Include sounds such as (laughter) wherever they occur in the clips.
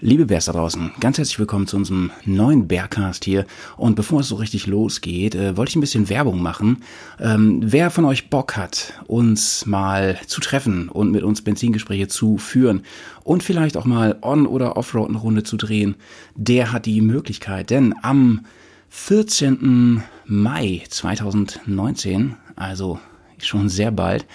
Liebe Bärs da draußen, ganz herzlich willkommen zu unserem neuen Bärcast hier. Und bevor es so richtig losgeht, äh, wollte ich ein bisschen Werbung machen. Ähm, wer von euch Bock hat, uns mal zu treffen und mit uns Benzingespräche zu führen und vielleicht auch mal On- oder Offroad eine Runde zu drehen, der hat die Möglichkeit. Denn am 14. Mai 2019, also schon sehr bald,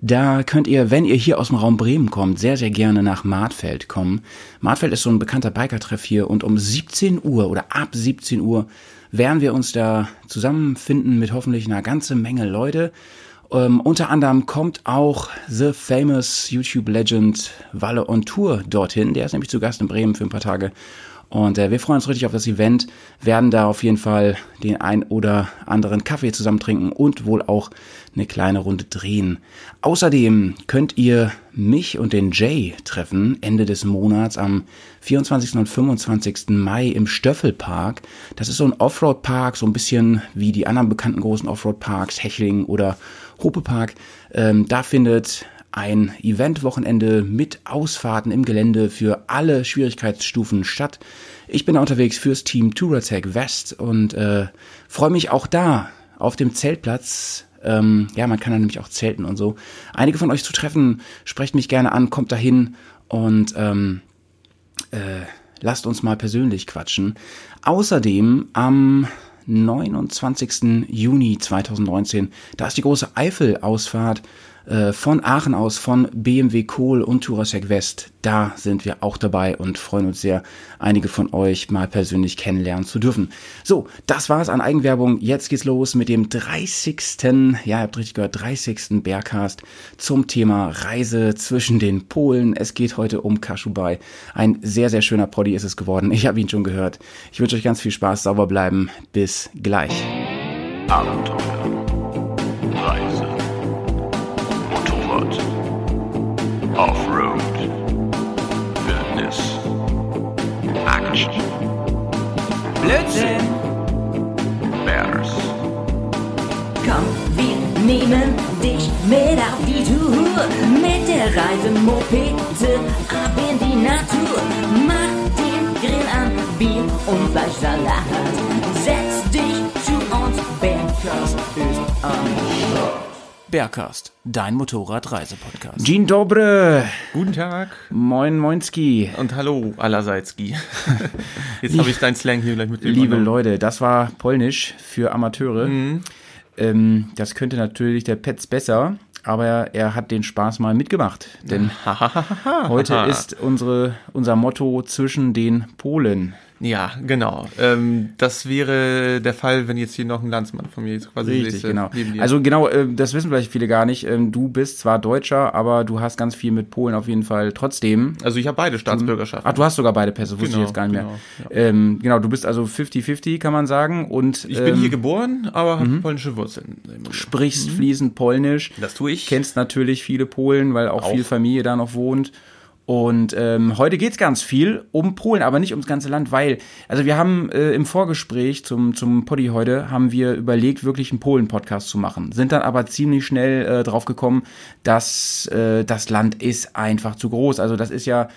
da könnt ihr, wenn ihr hier aus dem Raum Bremen kommt, sehr, sehr gerne nach Martfeld kommen. Martfeld ist so ein bekannter Bikertreff hier und um 17 Uhr oder ab 17 Uhr werden wir uns da zusammenfinden mit hoffentlich einer ganzen Menge Leute. Ähm, unter anderem kommt auch The Famous YouTube Legend Walle on Tour dorthin. Der ist nämlich zu Gast in Bremen für ein paar Tage. Und äh, wir freuen uns richtig auf das Event, werden da auf jeden Fall den ein oder anderen Kaffee zusammen trinken und wohl auch eine kleine Runde drehen. Außerdem könnt ihr mich und den Jay treffen Ende des Monats am 24. und 25. Mai im Stöffelpark. Das ist so ein Offroad-Park, so ein bisschen wie die anderen bekannten großen Offroad-Parks, Hechling oder Hope Ähm, da findet ein Eventwochenende mit Ausfahrten im Gelände für alle Schwierigkeitsstufen statt. Ich bin unterwegs fürs Team Touratech West und äh, freue mich auch da auf dem Zeltplatz. Ähm, ja, man kann da nämlich auch zelten und so. Einige von euch zu treffen, sprecht mich gerne an, kommt dahin und ähm, äh, lasst uns mal persönlich quatschen. Außerdem am 29. Juni 2019, da ist die große Eifel-Ausfahrt äh, von Aachen aus, von BMW Kohl und Turasek West. Da sind wir auch dabei und freuen uns sehr, einige von euch mal persönlich kennenlernen zu dürfen. So, das war's an Eigenwerbung. Jetzt geht's los mit dem 30. Ja, ihr habt richtig gehört, 30. Bergcast zum Thema Reise zwischen den Polen. Es geht heute um Kaschubai. Ein sehr, sehr schöner Poddy ist es geworden. Ich habe ihn schon gehört. Ich wünsche euch ganz viel Spaß, sauber bleiben. Bis gleich. Abenteuer. Reise. Offroad. Wildnis. Action. Blödsinn! Bears. Komm, wir nehmen dich mit auf die Tour. Mit der Reisemopete ab in die Natur. Mach den Grill an, Bier und Fleischsalat. Setz dich zu uns, Bergkast ist Start. Bergcast, dein Motorradreisepodcast. Dzień dobry. Guten Tag Moin Moinski. und hallo allerseits, Guy. (laughs) Jetzt habe ich deinen Slang hier gleich mit Liebe Leute, das war Polnisch für Amateure. Ähm, das könnte natürlich der Petz besser, aber er hat den Spaß mal mitgemacht. Denn (laughs) heute ist unsere, unser Motto zwischen den Polen. Ja, genau. Ähm, das wäre der Fall, wenn jetzt hier noch ein Landsmann von mir jetzt quasi Richtig, säße genau. Also genau, äh, das wissen vielleicht viele gar nicht. Ähm, du bist zwar Deutscher, aber du hast ganz viel mit Polen auf jeden Fall trotzdem. also ich habe beide Staatsbürgerschaften. Ach, du hast sogar beide Pässe, wusste Genau, ich jetzt gar nicht mehr. genau, ähm, genau, du bist also 50-50, kann man sagen. Und ich bin ähm, hier geboren, aber habe polnische Wurzeln. sprichst fließend Polnisch. Das tue ich. Kennst natürlich viele Polen, weil auch, Auch. viel Familie da noch wohnt. Und ähm, heute geht's ganz viel um Polen, aber nicht ums ganze Land, weil, also wir haben äh, im Vorgespräch zum, zum Poddy heute, haben wir überlegt, wirklich einen Polen-Podcast zu machen. Sind dann aber ziemlich schnell äh, drauf gekommen, dass äh, das Land ist einfach zu groß. Also das ist ja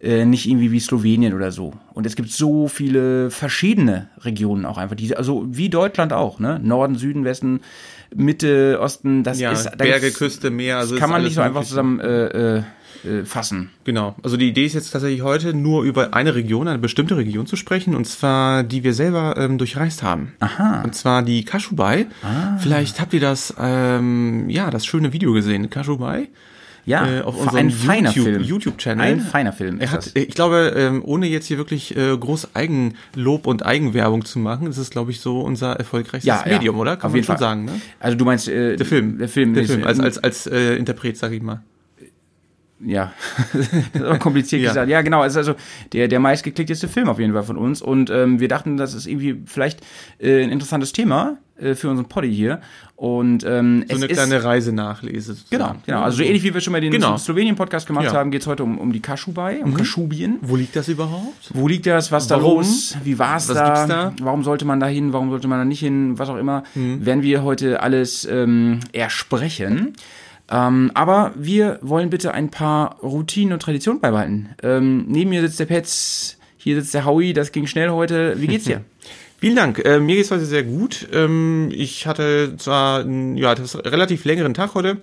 äh, nicht irgendwie wie Slowenien oder so. Und es gibt so viele verschiedene Regionen auch einfach, die, also wie Deutschland auch, ne? Norden, Süden, Westen, Mitte, Osten, das Ja, ist da Berge, Küste, Meer. Also das kann man nicht so einfach zusammen äh, äh, äh, fassen. Genau. Also die Idee ist jetzt tatsächlich heute nur über eine Region, eine bestimmte Region zu sprechen, und zwar die wir selber ähm, durchreist haben. Aha. Und zwar die Kashubai. Vielleicht habt ihr das, ähm, ja, das schöne Video gesehen, Kashubai. Ja, äh, auf unserem feiner YouTube. YouTube-Channel. Ein feiner Film Er hat, das. ich glaube, ähm, ohne jetzt hier wirklich äh, groß Eigenlob und Eigenwerbung zu machen, ist es, glaube ich, so unser erfolgsreichstes Ja, ja. Medium, oder? Kann Auf man schon Fall. sagen, ne? Also du meinst äh, Der Film. Der Film. Der Film, als, als, als äh, Interpret, sag ich mal. Ja, (laughs) kompliziert Ja. gesagt. Ja, genau. Es ist also der, der meistgeklickteste Film auf jeden Fall von uns. Und ähm, wir dachten, das ist irgendwie vielleicht äh, ein interessantes Thema äh, für unseren Poddy hier. Und ähm, So es eine ist, kleine Reisenachlese. Genau, sozusagen. genau. Also so ähnlich wie wir schon mal den Genau. Slowenien-Podcast gemacht Ja. Mhm. haben, geht's heute um, um die Kaschubai, um Kaschubien. Wo liegt das überhaupt? Wo liegt das? Was da los? Wie war's Was da? da? Mhm. Warum sollte man da hin? Warum sollte man da nicht hin? Was auch immer. Werden wir heute alles ähm, ersprechen. Ähm, aber wir wollen bitte ein paar Routinen und Traditionen beibehalten. Ähm, neben mir sitzt der Petz, hier sitzt der Howie, das ging schnell heute. Wie geht's dir? (laughs) Vielen Dank. Äh, mir geht's heute sehr gut. Ähm, ich hatte zwar einen, ja, das relativ längeren Tag heute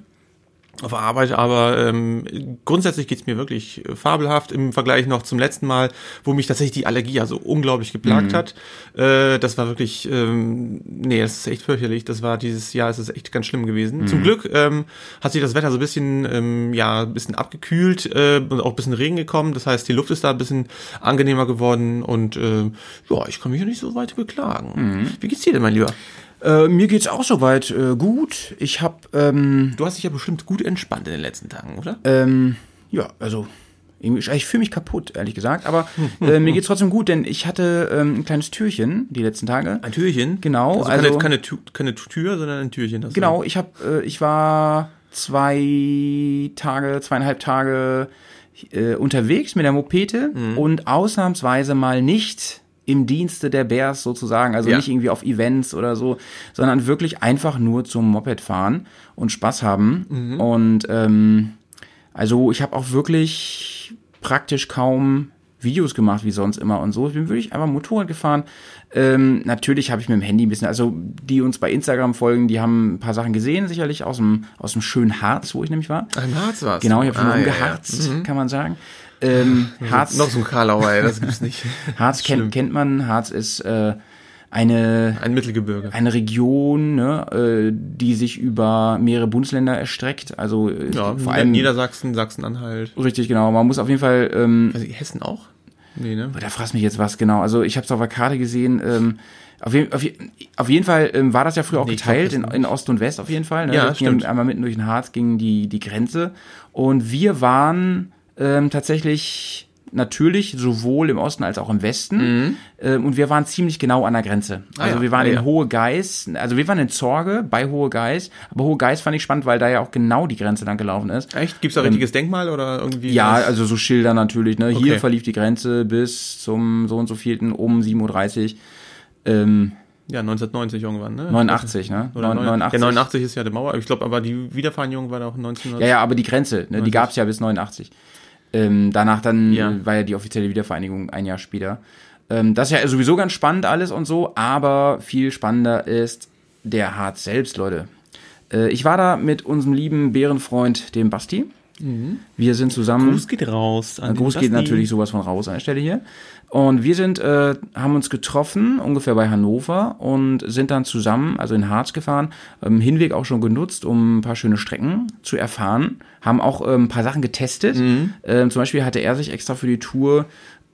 auf Arbeit, aber ähm, grundsätzlich geht's mir wirklich fabelhaft im Vergleich noch zum letzten Mal, wo mich tatsächlich die Allergie also unglaublich geplagt hat. Äh, das war wirklich, ähm, nee, das ist echt fürchterlich. Das war dieses Jahr, es ist echt ganz schlimm gewesen. Zum Glück ähm, hat sich das Wetter so ein bisschen, ähm, ja, ein bisschen abgekühlt äh, und auch ein bisschen Regen gekommen. Das heißt, die Luft ist da ein bisschen angenehmer geworden und äh, ja, ich kann mich ja nicht so weit beklagen. Wie geht's dir denn, mein Lieber? Äh, mir geht's auch soweit äh, gut. Ich habe ähm, Du hast dich ja bestimmt gut entspannt in den letzten Tagen, oder? Ähm, ja, also ich fühle mich kaputt, ehrlich gesagt. Aber (laughs) äh, mir geht's trotzdem gut, denn ich hatte ähm, ein kleines Türchen die letzten Tage. Ein Türchen? Genau, Also, also- keine, keine, Tü- keine Tür, sondern ein Türchen. Genau, ich habe, äh, ich war zwei Tage, zweieinhalb Tage äh, unterwegs mit der Mopete Mhm. und ausnahmsweise mal nicht im Dienste der Bears sozusagen, also Ja. nicht irgendwie auf Events oder so, sondern wirklich einfach nur zum Moped fahren und Spaß haben. Mhm. Und ähm, also ich habe auch wirklich praktisch kaum Videos gemacht wie sonst immer und so. Ich bin wirklich einfach Motorrad gefahren. Ähm, natürlich habe ich mit dem Handy ein bisschen, also die uns bei Instagram folgen, die haben ein paar Sachen gesehen, sicherlich aus dem, aus dem schönen Harz, wo ich nämlich war. Ein Harz war's. Genau, ich habe schon Ah, ja, ja. umgeharzt, kann man sagen. Ähm, (laughs) Harz, Noch so ein Karlauer, ey, das gibt's nicht. (laughs) Harz kennt, kennt man. Harz ist äh, eine Ein Mittelgebirge. eine Region, ne, äh, die sich über mehrere Bundesländer erstreckt. Also äh, Ja, vor allem Niedersachsen, Sachsen-Anhalt. richtig genau. Man muss auf jeden Fall ähm, ich, Hessen auch? Nee, ne? Da fragst mich jetzt was genau. Also ich habe es auf der Karte gesehen. Ähm, auf, je, auf, je, auf jeden Fall ähm, war das ja früher auch Nee, geteilt glaub, in, in Ost und West auf jeden Fall. Ne? Ja, stimmt. Einmal mitten durch den Harz ging die, die Grenze. Und wir waren ähm, tatsächlich natürlich sowohl im Osten als auch im Westen. Ähm, und wir waren ziemlich genau an der Grenze. Also Mhm. ja. wir waren Ah, in ja. Hohe Geis, also wir waren in Zorge bei Hohe Geis. Aber Hohe Geis fand ich spannend, weil da ja auch genau die Grenze dann gelaufen ist. Echt? Gibt's da ein richtiges Denkmal oder irgendwie? Ähm, Ja, was? also so Schilder natürlich. Ne? Hier Okay. verlief die Grenze bis zum so und so vielten um 7.30 Uhr. Ähm, ja, 1990 irgendwann, ne? 89, ne? Oder Neun- 89. Ja, 89 ist ja die Mauer. Ich glaube, aber die Wiedervereinigung war da auch 1990. Ja, ja, aber die Grenze, ne, die 90. gab es ja bis 89. Ähm, danach dann Ja. war ja die offizielle Wiedervereinigung ein Jahr später. Ähm, das ist ja sowieso ganz spannend alles und so, aber viel spannender ist der Harz selbst, Leute. Äh, ich war da mit unserem lieben Bärenfreund, dem Basti. Wir sind zusammen. Gruß geht raus. An Gruß geht natürlich sowas von raus an der Stelle hier. Und wir sind, äh, haben uns getroffen, ungefähr bei Hannover und sind dann zusammen, also in Harz gefahren, ähm, Hinweg auch schon genutzt, um ein paar schöne Strecken zu erfahren, haben auch ähm, ein paar Sachen getestet. Mhm. Ähm, zum Beispiel hatte er sich extra für die Tour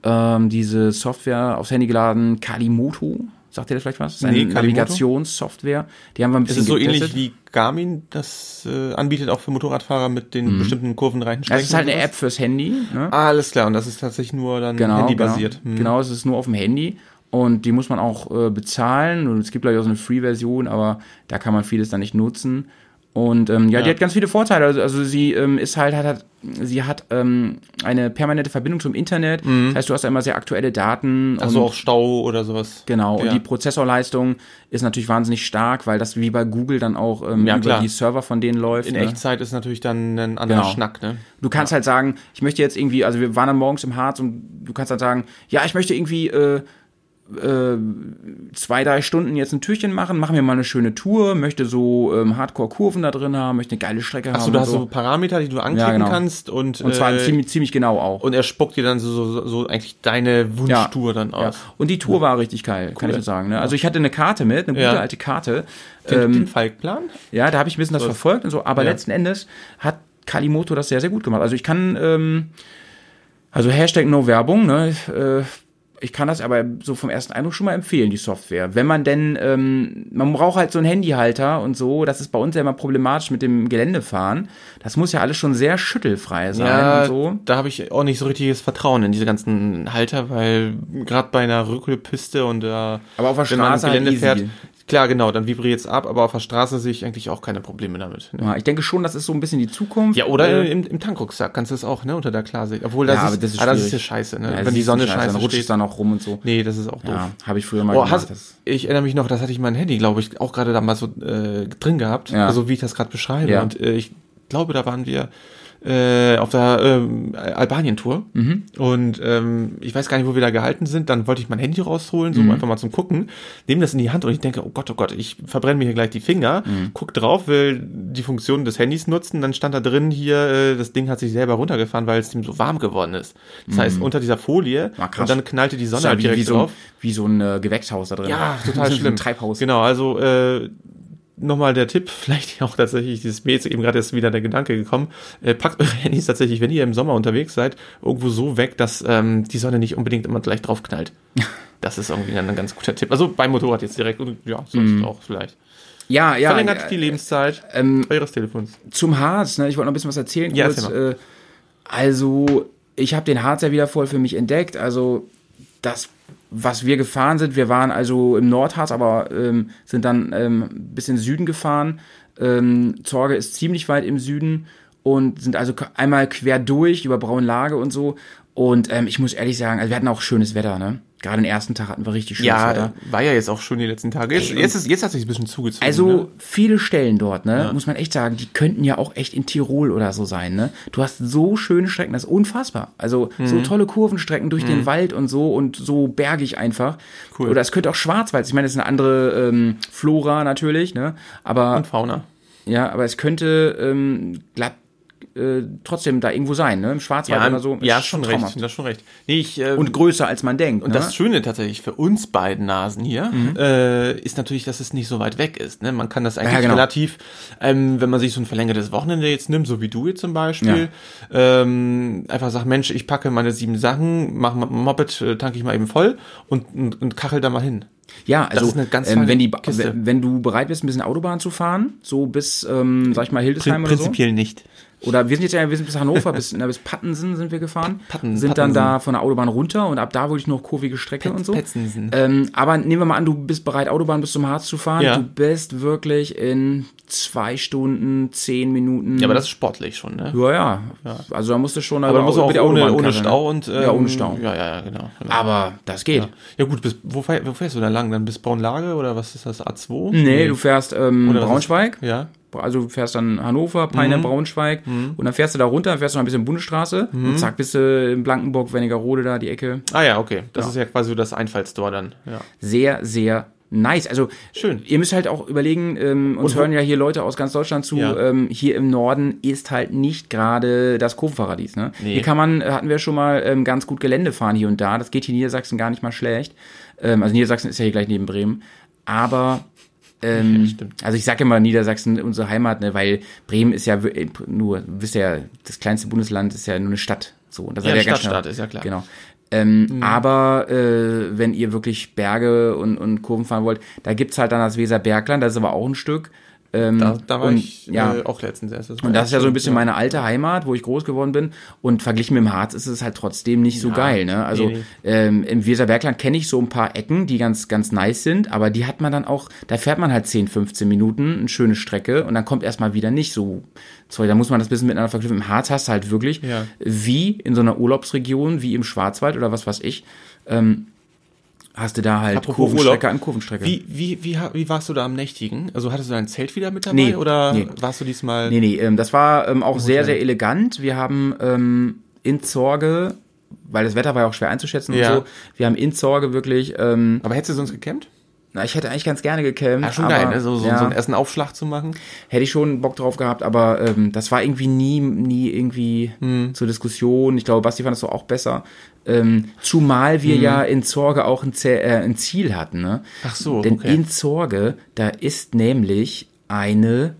ähm, diese Software aufs Handy geladen, Kalimoto. Sagt ihr das vielleicht was? Das ist eine Nee? Navigationssoftware. Die haben wir ein Ist bisschen es so getestet. ähnlich wie Garmin das äh, anbietet, auch für Motorradfahrer mit den bestimmten kurvenreichen Strecken? Mhm. Das ist halt eine? App fürs Handy. Ne? Ah, alles klar. Und das ist tatsächlich nur dann genau, handybasiert. Genau, Hm. genau, es ist nur auf dem Handy und die muss man auch äh, bezahlen und es gibt gleich auch so eine Free-Version, aber da kann man vieles dann nicht nutzen. Und ähm, ja, die Ja. hat ganz viele Vorteile. Also, also sie ähm, ist halt, hat, hat sie hat ähm, eine permanente Verbindung zum Internet. Das heißt, du hast da immer sehr aktuelle Daten. Mhm. Also und- auch Stau oder sowas. Genau, Ja. und die Prozessorleistung ist natürlich wahnsinnig stark, weil das wie bei Google dann auch ähm, Ja, über klar. die Server von denen läuft. In ne? Echtzeit ist natürlich dann ein anderer Genau. Schnack, ne? Du kannst halt sagen, ich möchte jetzt irgendwie, also wir waren dann morgens im Harz und du kannst halt sagen, ja, ich möchte irgendwie äh, äh, zwei, drei Stunden jetzt ein Türchen machen, machen wir mal eine schöne Tour, möchte so ähm, Hardcore-Kurven da drin haben, möchte eine geile Strecke Achso, haben. du und hast so Parameter, die du anklicken Ja, genau. kannst und, und zwar äh, ziemlich, ziemlich genau auch. und er spuckt dir dann so, so, so eigentlich deine Wunschtour dann ja. aus. Und die Tour war richtig geil, kann ich nur sagen. Ne? Also ich hatte eine Karte mit, eine gute Ja. alte Karte. Den, Ähm, den Falkplan? Ja, da habe ich ein bisschen das So. verfolgt und so, aber Ja. letzten Endes hat Kalimoto das sehr, sehr gut gemacht. Also ich kann, ähm, also Hashtag No Werbung, ne? Äh, ich kann das aber so vom ersten Eindruck schon mal empfehlen, die Software. Wenn man denn, ähm, man braucht halt so einen Handyhalter und so, das ist bei uns ja immer problematisch mit dem Geländefahren. Das muss ja alles schon sehr schüttelfrei sein Ja, und so. da habe ich auch nicht so richtiges Vertrauen in diese ganzen Halter, weil gerade bei einer Rückholpiste und da Aber auf der wenn man Straße halt easy. fährt, klar, genau, dann vibriert es ab, aber auf der Straße sehe ich eigentlich auch keine Probleme damit. Ne? Ja, ich denke schon, das ist so ein bisschen die Zukunft. Ja, oder Äh, im, im Tankrucksack kannst du es auch, ne, unter der Klarsicht. Obwohl das, Ja, ist, das ist ah, das ist ja scheiße, ne? ja, Wenn die Sonne scheiße, scheiße dann rutscht es dann auch rum und so. Nee, das ist auch doof. Ja, habe ich früher mal Oh, gemacht. hast, das, ich erinnere mich noch, das hatte ich mein Handy, glaube ich, auch gerade da mal so äh, drin gehabt, Ja. also wie ich das gerade beschreibe. Und äh, ich glaube, da waren wir äh, auf der ähm, Albanien-Tour Mhm. und ähm, ich weiß gar nicht, wo wir da gehalten sind. Dann wollte ich mein Handy rausholen, so Mhm. einfach mal zum Gucken, nehme das in die Hand und ich denke, oh Gott, oh Gott, ich verbrenne mir hier gleich die Finger. Mhm. Guck drauf, will die Funktion des Handys nutzen, dann stand da drin hier, äh, das Ding hat sich selber runtergefahren, weil es ihm so warm geworden ist. Das heißt, unter dieser Folie Ah, und dann knallte die Sonne halt wie, direkt wie, so ein, drauf. wie so ein äh, Gewächshaus da drin. Ja, (laughs) total schlimm. Ein Treibhaus. Genau, also äh, nochmal der Tipp, (laughs) vielleicht auch tatsächlich, dieses mir jetzt eben gerade ist wieder der Gedanke gekommen, äh, packt eure Handys tatsächlich, wenn ihr im Sommer unterwegs seid, irgendwo so weg, dass ähm, die Sonne nicht unbedingt immer gleich drauf knallt. (laughs) Das ist irgendwie ein ganz guter Tipp. Also beim Motorrad jetzt direkt und ja, sonst auch vielleicht. Ja, ja. Verlängert äh, die Lebenszeit ähm, eures Telefons. zum Harz, ne? ich wollte noch ein bisschen was erzählen. Ja, kurz. erzähl äh, also, ich habe den Harz ja wieder voll für mich entdeckt. Also, das, was wir gefahren sind, wir waren also im Nordharz, aber ähm, sind dann ähm, bis in den Süden gefahren. Ähm, Zorge ist ziemlich weit im Süden und sind also einmal quer durch über Braunlage und so. Und ähm, ich muss ehrlich sagen, also wir hatten auch schönes Wetter, ne? Gerade den ersten Tag hatten wir richtig schönes Ja, Wetter. war ja jetzt auch schon die letzten Tage. Jetzt, Ey, jetzt, ist, jetzt hat sich ein bisschen zugezogen. Also ne? viele Stellen dort, ne, muss man echt sagen, die könnten ja auch echt in Tirol oder so sein, ne? Du hast so schöne Strecken, das ist unfassbar. Also so Mhm. tolle Kurvenstrecken durch den Wald und so und so bergig einfach. Cool. Oder es könnte auch Schwarzwald. Ich meine, das ist eine andere ähm, Flora natürlich, ne? Aber Und Fauna. ja, aber es könnte ähm, glatt äh, trotzdem da irgendwo sein, ne? Im Schwarzwald oder so. ja Ist schon recht. Das schon recht. Nee, ich, ähm, Und größer als man denkt. Und ne? das Schöne tatsächlich für uns beiden Nasen hier Mhm. äh, ist natürlich, dass es nicht so weit weg ist. Ne? Man kann das eigentlich Ja, genau. relativ, ähm, wenn man sich so ein verlängertes Wochenende jetzt nimmt, so wie du jetzt zum Beispiel, ähm, einfach sagt, Mensch, ich packe meine sieben Sachen, mach mal ein Moped, äh, tanke ich mal eben voll und, und, und kachel da mal hin. Ja, also ähm, wenn, die, wenn, wenn du bereit bist, ein bisschen Autobahn zu fahren, so bis, ähm, sag ich mal, Hildesheim oder so. Prinzipiell nicht. Oder wir sind jetzt ja, wir sind bis Hannover, bis, na, bis Pattensen sind wir gefahren. Patten- sind dann Pattensen. da von der Autobahn runter und ab da wirklich noch kurvige Strecke und so. Petzensen. Ähm, aber nehmen wir mal an, du bist bereit, Autobahn bis zum Harz zu fahren. Ja. Du bist wirklich in zwei Stunden, zehn Minuten. Ja, aber das ist sportlich schon, ne? ja, ja. Also da musst du schon Aber man muss auch über die ohne, Autobahn ohne ne? Stau und ähm, ja, ohne Stau. Ja, ja, ja, genau. genau. Aber das geht. ja gut, bis, wo, fähr, wo fährst du dann lang? Dann bis Braunlage oder was ist das? A2? Nee, du fährst ähm, Braunschweig. Ja. Also du fährst dann Hannover, Peine, Mhm. Braunschweig und dann fährst du da runter, fährst du noch ein bisschen Bundesstraße Mhm. und zack, bist du in Blankenburg, Wernigerode da, die Ecke. Ah ja, okay. Das ist ja quasi so das Einfallstor dann. Ja. Sehr, sehr nice. Also Schön. ihr müsst halt auch überlegen, ähm, uns Und hören ja hier Leute aus ganz Deutschland zu, Ja. ähm, hier im Norden ist halt nicht gerade das Kurvenparadies. Ne? Nee. Hier kann man, äh, hatten wir schon mal ähm, ganz gut Gelände fahren hier und da. Das geht hier in Niedersachsen gar nicht mal schlecht. Ähm, also Niedersachsen ist ja hier gleich neben Bremen. Aber ähm, stimmt. also ich sage immer Niedersachsen unsere Heimat, ne, weil Bremen ist ja äh, nur, wisst ihr ja, das kleinste Bundesland ist ja nur eine Stadt. So, und das Ja, ganz Stadtstaat, schnell. ist ja klar. Genau. Ähm, Aber äh, wenn ihr wirklich Berge und, und Kurven fahren wollt, da gibt's halt dann das Weserbergland, das ist aber auch ein Stück. Ähm, Da, da war und, ich ja, äh, auch letztens erst. und das ist ja so ein bisschen schön, meine alte Heimat, wo ich groß geworden bin. Und verglichen mit dem Harz ist es halt trotzdem nicht so Ja, geil. Ne? Also nee, nee. Ähm, im Weserbergland kenne ich so ein paar Ecken, die ganz, ganz nice sind, aber die hat man dann auch, da fährt man halt 10, 15 Minuten, eine schöne Strecke und dann kommt erstmal wieder nicht so Zeug. Da muss man das ein bisschen miteinander verknüpfen. Im Harz hast du halt wirklich, Ja. wie in so einer Urlaubsregion, wie im Schwarzwald oder was weiß ich, ähm, hast du da halt Apropos Kurvenstrecke Urlaub. an Kurvenstrecke. Wie, wie, wie, wie warst du da am Nächtigen? Also hattest du dein Zelt wieder mit dabei Nee, oder nee. warst du diesmal? Nee, nee, ähm, das war ähm, auch sehr, sehr elegant. Wir haben ähm, in Zorge, weil das Wetter war ja auch schwer einzuschätzen Ja. und so, wir haben in Zorge wirklich, ähm, Aber hättest du sonst gecampt? na, ich hätte eigentlich ganz gerne gecampt. Ja, schon aber, geil, ne? So, so, ja, so einen ersten Aufschlag zu machen. Hätte ich schon Bock drauf gehabt, aber ähm, das war irgendwie nie, nie irgendwie Hm. zur Diskussion. Ich glaube, Basti fand das so auch besser. Ähm, zumal wir Hm. ja in Zorge auch ein, Ze äh, ein Ziel hatten, ne? Ach so, Denn okay. in Zorge, da ist nämlich eine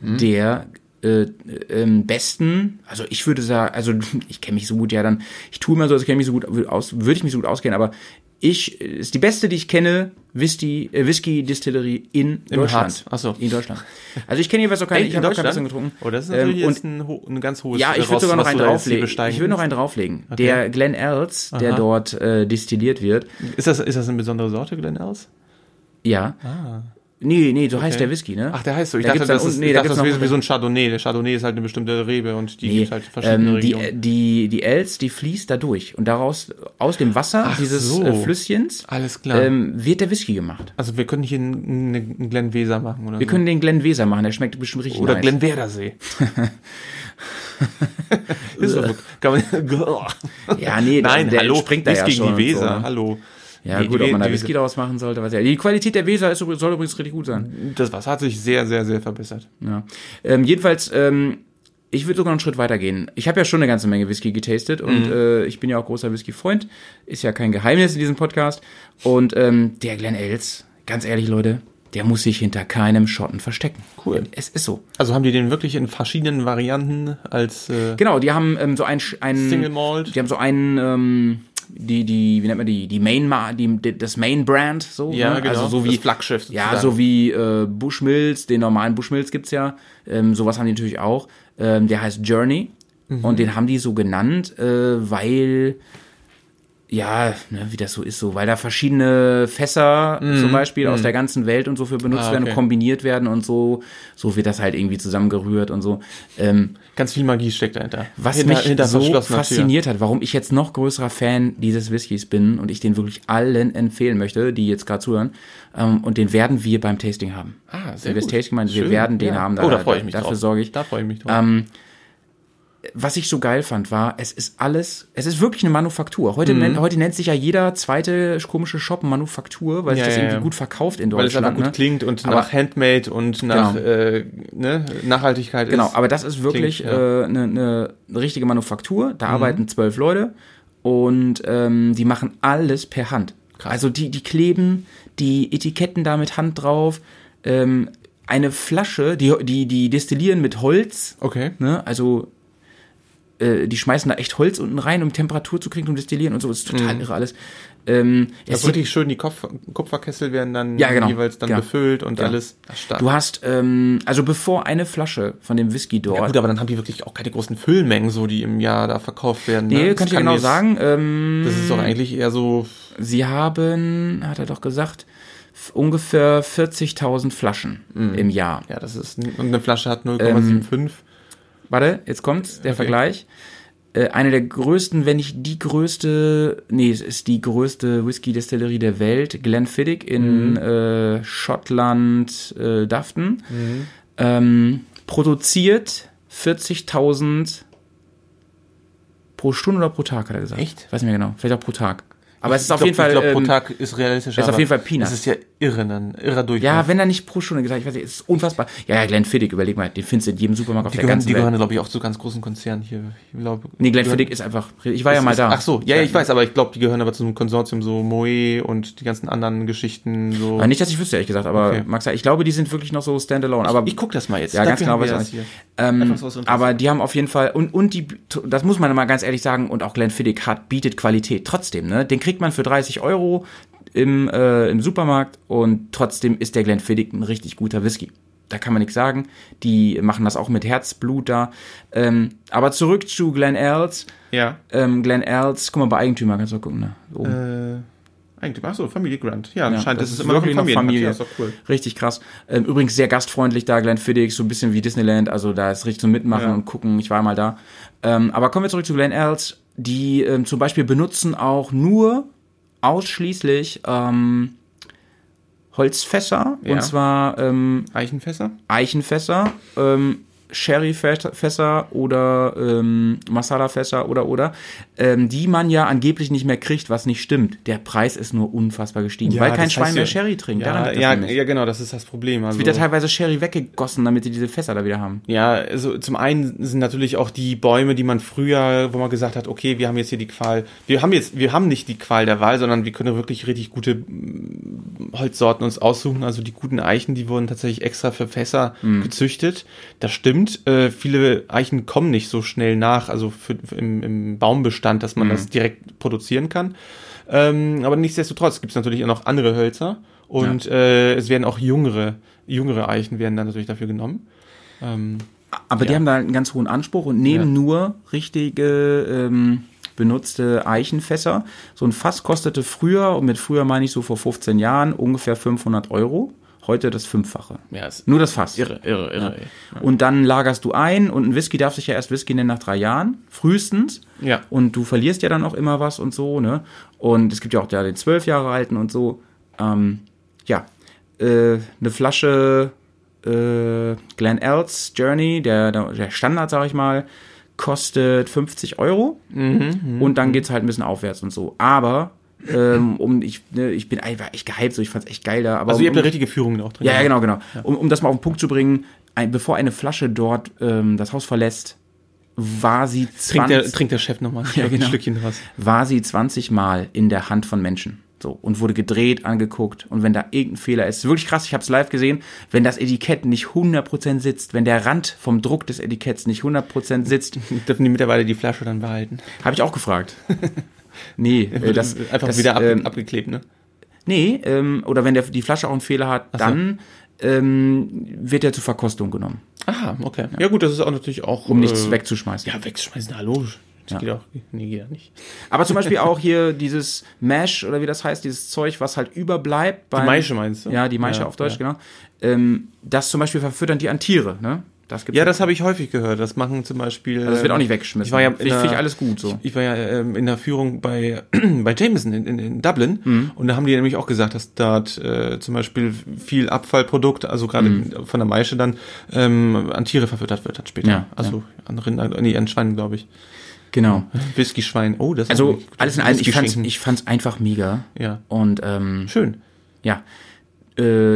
Hm. der äh, ähm, besten, also ich würde sagen, also (laughs) ich kenne mich so gut ja dann, ich tue immer so, als ich kenne mich so gut aus, würde ich mich so gut auskennen, aber ich ist die beste, die ich kenne, Whisky, äh, Whisky Distillerie in Im Deutschland. Harz. Ach so. In Deutschland. Also ich kenne jeweils auch keine, Echt, ich habe auch kein bisschen getrunken. Oh, das ist Ähm, natürlich und jetzt ein, ho- ein ganz hohes ja, ich würde sogar noch einen drauflegen. Ich würde noch einen drauflegen. Der Glen Earls, der Aha. dort äh, destilliert wird. Ist das, ist das eine besondere Sorte, Glen Else? Ja. Ah. Nee, nee, so heißt der Whisky, ne? Ach, der heißt so. Ich Da dachte, das ist, nee, ich da dachte, das wäre wie so ein Chardonnay. Der Chardonnay ist halt eine bestimmte Rebe und die Nee, gibt halt verschiedene ähm, die, Regionen. die, die Els, die fließt da durch. Und daraus, aus dem Wasser Ach dieses so. äh, Flüsschens, Alles klar. ähm, wird der Whisky gemacht. also wir können hier einen, einen Glen Weser machen oder Wir so. können den Glen Weser machen, der schmeckt bestimmt richtig oder nice. Glen Werdersee. (laughs) ist so. Kann man, Ja, nee, Nein, der hallo, springt da nichts ja gegen schon die und so, Weser, ne? hallo. Ja, Nee, gut, die ob man da die Whisky daraus machen sollte, weiß ja. Die Qualität der Weser ist, soll übrigens richtig gut sein. Das Wasser hat sich sehr, sehr, sehr verbessert. Ja. Ähm, jedenfalls, ähm, ich würde sogar einen Schritt weiter gehen. Ich habe ja schon eine ganze Menge Whisky getastet und Mhm. äh, ich bin ja auch großer Whisky-Freund. Ist ja kein Geheimnis in diesem Podcast. Und ähm, der Glen Els, ganz ehrlich, Leute, der muss sich hinter keinem Schotten verstecken. Cool. Es ist so. Also haben die den wirklich in verschiedenen Varianten als äh, Genau, die haben ähm, so ein, ein Single Malt? Die haben so einen, ähm, die, die, wie nennt man die, die Main, Ma- die, das Main Brand, so. Ja, ne? genau. Also so wie, Das Flaggschiff Ja, sozusagen. so wie äh, Bushmills, den normalen Bushmills gibt's ja. Ähm, sowas haben die natürlich auch. Ähm, der heißt Journey. Mhm. Und den haben die so genannt, äh, weil, ja, ne, wie das so ist, so, weil da verschiedene Fässer zum Beispiel aus der ganzen Welt und so für benutzt Mhm. Ah, werden okay. und kombiniert werden und so, so wird das halt irgendwie zusammengerührt und so. Ähm, ganz viel Magie steckt dahinter. was hinter, mich hinter so fasziniert hat, warum ich jetzt noch größerer Fan dieses Whiskys bin und ich den wirklich allen empfehlen möchte, die jetzt gerade zuhören. Ähm, und den werden wir beim Tasting haben. Tür. Ah, sehr Wenn wir das. Tasting meinen, wir werden den ja. haben. oh, da freue ich mich Dafür drauf. sorge ich. Da freue ich mich drauf. Ähm, was ich so geil fand, war, es ist alles, es ist wirklich eine Manufaktur. Heute, nennt, heute nennt sich ja jeder zweite komische Shop Manufaktur, weil sich Mhm. Ja, das ja, irgendwie ja. gut verkauft in Weil es Deutschland. einfach gut ne? klingt und Aber- nach Handmade und nach Genau. äh, ne, Nachhaltigkeit Genau, ist. aber das ist wirklich. Mhm. äh, eine, eine richtige Manufaktur. Da arbeiten zwölf Leute und ähm, die machen alles per Hand. Also die, die kleben die Etiketten da mit Hand drauf. Ähm, eine Flasche, die, die, die destillieren mit Holz. Okay. Ne? Also äh, die schmeißen da echt Holz unten rein, um Temperatur zu kriegen, um destillieren und so. Das ist total irre alles. Ähm, Das sieht- wirklich schön, die Kopf Kupferkessel werden dann Ja, genau. jeweils dann Genau. befüllt und Genau. alles. Das ist du hast, ähm, also bevor eine Flasche von dem Whisky dort ja, gut, aber dann haben die wirklich auch keine großen Füllmengen, so die im Jahr da verkauft werden. Nee, ne? kann ich Das dir genau sagen. Ähm, Das ist doch eigentlich eher so. Sie haben, hat er doch gesagt, ungefähr 40.000 Flaschen im Jahr. Ja, das ist. Und eine Flasche hat 0,75. Warte, jetzt kommt's, der Vergleich. Äh, eine der größten, wenn nicht die größte, nee, es ist die größte Whisky-Destillerie der Welt, Glenfiddich in äh, Schottland, äh, Dafton, ähm, produziert 40.000 pro Stunde oder pro Tag, hat er gesagt. Echt? Weiß nicht mehr genau, vielleicht auch pro Tag. Aber es ist Ich auf glaub- jeden Fall. Ich glaube, pro ähm, Tag ist realistisch. ist auf jeden Fall Peanuts. Das ist ja irre, ein irrer Durchschnitt. Ja, wenn er nicht pro Stunde gesagt, ich weiß nicht, ist unfassbar. Ja, ja, Glenfiddich, überleg mal, den findest du in jedem Supermarkt auf die der gehören, ganzen die Welt. gehören glaube ich, auch zu ganz großen Konzernen hier. Ich glaube, nee, Glenfiddich ist einfach, ich war ja mal ist, da. Ach so, ja, ja, ich weiß, aber ich glaube, die gehören aber zu einem Konsortium, so Moe und die ganzen anderen Geschichten. So. Aber nicht, dass ich wüsste, ehrlich gesagt, aber Okay. Max, ich glaube, die sind wirklich noch so standalone. Aber ich guck das mal jetzt. ja, ganz genau, ich das hier. Ähm, aber die haben auf jeden Fall, und, und die, das muss man mal ganz ehrlich sagen, und auch Glenfiddich hat, bietet Qualität trotzdem, ne? Den kriegt man für 30 Euro im, äh, im Supermarkt und trotzdem ist der Glenfiddich ein richtig guter Whisky. Da kann man nichts sagen. Die machen das auch mit Herzblut da. Ähm, aber zurück zu Glen Els. Ja. Ähm, Glen Els, guck mal bei Eigentümer, kannst du mal gucken, ne? Oben. Äh, eigentlich, ach so, Familie Grant. Ja, Ja, anscheinend das ist es ist immer noch Familie. Familie. Ja, ist cool. Richtig krass. Ähm, übrigens sehr gastfreundlich da, Glenfiddich, so ein bisschen wie Disneyland, also da ist richtig zum Mitmachen Ja. und gucken, ich war mal da. Ähm, aber kommen wir zurück zu Glen Els. Die ähm, zum Beispiel benutzen auch nur ausschließlich ähm, Holzfässer, Ja. und zwar ähm, Eichenfässer? Eichenfässer, ähm, Sherryfässer oder ähm, Masala-Fässer oder oder, ähm, die man ja angeblich nicht mehr kriegt, was nicht stimmt. Der Preis ist nur unfassbar gestiegen, weil kein Schwein mehr ja- Sherry trinkt. Ja, ja, ja, genau, das ist das Problem. Also, Es wird ja teilweise Sherry weggegossen, damit sie diese Fässer da wieder haben. Ja, also zum einen sind natürlich auch die Bäume, die man früher, wo man gesagt hat, okay, wir haben jetzt hier die Qual, wir haben jetzt, wir haben nicht die Qual der Wahl, sondern wir können wirklich richtig gute mm, Holzsorten uns aussuchen. Also die guten Eichen, die wurden tatsächlich extra für Fässer gezüchtet. Das stimmt. Äh, viele Eichen kommen nicht so schnell nach, also für, für im, im Baumbestand, dass man das direkt produzieren kann. Ähm, aber nichtsdestotrotz gibt es natürlich auch noch andere Hölzer und äh, es werden auch jüngere, jüngere Eichen werden dann natürlich dafür genommen. Ähm, Aber die Ja. haben da einen ganz hohen Anspruch und nehmen Ja. nur richtige ähm, benutzte Eichenfässer. So ein Fass kostete früher, und mit früher meine ich so vor 15 Jahren, ungefähr 500 Euro. Heute das Fünffache. Ja, ist Nur das Fass. irre, irre, irre. Und dann lagerst du ein und ein Whisky darf sich ja erst Whisky nennen nach drei Jahren, frühestens. Ja. Und du verlierst ja dann auch immer was und so, ne? Und es gibt ja auch den zwölf Jahre alten und so. Ähm, ja, äh, eine Flasche äh, Glen Elks Journey, der, der Standard, sag ich mal, kostet 50 Euro. und dann geht's halt ein bisschen aufwärts und so. Aber ähm, um ich, ne, ich bin einfach echt gehypt, so ich fand's echt geil da. Aber Also ihr um, habt eine richtige Führung noch drin. ja, ja, genau, genau. Um, um das mal auf den Punkt zu bringen, ein, bevor eine Flasche dort ähm, das Haus verlässt, war sie Trinkt der, 20, trinkt der Chef nochmal (laughs) Ja, genau. ein Stückchen draus. war sie 20 Mal in der Hand von Menschen. So, und wurde gedreht, angeguckt. Und wenn da irgendein Fehler ist, wirklich krass, ich habe es live gesehen, wenn das Etikett nicht 100% sitzt, wenn der Rand vom Druck des Etiketts nicht 100% sitzt, (laughs) Dürfen die Mitarbeiter die Flasche dann behalten? habe ich auch gefragt. (laughs) nee, äh, das, (laughs) Einfach das, wieder ab, ähm, abgeklebt, ne? Nee, ähm, oder wenn der, die Flasche auch einen Fehler hat, so. dann ähm, wird er zur Verkostung genommen, Aha, okay. Ja. gut, das ist auch natürlich auch... um nichts äh, wegzuschmeißen. Ja, wegschmeißen, hallo. Das Ja. geht auch, nee, geht ja nicht. Aber zum Beispiel (laughs) auch hier dieses Mash oder wie das heißt, dieses Zeug, was halt überbleibt. Beim, Maische meinst du? Ja, die Maische Ja, auf Deutsch, ja. genau. Ähm, das zum Beispiel verfüttern die an Tiere, ne? Das Ja, das habe ich häufig gehört. Das machen zum Beispiel. Also das wird auch nicht weggeschmissen. Ich war ja Finde ich- in finde ich alles gut so. Ich war ja ähm, in der Führung bei (clears throat) bei Jameson in, in, in Dublin Mhm. und da haben die nämlich auch gesagt, dass dort äh, zum Beispiel viel Abfallprodukt, also gerade Mhm. von der Maische dann ähm, an Tiere verfüttert wird dann später. Ja, also an Rinder, nee, an Schweinen, glaube ich. Genau. Whisky-Schwein. Oh, das ist Also gut. alles in allem, ich fand's, ich fand's einfach mega. Ja. Und ähm, Schön. ja,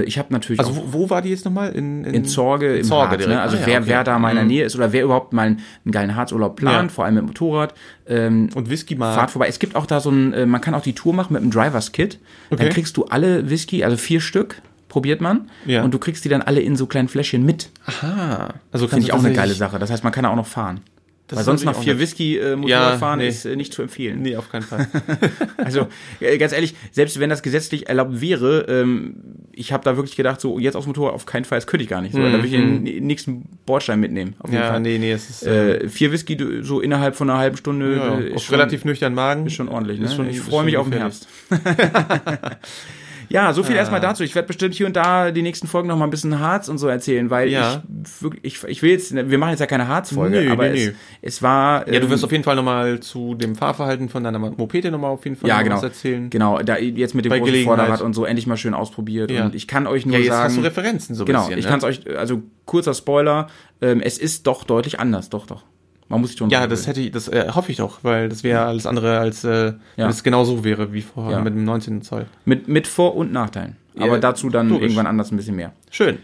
ich habe natürlich Also wo, wo war die jetzt nochmal? In, in Zorge im Zorge Harz. direkt. Ne? Also Ah, ja, wer, okay. wer da mal in der Mhm. Nähe ist oder wer überhaupt mal einen, einen geilen Harzurlaub plant, Ja. vor allem mit dem Motorrad, ähm, Und Whisky mal. Fahrt vorbei. Es gibt auch da so ein, äh, man kann auch die Tour machen mit einem Drivers Kit. Dann Okay. kriegst du alle Whisky, also vier Stück, probiert man. Ja. Und du kriegst die dann alle in so kleinen Fläschchen mit. Aha. Also Finde ich auch eine geile Sache. Das heißt, man kann da auch noch fahren. Das Weil ist sonst nach vier Whisky äh, Motorrad Ja, fahren nee. ist äh, nicht zu empfehlen. Nee, auf keinen Fall. (laughs) Also äh, ganz ehrlich, selbst wenn das gesetzlich erlaubt wäre, ähm, ich habe da wirklich gedacht, so jetzt aufs Motorrad auf keinen Fall, das könnte ich gar nicht. So, Da würde ich den nächsten Bordstein mitnehmen. Auf jeden ja, Fall. nee, nee, es ist äh, Äh, vier Whisky so innerhalb von einer halben Stunde ja, äh, ist auf schon- relativ nüchternen Magen. Ist schon ordentlich, ne? Ist schon- ich freue schon mich auf den. Herbst. (laughs) (laughs) ja, so viel erstmal dazu. Ich werde bestimmt hier und da die nächsten Folgen noch mal ein bisschen Harz und so erzählen, weil Ja. ich wirklich, ich, ich will jetzt, wir machen jetzt ja keine Harzfolge, Nee, aber nee, es, nee. es war. Ja, du ähm, wirst auf jeden Fall nochmal zu dem Fahrverhalten von deiner Mopete nochmal auf jeden Fall ja, noch genau. was erzählen. Genau, da jetzt mit dem großen. Vorderrad und so endlich mal schön ausprobiert. Ja. Und ich kann euch nur Ja, jetzt sagen. hast du Referenzen so genau, bisschen. ich ne? kann es euch, also kurzer Spoiler, ähm, es ist doch deutlich anders, doch, doch. Man muss sich schon Ja, das hätte ich, das äh, hoffe ich doch, weil das wäre alles andere als äh, wenn es genau so wäre wie vorher Ja. mit dem 19 Zoll. mit, mit Vor- und Nachteilen. Aber Ja, dazu dann logisch. irgendwann anders ein bisschen mehr. Schön.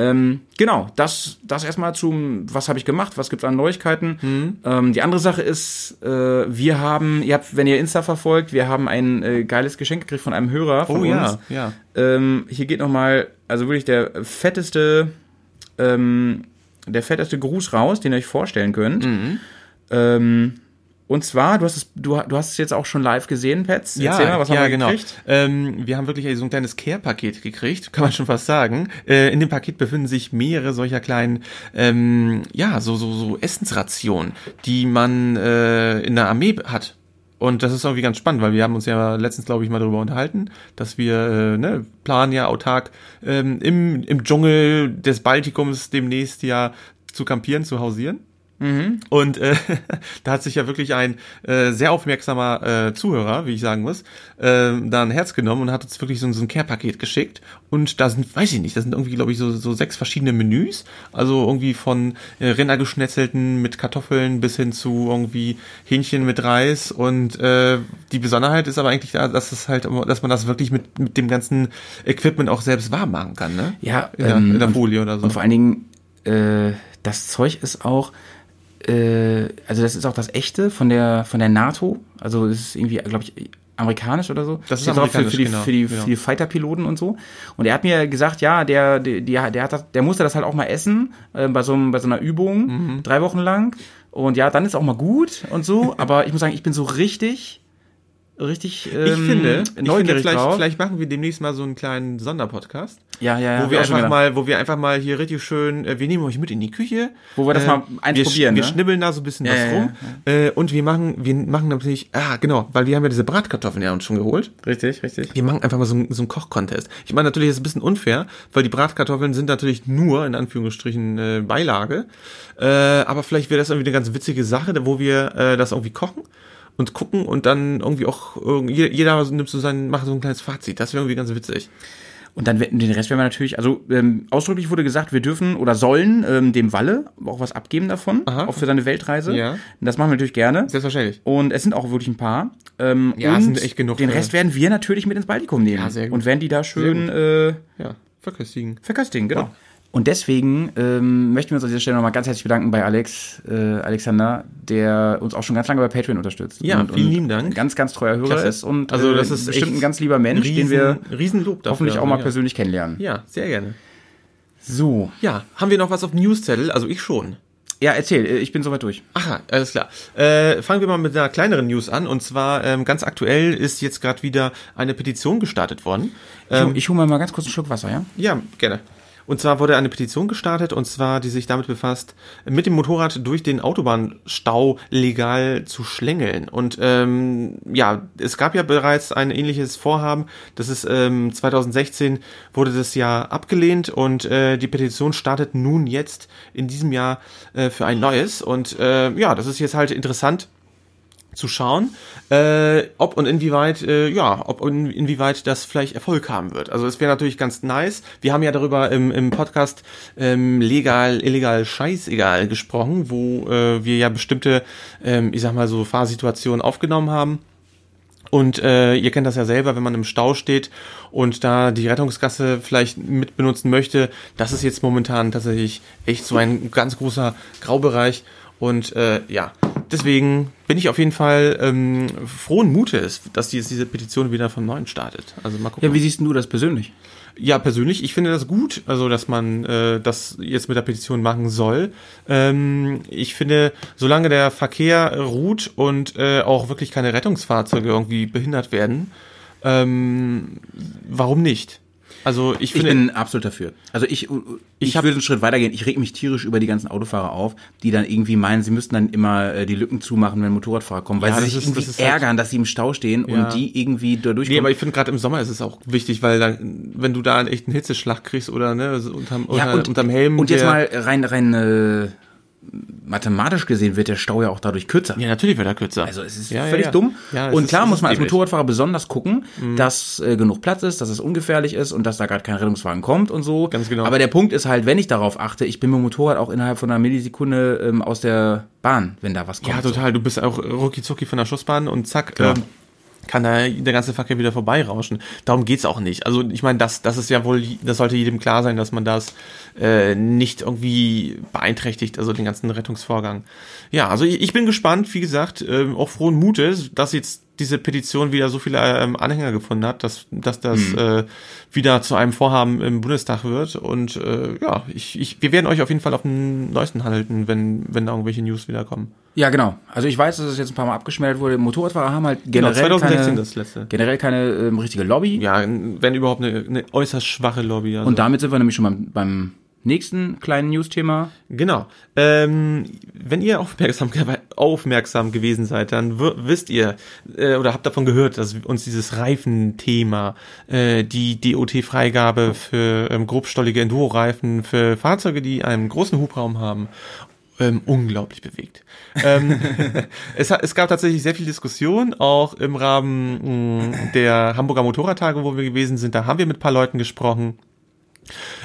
Ähm, genau, das, das erstmal zum, was habe ich gemacht, was gibt's an Neuigkeiten. Mhm. Ähm, die andere Sache ist, äh, wir haben, ihr habt, wenn ihr Insta verfolgt, wir haben ein äh, geiles Geschenk gekriegt von einem Hörer von Oh uns. ja, ja. Ähm, hier geht nochmal, also wirklich der fetteste, ähm, der fetteste Gruß raus, den ihr euch vorstellen könnt. Mhm. Ähm, und zwar, du hast es, du, du hast es jetzt auch schon live gesehen, Pets. Ja, Erzähl mal, was ja, haben wir genau. gekriegt? Ähm, wir haben wirklich so ein kleines Care-Paket gekriegt, kann man schon fast sagen. Äh, in dem Paket befinden sich mehrere solcher kleinen, ähm, ja, so so so Essensrationen, die man äh, in der Armee hat. Und das ist irgendwie ganz spannend, weil wir haben uns ja letztens, glaube ich, mal darüber unterhalten, dass wir äh, ne, planen ja autark ähm, im, im Dschungel des Baltikums demnächst ja zu kampieren, zu hausieren. Und äh, (laughs) da hat sich ja wirklich ein äh, sehr aufmerksamer äh, Zuhörer, wie ich sagen muss, äh, da ein Herz genommen und hat uns wirklich so, so ein Care-Paket geschickt. Und da sind, weiß ich nicht, das sind irgendwie, glaube ich, so, so sechs verschiedene Menüs. Also irgendwie von äh, Rindergeschnetzelten mit Kartoffeln bis hin zu irgendwie Hähnchen mit Reis. Und äh, die Besonderheit ist aber eigentlich da, dass es halt, dass man das wirklich mit, mit dem ganzen Equipment auch selbst warm machen kann, ne? Ja, in der, ähm, in der und- Folie oder so. Und vor allen Dingen, äh, das Zeug ist auch, äh, also das ist auch das echte von der von der NATO. Also es ist irgendwie, glaube ich, amerikanisch oder so. Das ist drauf für, für die, genau, für die, für die Fighter-Piloten und so. Und er hat mir gesagt, ja, der, der, der, der, hat das, der musste das halt auch mal essen äh, bei so einem, bei so einer Übung Mhm. drei Wochen lang. Und ja, dann ist auch mal gut und so. Aber ich muss sagen, ich bin so richtig richtig Ich ähm, finde, ich finde vielleicht, drauf. vielleicht machen wir demnächst mal so einen kleinen Sonderpodcast. ja, ja, ja. wo wir ich einfach gedacht. mal, wo wir einfach mal hier richtig schön, äh, wir nehmen euch mit in die Küche, Wo wir das äh, mal eins wir, probieren, Wir ne? schnibbeln da so ein bisschen Ja, was ja, rum Äh, und wir machen, wir machen natürlich, ah genau, weil wir haben ja diese Bratkartoffeln ja uns schon geholt. Richtig, richtig. Wir machen einfach mal so, einen- so einen Koch-Contest. Ich meine, natürlich ist es ein bisschen unfair, weil die Bratkartoffeln sind natürlich nur, in Anführungsstrichen, äh, Beilage. Äh, aber vielleicht wäre das irgendwie eine ganz witzige Sache, wo wir äh, das irgendwie kochen und gucken und dann irgendwie auch, jeder- nimmt so sein, macht so ein kleines Fazit. Das wäre irgendwie ganz witzig. Und dann den Rest werden wir natürlich, also ähm, ausdrücklich wurde gesagt, wir dürfen oder sollen ähm, dem Walle auch was abgeben davon, Aha. auch für seine Weltreise. Ja. Das machen wir natürlich gerne. Selbstverständlich. Und es sind auch wirklich ein paar. Ähm, Ja, und sind echt genug Den für- Rest werden wir natürlich mit ins Baltikum nehmen. Ja, sehr gut. Und werden die da schön äh, Ja, verköstigen. verköstigen, genau. Und deswegen ähm, möchten wir uns an dieser Stelle nochmal ganz herzlich bedanken bei Alex, äh, Alexander, der uns auch schon ganz lange bei Patreon unterstützt. Ja, und, vielen und lieben Dank. Ganz, ganz treuer Hörer Klasse. ist und Also, äh, das ist bestimmt ein ganz lieber Mensch, den wir Riesenlob dafür. hoffentlich auch mal ja. persönlich kennenlernen. Ja, sehr gerne. So. Ja, haben wir noch was auf dem Newszettel? Also ich schon. Ja, erzähl, äh, ich bin soweit durch. Aha, alles klar. Äh, fangen wir mal mit einer kleineren News an. Und zwar ähm, ganz aktuell ist jetzt gerade wieder eine Petition gestartet worden. Ähm, ich hole mir mal ganz kurz einen Schluck Wasser, ja? ja, gerne. Und zwar wurde eine Petition gestartet, und zwar, die sich damit befasst, mit dem Motorrad durch den Autobahnstau legal zu schlängeln. Und ähm, ja, es gab ja bereits ein ähnliches Vorhaben. Das ist ähm, 2016 wurde das ja abgelehnt und äh, die Petition startet nun jetzt in diesem Jahr äh, für ein neues. Und äh, ja, das ist jetzt halt interessant zu schauen, äh, ob und inwieweit, äh, ja, ob und inwieweit das vielleicht Erfolg haben wird. Also es wäre natürlich ganz nice. Wir haben ja darüber im, im Podcast ähm, legal, illegal, scheißegal gesprochen, wo äh, wir ja bestimmte, ähm, ich sag mal so Fahrsituationen aufgenommen haben. Und äh, ihr kennt das ja selber, wenn man im Stau steht und da die Rettungsgasse vielleicht mit benutzen möchte. Das ist jetzt momentan tatsächlich echt so ein ganz großer Graubereich. Und äh, ja, deswegen bin ich auf jeden Fall ähm, frohen Mutes, dass die jetzt diese Petition wieder von neuem startet. Also mal gucken. Ja, wie siehst du das persönlich? Ja, persönlich, ich finde das gut, also dass man äh, das jetzt mit der Petition machen soll. Ähm, ich finde, solange der Verkehr ruht und äh, auch wirklich keine Rettungsfahrzeuge irgendwie behindert werden, ähm, warum nicht? Also ich Ich finde, bin absolut dafür. Also ich, ich, hab- würde einen Schritt weitergehen. Ich reg mich tierisch über die ganzen Autofahrer auf, die dann irgendwie meinen, sie müssten dann immer äh, die Lücken zumachen, wenn Motorradfahrer kommen, weil Ja, sie sich ist- irgendwie das halt- ärgern, dass sie im Stau stehen Ja. und die irgendwie da nee, durchkommen. aber ich finde gerade im Sommer ist es auch wichtig, weil dann, wenn du da einen echten Hitzeschlag kriegst oder ne, unterm, ja, unter, und, unterm Helm. und jetzt mal rein, rein äh, mathematisch gesehen wird der Stau ja auch dadurch kürzer. Ja, natürlich wird er kürzer. Also es ist Ja, völlig ja. dumm. Ja, es und ist- klar es muss man als. Motorradfahrer besonders gucken, dass äh, genug Platz ist, dass es ungefährlich ist und dass da gerade kein Rettungswagen kommt und so. Ganz genau. Aber der Punkt ist halt, wenn ich darauf achte, ich bin mit dem Motorrad auch innerhalb von einer Millisekunde ähm, aus der Bahn, wenn da was kommt. Ja, total. Du bist auch rucki zucki von der Schussbahn und zack, Genau. ähm, kann da der ganze Verkehr wieder vorbeirauschen. Darum geht's auch nicht. Also ich meine, das, das ist ja wohl, das sollte jedem klar sein, dass man das äh, nicht irgendwie beeinträchtigt, also den ganzen Rettungsvorgang. Ja, also ich, ich bin gespannt, wie gesagt, ähm, auch frohen Mutes, dass jetzt diese Petition wieder so viele ähm, Anhänger gefunden hat, dass, dass das äh, wieder zu einem Vorhaben im Bundestag wird. Und äh, ja, ich, ich, wir werden euch auf jeden Fall auf dem neuesten halten, wenn, wenn da irgendwelche News wieder kommen. Ja, genau. Also ich weiß, dass es jetzt ein paar Mal abgeschmelzt wurde. Motorradfahrer haben halt Genau, generell 2016 keine, das letzte. generell keine ähm, richtige Lobby. Ja, wenn überhaupt eine, eine äußerst schwache Lobby. Also. Und damit sind wir nämlich schon beim, beim nächsten kleinen News-Thema. Genau. Ähm, wenn ihr aufmerksam, aufmerksam gewesen seid, dann wisst ihr äh, oder habt davon gehört, dass uns dieses Reifenthema, äh, die DOT-Freigabe für ähm, grobstollige Enduro-Reifen für Fahrzeuge, die einen großen Hubraum haben, ähm, unglaublich bewegt. ähm, (laughs) es, es gab tatsächlich sehr viel Diskussion, auch im Rahmen mh, der Hamburger Motorradtage, wo wir gewesen sind. Da haben wir mit ein paar Leuten gesprochen.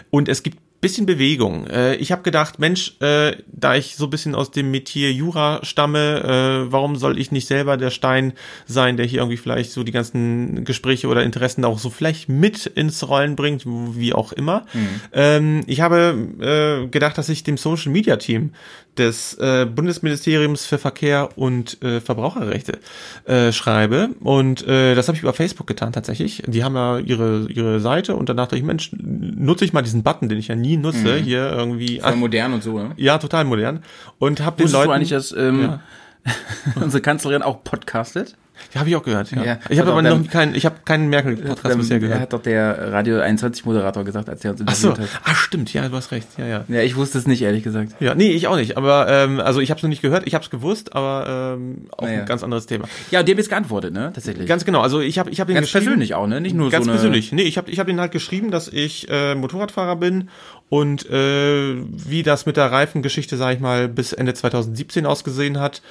Und es gibt bisschen Bewegung. Äh, ich habe gedacht, Mensch, äh, da ich so ein bisschen aus dem Metier Jura stamme, äh, warum soll ich nicht selber der Stein sein, der hier irgendwie vielleicht so die ganzen Gespräche oder Interessen auch so vielleicht mit ins Rollen bringt, wie auch immer. Ähm, ich habe äh, gedacht, dass ich dem Social Media Team des äh, Bundesministeriums für Verkehr und äh, Verbraucherrechte äh, schreibe und äh, das habe ich über Facebook getan tatsächlich. Die haben ja ihre ihre Seite und dann dachte ich, Mensch, nutze ich mal diesen Button, den ich ja nie nutze, hier irgendwie. Voll modern und so, ne? ja, total modern. Und habe den Leuten du eigentlich, dass ähm, Ja. (laughs) unsere Kanzlerin auch podcastet? Ja, habe ich auch gehört. Ja. Ja. ich habe aber noch keinen, ich habe keinen Merkel-Podcast bisher Er gehört. hat doch der Radio 21 Moderator gesagt, als er uns Ach so, interviewt hat. ah stimmt, ja, du hast recht, ja, ja. Ja, ich wusste es nicht, ehrlich gesagt. Ja, nee, ich auch nicht, aber ähm, also ich habe es noch nicht gehört, ich habe es gewusst, aber ähm, auch Naja. ein ganz anderes Thema. Ja, und dem ist geantwortet, ne? Tatsächlich. Ganz genau, also ich habe ich hab den Ganz geschrieben, persönlich auch, ne? Nicht nur ganz so persönlich. Nee, ich habe ich hab ihn halt geschrieben, dass ich äh, Motorradfahrer bin und äh, wie das mit der Reifengeschichte, sage ich mal, bis Ende 2017 ausgesehen hat.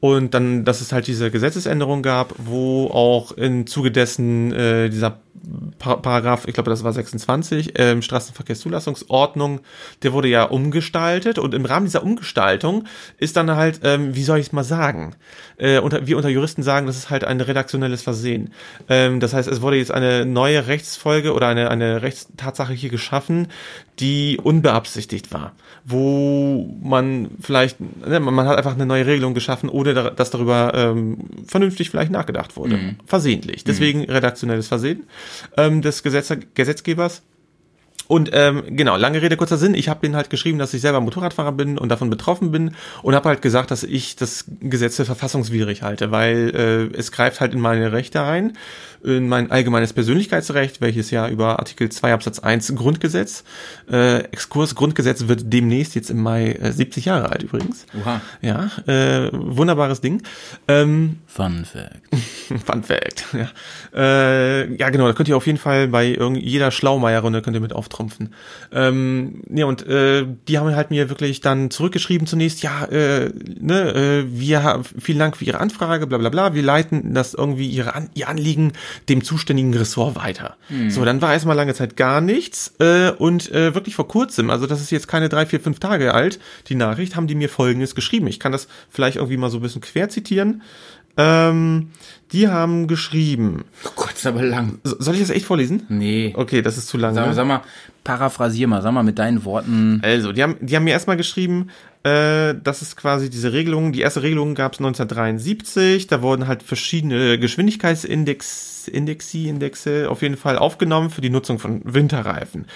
Und dann, dass es halt diese Gesetzesänderung gab, wo auch im Zuge dessen äh, dieser Paragraph, ich glaube, das war 26, ähm, Straßenverkehrszulassungsordnung, der wurde ja umgestaltet und im Rahmen dieser Umgestaltung ist dann halt, ähm, wie soll ich es mal sagen, äh, unter, wir unter Juristen sagen, das ist halt ein redaktionelles Versehen. Ähm, das heißt, es wurde jetzt eine neue Rechtsfolge oder eine, eine Rechtstatsache hier geschaffen, die unbeabsichtigt war, wo man vielleicht, ne, man hat einfach eine neue Regelung geschaffen, ohne da- dass darüber ähm, vernünftig vielleicht nachgedacht wurde. Versehentlich. Deswegen redaktionelles Versehen ähm, des Gesetz Gesetzgebers. Und ähm, genau, lange Rede, kurzer Sinn. Ich habe denen halt geschrieben, dass ich selber Motorradfahrer bin und davon betroffen bin und habe halt gesagt, dass ich das Gesetz für verfassungswidrig halte, weil äh, es greift halt in meine Rechte ein, in mein allgemeines Persönlichkeitsrecht, welches ja über Artikel 2 Absatz 1 Grundgesetz, äh, Exkurs Grundgesetz wird demnächst jetzt im Mai äh, 70 Jahre alt übrigens. Oha. Ja, äh, wunderbares Ding. Ähm, Fun Fact. (laughs) Fun Fact. Ja. Äh, ja, genau, da könnt ihr auf jeden Fall bei irgend jeder Schlaumeier-Runde könnt ihr mit auftrumpfen. Ähm, ja, und äh, die haben halt mir wirklich dann zurückgeschrieben zunächst, ja, äh, ne, äh, wir haben vielen Dank für Ihre Anfrage, bla bla bla, wir leiten das irgendwie ihre An ihr Anliegen dem zuständigen Ressort weiter. So, dann war erstmal lange Zeit gar nichts äh, und äh, wirklich vor kurzem, also das ist jetzt keine drei, vier, fünf Tage alt, die Nachricht, haben die mir folgendes geschrieben. Ich kann das vielleicht irgendwie mal so ein bisschen quer zitieren. Ähm, die haben geschrieben. Oh Gott, ist aber lang. So- Soll ich das echt vorlesen? Nee. Okay, das ist zu lang. Sag, ne? sag mal, paraphrasier mal, sag mal mit deinen Worten. Also, die haben, die haben mir erstmal geschrieben, äh, das ist quasi diese Regelung. Die erste Regelung gab es 1973. Da wurden halt verschiedene Geschwindigkeitsindex, Indexi, Indexe auf jeden Fall aufgenommen für die Nutzung von Winterreifen.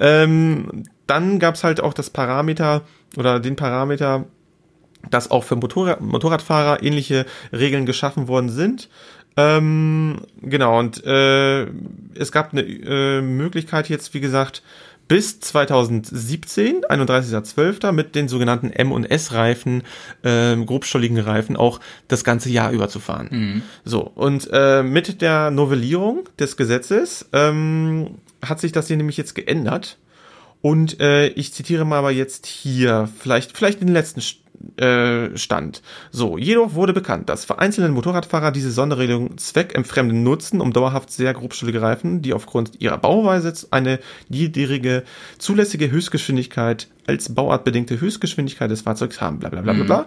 Ähm, dann gab es halt auch das Parameter oder den Parameter, dass auch für Motorrad, Motorradfahrer ähnliche Regeln geschaffen worden sind. Ähm, genau, und äh, es gab eine äh, Möglichkeit jetzt, wie gesagt, bis 2017, 31.12. mit den sogenannten M- und S-Reifen, ähm, grobstolligen Reifen, auch das ganze Jahr über zu fahren. So, und äh, mit der Novellierung des Gesetzes ähm, hat sich das hier nämlich jetzt geändert. Und äh, ich zitiere mal aber jetzt hier, vielleicht, vielleicht den letzten St- äh, Stand. So, jedoch wurde bekannt, dass vereinzelte Motorradfahrer diese Sonderregelung zweckentfremden nutzen, um dauerhaft sehr grobstüllige Reifen, die aufgrund ihrer Bauweise eine niedrige zulässige Höchstgeschwindigkeit als bauartbedingte Höchstgeschwindigkeit des Fahrzeugs haben, bla bla bla bla bla,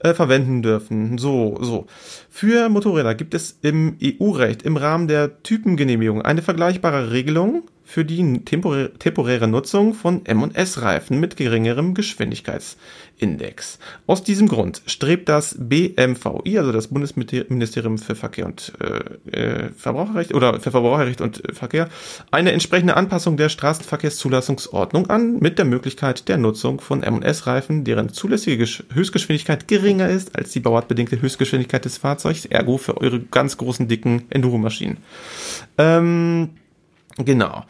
äh, verwenden dürfen. So, so. Für Motorräder gibt es im EU-Recht im Rahmen der Typengenehmigung eine vergleichbare Regelung für die temporä temporäre Nutzung von M&S-Reifen mit geringerem Geschwindigkeitsindex. Aus diesem Grund strebt das BMVI, also das Bundesministerium für Verkehr und äh, äh, Verbraucherrecht oder für Verbraucherrecht und äh, Verkehr, eine entsprechende Anpassung der Straßenverkehrszulassungsordnung an mit der Möglichkeit der Nutzung von M&S-Reifen, deren zulässige Gesch Höchstgeschwindigkeit geringer ist als die bauartbedingte Höchstgeschwindigkeit des Fahrzeugs, ergo für eure ganz großen, dicken Enduro-Maschinen. Ähm, Genau.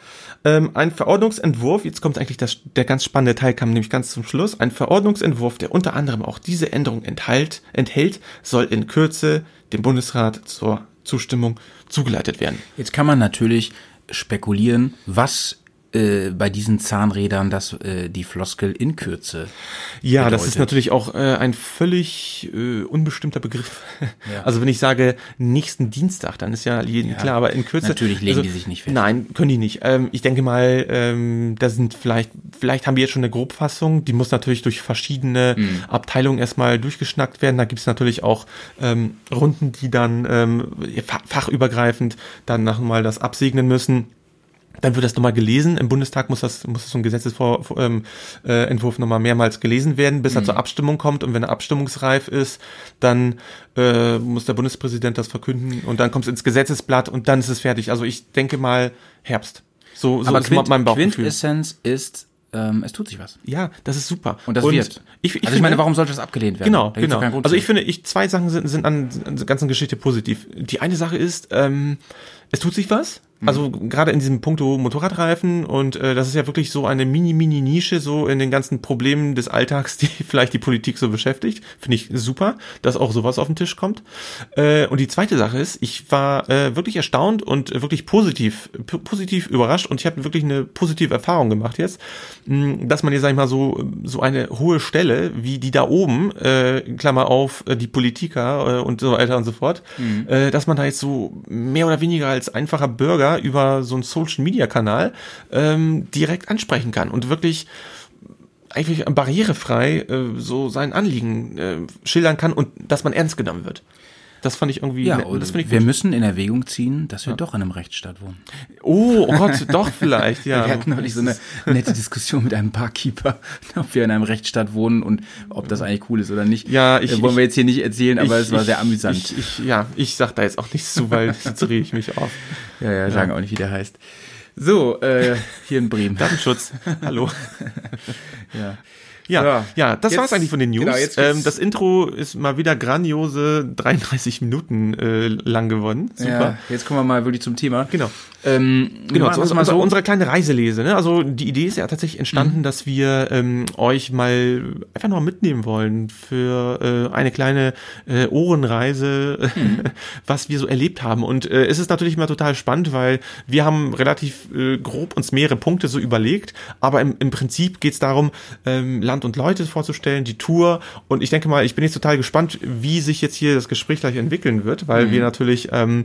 Ähm, ein Verordnungsentwurf, jetzt kommt eigentlich das, der ganz spannende Teil, kam nämlich ganz zum Schluss. Ein Verordnungsentwurf, der unter anderem auch diese Änderung enthält, enthält, soll in Kürze dem Bundesrat zur Zustimmung zugeleitet werden. Jetzt kann man natürlich spekulieren, was äh, bei diesen Zahnrädern das äh, die Floskel in Kürze. Ja, das bedeutet. ist natürlich auch äh, ein völlig äh, unbestimmter Begriff. (laughs) Also wenn ich sage nächsten Dienstag, dann ist ja jedem klar, aber in Kürze. Natürlich legen also, die sich nicht fest. Nein, können die nicht. Ähm, ich denke mal, ähm, da sind vielleicht, vielleicht haben wir jetzt schon eine Grobfassung, die muss natürlich durch verschiedene Mhm. Abteilungen erstmal durchgeschnackt werden. Da gibt's natürlich auch ähm, Runden, die dann ähm, fach- fachübergreifend dann nochmal das absegnen müssen. Dann wird das nochmal gelesen. Im Bundestag muss das, muss so ein Gesetzesentwurf ähm, äh, nochmal mehrmals gelesen werden, bis er zur Abstimmung kommt. Und wenn er abstimmungsreif ist, dann äh, muss der Bundespräsident das verkünden und dann kommt es ins Gesetzesblatt und dann ist es fertig. Also ich denke mal Herbst. So, so Aber ist Quint, mein Bauchgefühl. Quintessenz ist, ähm, es tut sich was. Ja, das ist super. Und das wird. Ich, ich also ich meine, warum sollte das abgelehnt werden? Genau, genau. Also ich finde, ich, zwei Sachen sind, sind an, an der ganzen Geschichte positiv. Die eine Sache ist, ähm, es tut sich was. Mhm. Also gerade in diesem Punkto Motorradreifen und äh, das ist ja wirklich so eine mini mini Nische so in den ganzen Problemen des Alltags, (laughs) die vielleicht die Politik so beschäftigt. Finde ich super, dass auch sowas auf den Tisch kommt. Äh, und die zweite Sache ist, ich war äh, wirklich erstaunt und wirklich positiv positiv überrascht und ich habe wirklich eine positive Erfahrung gemacht jetzt, mh, dass man jetzt sag ich mal so so eine hohe Stelle wie die da oben äh, Klammer auf äh, die Politiker äh, und so weiter und so fort, äh, dass man da jetzt so mehr oder weniger als einfacher Bürger über so einen Social Media Kanal ähm, direkt ansprechen kann und wirklich eigentlich barrierefrei äh, so sein Anliegen äh, schildern kann und dass man ernst genommen wird. Das fand ich irgendwie, ja, ne- das finde ich wir gut. müssen in Erwägung ziehen, dass wir doch in einem Rechtsstaat wohnen. Oh, oh Gott, doch vielleicht, (laughs) ja. Wir hatten neulich so eine nette Diskussion mit einem Barkeeper, (laughs) ob wir in einem Rechtsstaat wohnen und ob das eigentlich cool ist oder nicht. Ja, ich- äh, wollen wir jetzt hier nicht erzählen, aber es war Ich- sehr amüsant. Ich, ja, ich sag da jetzt auch nichts zu, weil (laughs) jetzt rege ich mich auf. ja, ja, sagen auch nicht, wie der heißt. So, äh, hier in Bremen. Datenschutz, hallo. Ja. Ja, Ja. ja, das Jetzt- war's eigentlich von den News. genau, ähm, das Intro ist mal wieder grandiose 33 Minuten äh, lang geworden. Super. Ja, jetzt kommen wir mal wirklich zum Thema. Genau. Ähm, Genau, zu das unserer, so. Mhm. unsere kleine Reiselese. Ne? Also die Idee ist ja tatsächlich entstanden, dass wir ähm, euch mal einfach noch mitnehmen wollen für äh, eine kleine äh, Ohrenreise, Mhm. (laughs) was wir so erlebt haben. Und äh, es ist natürlich mal total spannend, weil wir haben relativ äh, grob uns mehrere Punkte so überlegt, aber im, im Prinzip geht's darum, ähm, Land und Leute vorzustellen, die Tour. Und ich denke mal, ich bin jetzt total gespannt, wie sich jetzt hier das Gespräch gleich entwickeln wird, weil Mhm. wir natürlich ähm,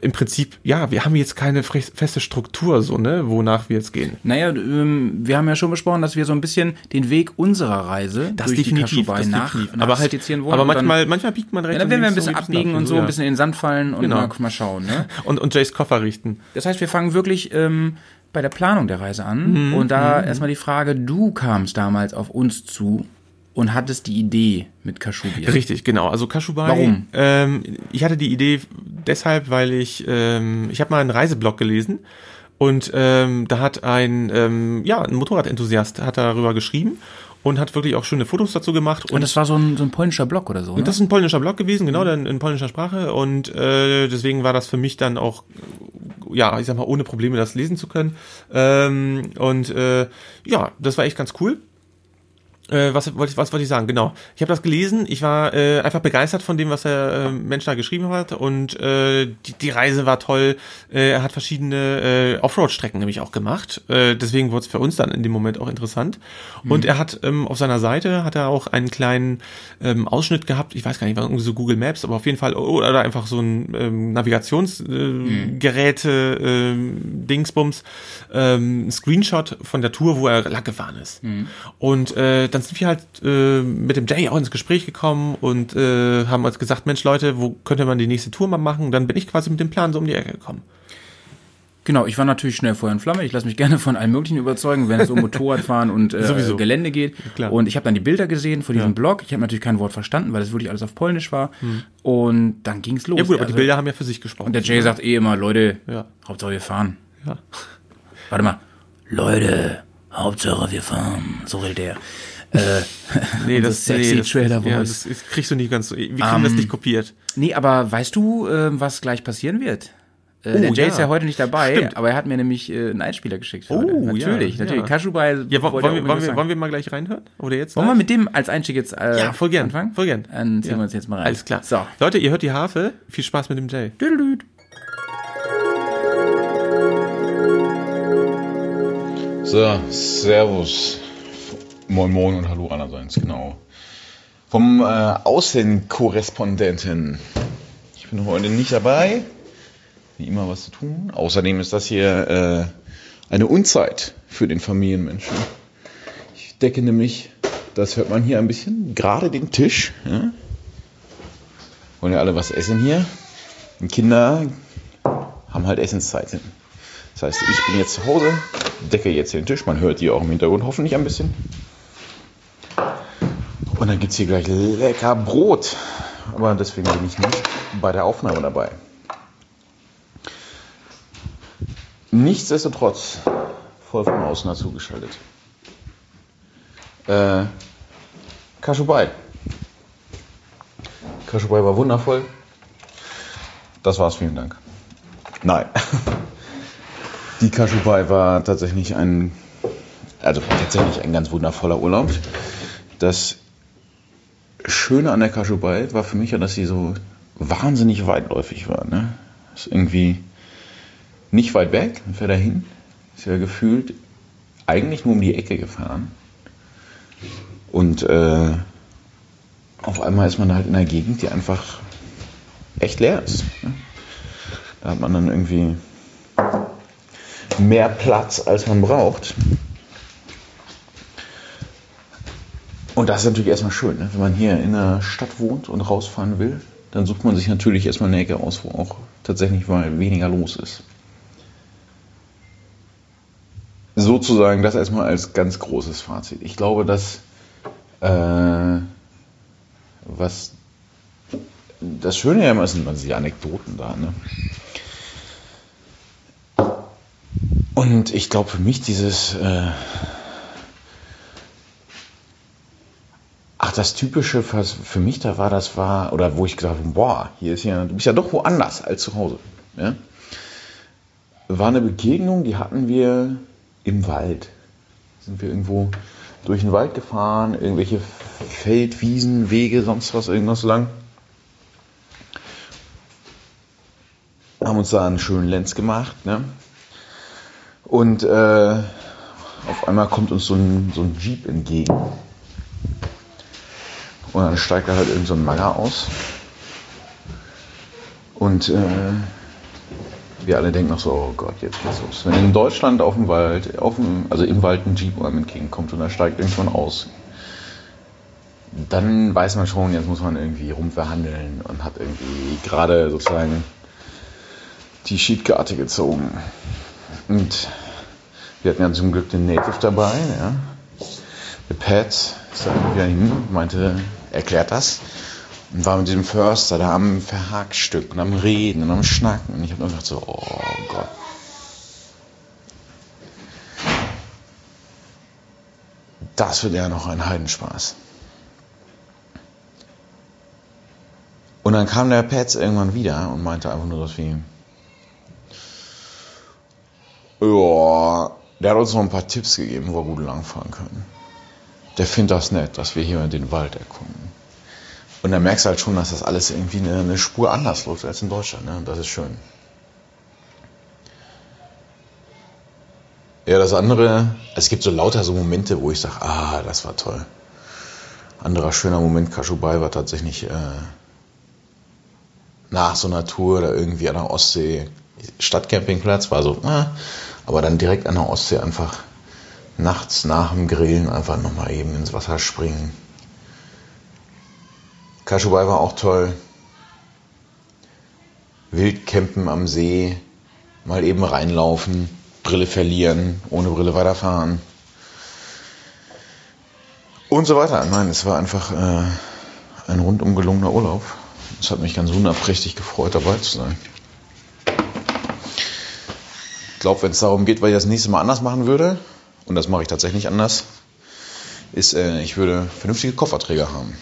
im Prinzip, ja, wir haben jetzt keine feste Struktur, so, ne, wonach wir jetzt gehen. Naja, ähm, wir haben ja schon besprochen, dass wir so ein bisschen den Weg unserer Reise durch die Kaschubei nach, nach aber halt, skizzieren wollen. aber manchmal, manchmal biegt man dann, rechts ja, dann werden wir ein bisschen abbiegen und so, ja. ein bisschen in den Sand fallen und Genau. mal, mal schauen. Ne? und, und Jays Koffer richten. Das heißt, wir fangen wirklich ähm, bei der Planung der Reise an. Mhm, Und da erstmal die Frage, du kamst damals auf uns zu und hattest die Idee mit Kaschubia. Richtig, genau. Also Kashubai. Warum? Ähm, ich hatte die Idee deshalb, weil ich ähm, ich habe mal einen Reiseblog gelesen und ähm, da hat ein ähm, ja ein Motorradenthusiast hat darüber geschrieben und hat wirklich auch schöne Fotos dazu gemacht Und das war so ein, so ein polnischer Block oder so, ne? Und das ist ein polnischer Blog gewesen, genau, in, in polnischer Sprache. Und äh, deswegen war das für mich dann auch, ja, ich sag mal, ohne Probleme das lesen zu können. Ähm, und äh, ja, das war echt ganz cool. Äh, was wollte ich, was wollte ich sagen? Genau. Ich habe das gelesen. Ich war äh, einfach begeistert von dem, was der äh, Mensch da geschrieben hat. Und äh, die, die Reise war toll. Äh, er hat verschiedene äh, Offroad-Strecken nämlich auch gemacht. Äh, deswegen wurde es für uns dann in dem Moment auch interessant. Und er hat ähm, auf seiner Seite hat er auch einen kleinen ähm, Ausschnitt gehabt. Ich weiß gar nicht, war irgendwie so Google Maps, aber auf jeden Fall oder einfach so ein ähm, Navigationsgeräte äh, Geräte, ähm, Dingsbums, ähm, ein Screenshot von der Tour, wo er lang gefahren ist. Und äh, dann sind wir halt äh, mit dem Jay auch ins Gespräch gekommen und äh, haben uns gesagt, Mensch Leute, wo könnte man die nächste Tour mal machen? Und dann bin ich quasi mit dem Plan so um die Ecke gekommen. Genau, ich war natürlich schnell Feuer und Flamme. Ich lasse mich gerne von allem Möglichen überzeugen, wenn es um (laughs) Motorradfahren und äh, Sowieso. Gelände geht. Klar. Und ich habe dann die Bilder gesehen von diesem Blog. Ich habe natürlich kein Wort verstanden, weil es wirklich alles auf Polnisch war. Und dann ging's los. Ja gut, aber Also- die Bilder haben ja für sich gesprochen. Und der Jay sagt eh immer, Leute, Ja. Hauptsache wir fahren. Ja. Warte mal. Leute, Hauptsache wir fahren. So redet der. Äh, (laughs) Nee, das, sexy nee, das, Trailer ja, Voice. das ist- kriegst du nicht ganz so. Wir kriegen das nicht kopiert. Nee, aber weißt du, äh, was gleich passieren wird? Äh, Oh, der Jay ja. ist ja heute nicht dabei, Stimmt. aber er hat mir nämlich äh, einen Einspieler geschickt. Oh, heute. ja, natürlich, natürlich. ja. Kaschubai. Ja, wollen, wir, wollen, wir, wollen wir mal gleich reinhören? Oder jetzt? Wollen wir gleich? mit dem als Einstieg jetzt äh, Ja, voll gern. anfangen? Voll gern. Dann ziehen Ja. wir uns jetzt mal rein. Alles klar. So. Leute, ihr hört die Harfe. Viel Spaß mit dem Jay. Düdelüt. So, Servus. Moin Moin und Hallo allerseits, genau. Vom äh, Außenkorrespondenten. Ich bin heute nicht dabei. Wie immer was zu tun. Außerdem ist das hier äh, eine Unzeit für den Familienmenschen. Ich decke nämlich, das hört man hier ein bisschen, gerade den Tisch. Ja? Wollen ja alle was essen hier. Und Kinder haben halt Essenszeit. Das heißt, ich bin jetzt zu Hause, decke jetzt den Tisch, man hört die auch im Hintergrund hoffentlich ein bisschen. Und dann gibt es hier gleich lecker Brot. Aber deswegen bin ich nicht bei der Aufnahme dabei. Nichtsdestotrotz voll von außen dazu. Äh, Kaschubai. Kaschubai war wundervoll. Das war's, vielen Dank. Nein. (laughs) Die Kaschubai war tatsächlich ein, also tatsächlich ein ganz wundervoller Urlaub. Das Schöne an der Kaschubai war für mich ja, dass sie so wahnsinnig weitläufig war. Ne? Ist irgendwie nicht weit weg, fährt er hin. Ist ja gefühlt eigentlich nur um die Ecke gefahren. Und äh, auf einmal ist man halt in einer Gegend, die einfach echt leer ist. Ne? Da hat man dann irgendwie mehr Platz, als man braucht. Und das ist natürlich erstmal schön, ne? wenn man hier in der Stadt wohnt und rausfahren will, dann sucht man sich natürlich erstmal eine Ecke aus, wo auch tatsächlich mal weniger los ist. Sozusagen das erstmal als ganz großes Fazit. Ich glaube, dass äh, was das Schöne ja immer sind immer die Anekdoten da. Ne? Und ich glaube für mich dieses äh, Ach, das Typische was für mich da war, das war, oder wo ich gesagt habe, boah, hier ist ja, du bist ja doch woanders als zu Hause. Ja? War eine Begegnung, die hatten wir im Wald. Sind wir irgendwo durch den Wald gefahren, irgendwelche Feldwiesen, Wege, sonst was, irgendwas lang. Haben uns da einen schönen Lenz gemacht, ne? Und äh, auf einmal kommt uns so ein, so ein Jeep entgegen. Und dann steigt da halt irgend so ein Manger aus. Und äh, wir alle denken noch so, oh Gott, jetzt geht's los. Wenn in Deutschland auf dem Wald, auf dem, also im Wald ein Jeep einem entgegenkommt und da steigt irgendwann aus, dann weiß man schon, jetzt muss man irgendwie rumverhandeln und hat irgendwie gerade sozusagen die Sheetkarte gezogen. Und wir hatten ja zum Glück den Native dabei, ja. Der Pat ist da irgendwie hin meinte, erklärt das. Und war mit diesem Förster da am Verhackstück und am Reden und am Schnacken. Und ich habe gedacht so, oh Gott. Das wird ja noch ein Heidenspaß. Und dann kam der Pets irgendwann wieder und meinte einfach nur so wie, ja, der hat uns noch ein paar Tipps gegeben, wo wir gut langfahren können. Der findet das nett, dass wir hier den Wald erkunden. Und dann merkst du halt schon, dass das alles irgendwie eine, eine Spur anders läuft als in Deutschland. Ne? Und das ist schön. Ja, das andere, es gibt so lauter so Momente, wo ich sage, ah, das war toll. Anderer schöner Moment, Kaschubai, war tatsächlich äh, nach so einer Tour da irgendwie an der Ostsee, Stadtcampingplatz, war so, ah, aber dann direkt an der Ostsee einfach nachts nach dem Grillen einfach nochmal eben ins Wasser springen. Kaschubai war auch toll. Wildcampen am See, mal eben reinlaufen, Brille verlieren, ohne Brille weiterfahren. Und so weiter. Nein, es war einfach äh, ein rundum gelungener Urlaub. Es hat mich ganz wunderprächtig gefreut, dabei zu sein. Ich glaube, wenn es darum geht, weil ich das nächste Mal anders machen würde, und das mache ich tatsächlich anders, ist, äh, ich würde vernünftige Kofferträger haben.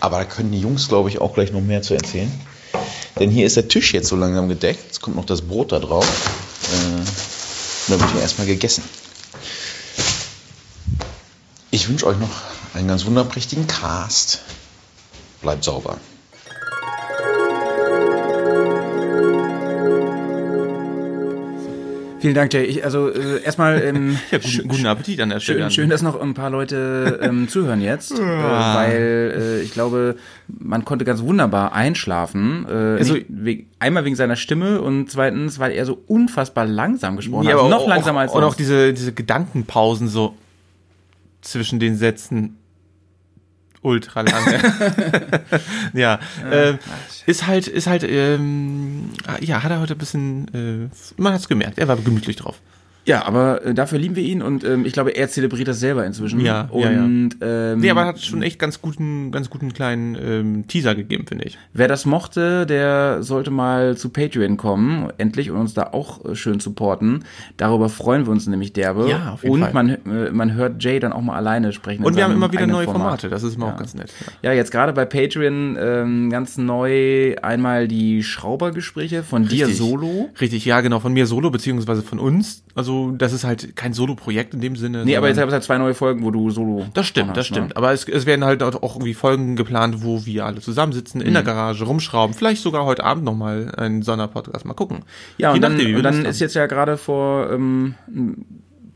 Aber da können die Jungs, glaube ich, auch gleich noch mehr zu erzählen. Denn hier ist der Tisch jetzt so langsam gedeckt. Jetzt kommt noch das Brot da drauf. Äh, dann wird hier erstmal gegessen. Ich wünsche euch noch einen ganz wunderprächtigen Cast. Bleibt sauber. Vielen Dank, Jay. Ich, also äh, erstmal ähm, (laughs) Ja, guten, guten Appetit an der Stelle. Schön, schön, dass noch ein paar Leute ähm, (laughs) zuhören jetzt, äh, weil äh, ich glaube, man konnte ganz wunderbar einschlafen. Äh, Also- wegen, einmal wegen seiner Stimme und zweitens, weil er so unfassbar langsam gesprochen Ja, hat. Noch auch, langsamer als Und auch sonst. diese, diese Gedankenpausen so zwischen den Sätzen. Ultra lange. (laughs) ja, äh, ist halt, ist halt, ähm, ja, hat er heute ein bisschen, äh, man hat's gemerkt, er war gemütlich drauf. Ja, aber äh, dafür lieben wir ihn und ähm, ich glaube, er zelebriert das selber inzwischen. Ja, und, ja, ja. Ähm, Nee, aber er hat schon echt ganz guten, ganz guten kleinen ähm, Teaser gegeben, finde ich. Wer das mochte, der sollte mal zu Patreon kommen, endlich, und uns da auch äh, schön supporten. Darüber freuen wir uns nämlich derbe. Ja, auf jeden und Fall. man, äh, man hört Jay dann auch mal alleine sprechen. Und wir haben immer wieder neue Format. Formate, das ist immer Ja. auch ganz nett. Ja. Ja, jetzt gerade bei Patreon ähm, ganz neu einmal die Schraubergespräche von dir Richtig. solo. Richtig, ja, genau, von mir solo, beziehungsweise von uns. Also, das ist halt kein Solo-Projekt in dem Sinne. Nee, aber jetzt sondern- habe ich halt zwei neue Folgen, wo du solo. Das stimmt, dran das hast, ne? stimmt. Aber es, es werden halt auch irgendwie Folgen geplant, wo wir alle zusammensitzen, in Mhm. der Garage, rumschrauben. Vielleicht sogar heute Abend nochmal einen Sonderpodcast. Mal gucken. Ja, Je und dann, nachdem, wir und dann ist haben. jetzt ja gerade vor ähm, ein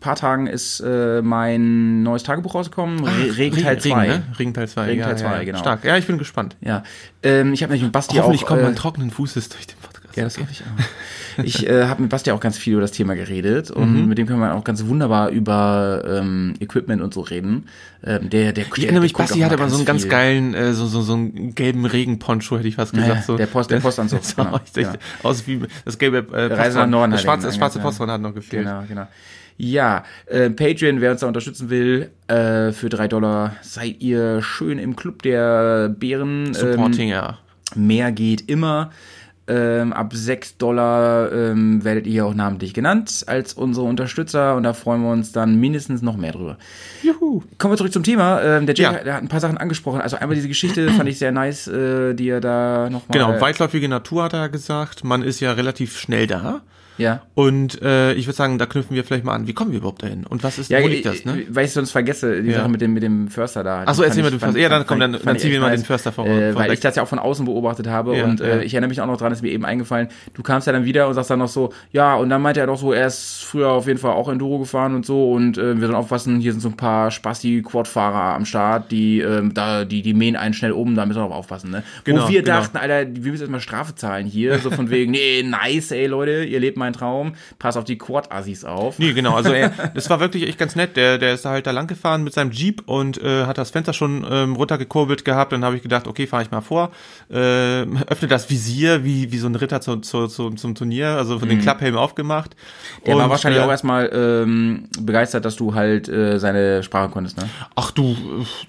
paar Tagen ist äh, mein neues Tagebuch rausgekommen, Re Regen Teil 2. Regen, ne? Regen Teil 2. Regen ja, Teil ja, zwei, ja. genau. Stark. Ja, ich bin gespannt. Ja, ähm, ich habe nämlich mit Basti Hoffentlich auch... kommt man äh, trockenen Fußes durch den. Ja, das hoffe ich auch. (laughs) Ich äh, habe mit Basti auch ganz viel über das Thema geredet und Mhm. mit dem können wir auch ganz wunderbar über ähm, Equipment und so reden. Ähm, der, der, Ich erinnere mich, Basti hatte aber so einen ganz geilen, äh, so, so, so einen gelben Regenponcho, hätte ich fast Ja, gesagt. So. der Post- der Postanzug, (laughs) Das genau, ja. aus wie das gelbe äh, Reise nach Norden Das schwarze, das schwarze ja. Postwand hat noch gefehlt. Genau, genau. Ja, äh, Patreon, wer uns da unterstützen will, äh, für drei Dollar seid ihr schön im Club der Bären. Supporting, ja. Ähm, mehr geht immer. Ähm, ab 6 Dollar ähm, werdet ihr auch namentlich genannt als unsere Unterstützer und da freuen wir uns dann mindestens noch mehr drüber. Juhu. Kommen wir zurück zum Thema. Ähm, der Jay Ja. hat ein paar Sachen angesprochen. Also einmal diese Geschichte (clears throat) fand ich sehr nice, äh, die er da nochmal. Genau, weitläufige Natur hat er gesagt. Man ist ja relativ schnell da. Ja. Und äh, ich würde sagen, da knüpfen wir vielleicht mal an. Wie kommen wir überhaupt dahin? Und was ist, Ja, wo liegt das, äh, ne? Weil ich sonst vergesse, die Ja. Sache mit dem, mit dem Förster da. Ach so, Die erzähl mal du Förster. Ja, dann komm, dann- dann ziehen wir mal den Förster vor- Äh, weil ich das ja auch von außen beobachtet habe Ja, und äh, ich erinnere mich auch noch dran, ist mir eben eingefallen, du kamst ja dann wieder und sagst dann noch so, ja, und dann meinte er doch so, er ist früher auf jeden Fall auch Enduro gefahren und so und äh, wir sollen aufpassen, hier sind so ein paar Spasti-Quad-Fahrer am Start, die ähm, da, die, die mähen einen schnell um, da müssen wir auch aufpassen, ne? Genau, Wo wir genau. dachten, Alter, wir müssen erstmal Strafe zahlen hier, so von wegen, (laughs) nee, nice, ey, Leute, ihr lebt meinen Traum, pass auf die Quad-Assis auf. Nee, genau. Also er, (laughs) das war wirklich echt ganz nett. Der, der ist da halt da lang gefahren mit seinem Jeep und äh, hat das Fenster schon ähm, runtergekurbelt gehabt. Dann habe ich gedacht, okay, fahre ich mal vor. Äh, öffne das Visier wie, wie so ein Ritter zu, zu, zu, zum Turnier, also von den Klapphelm aufgemacht. Mhm. Der war Und, wahrscheinlich äh, auch erstmal ähm, begeistert, dass du halt äh, seine Sprache konntest, ne? Ach du,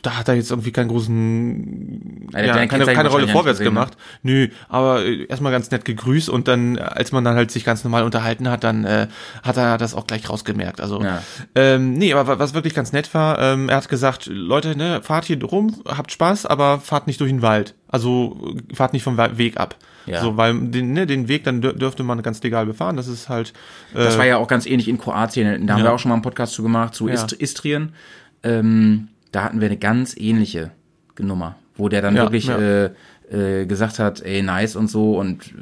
da hat er jetzt irgendwie keinen großen, Ja, keine, Kennzeichen keine Rolle vorwärts gesehen, ne? gemacht. Nö, aber äh, erstmal ganz nett gegrüßt und dann, als man dann halt sich ganz normal unterhalten hat, dann äh, hat er das auch gleich rausgemerkt. Also, Ja. ähm, nee, aber wa- was wirklich ganz nett war, ähm, er hat gesagt, Leute, ne, fahrt hier rum, habt Spaß, aber fahrt nicht durch den Wald. Also fahrt nicht vom Weg ab. Ja. So, weil den, ne, den Weg dann dür dürfte man ganz legal befahren. Das ist halt. Äh, Das war ja auch ganz ähnlich in Kroatien. Da haben Ja. wir auch schon mal einen Podcast zu gemacht, zu Ja. Ist Istrien. Ähm, da hatten wir eine ganz ähnliche Nummer, wo der dann wirklich. Äh, äh, gesagt hat, ey, nice und so und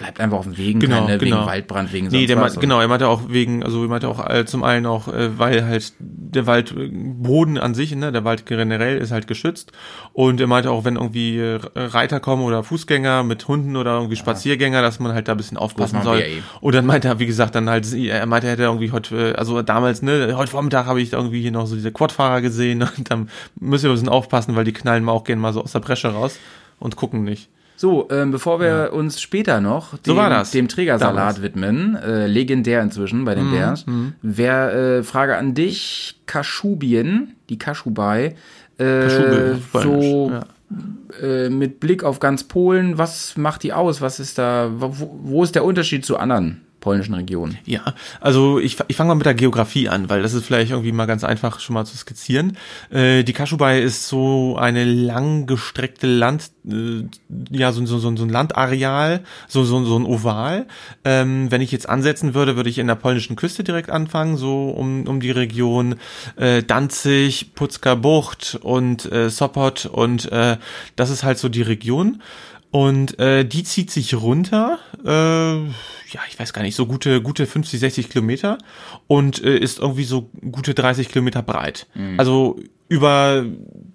bleibt einfach auf dem Wegen, Genau, keine, genau. wegen Waldbrand, wegen Nee, der was. meint, genau, er meinte auch wegen, also er meinte auch äh, zum einen auch, äh, weil halt der Waldboden an sich, ne, der Wald generell ist halt geschützt und er meinte auch, wenn irgendwie äh, Reiter kommen oder Fußgänger mit Hunden oder irgendwie Spaziergänger, dass man halt da ein bisschen aufpassen soll. eh. Und dann meinte er, wie gesagt, dann halt, er meinte, er hätte irgendwie heute, äh, also damals, ne, heute Vormittag habe ich da irgendwie hier noch so diese Quadfahrer gesehen (laughs) und dann müssen wir ein bisschen aufpassen, weil die knallen mal auch gerne mal so aus der Bresche raus und gucken nicht. So, ähm, bevor wir uns später noch dem, So dem Trägersalat Damals. Mhm, widmen, äh, legendär inzwischen bei den Bears, wer äh, Frage an dich, Kaschubien, die Kaschubai, äh, Kaschube, so ja. äh, mit Blick auf ganz Polen, was macht die aus? Was ist da, wo, wo ist der Unterschied zu anderen polnischen Regionen? Ja, also ich, ich fange mal mit der Geografie an, weil das ist vielleicht irgendwie mal ganz einfach schon mal zu skizzieren. Äh, die Kaschubai ist so eine langgestreckte Land, äh, ja, so, so, so, so ein Landareal, so, so, so ein Oval. Ähm, wenn ich jetzt ansetzen würde, würde ich in der polnischen Küste direkt anfangen, so um, um die Region äh, Danzig, Putzka Bucht und äh, Sopot und äh, das ist halt so die Region. Und äh, die zieht sich runter, äh, ja, ich weiß gar nicht, so gute, gute 50, 60 Kilometer und äh, ist irgendwie so gute 30 Kilometer breit. Also über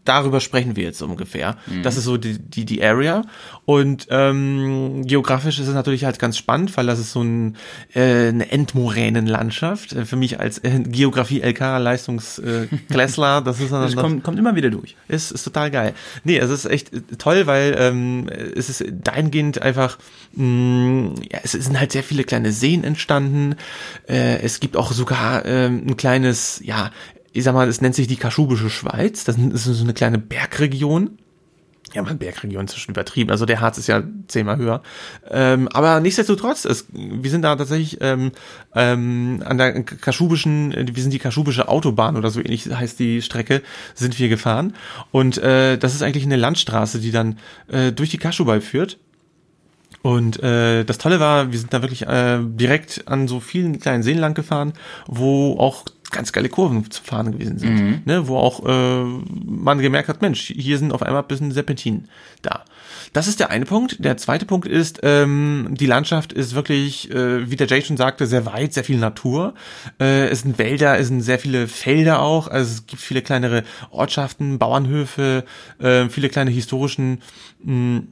darüber sprechen wir jetzt ungefähr. Das ist so die, die, die Area. Und ähm, geografisch ist es natürlich halt ganz spannend, weil das ist so ein, äh, eine Endmoränenlandschaft. Äh, Für mich als äh, Geografie-LK-Leistungsklässler, (laughs) das ist Das dann kommt, kommt immer wieder durch. ist, ist total geil. Nee, es ist echt äh, toll, weil ähm, es ist dahingehend einfach, mh, ja, es sind halt sehr viele kleine Seen entstanden. Äh, es gibt auch sogar ähm, ein kleines, ja, ich sag mal, es nennt sich die Kaschubische Schweiz. Das ist so eine kleine Bergregion. Ja, man, Bergregion ist schon übertrieben. Also der Harz ist ja zehnmal höher. Ähm, aber nichtsdestotrotz, es, wir sind da tatsächlich ähm, ähm, an der kaschubischen, wir sind die kaschubische Autobahn oder so ähnlich heißt die Strecke, sind wir gefahren. Und äh, das ist eigentlich eine Landstraße, die dann äh, durch die Kaschubai führt. Und äh, das Tolle war, wir sind da wirklich äh, direkt an so vielen kleinen Seen lang gefahren, wo auch ganz geile Kurven zu fahren gewesen sind. Ne, wo auch äh, man gemerkt hat, Mensch, hier sind auf einmal ein bisschen Serpentin da. Das ist der eine Punkt. Der zweite Punkt ist, ähm, die Landschaft ist wirklich, äh, wie der Jay schon sagte, sehr weit, sehr viel Natur. Äh, es sind Wälder, es sind sehr viele Felder auch. Also es gibt viele kleinere Ortschaften, Bauernhöfe, äh, viele kleine historischen mh,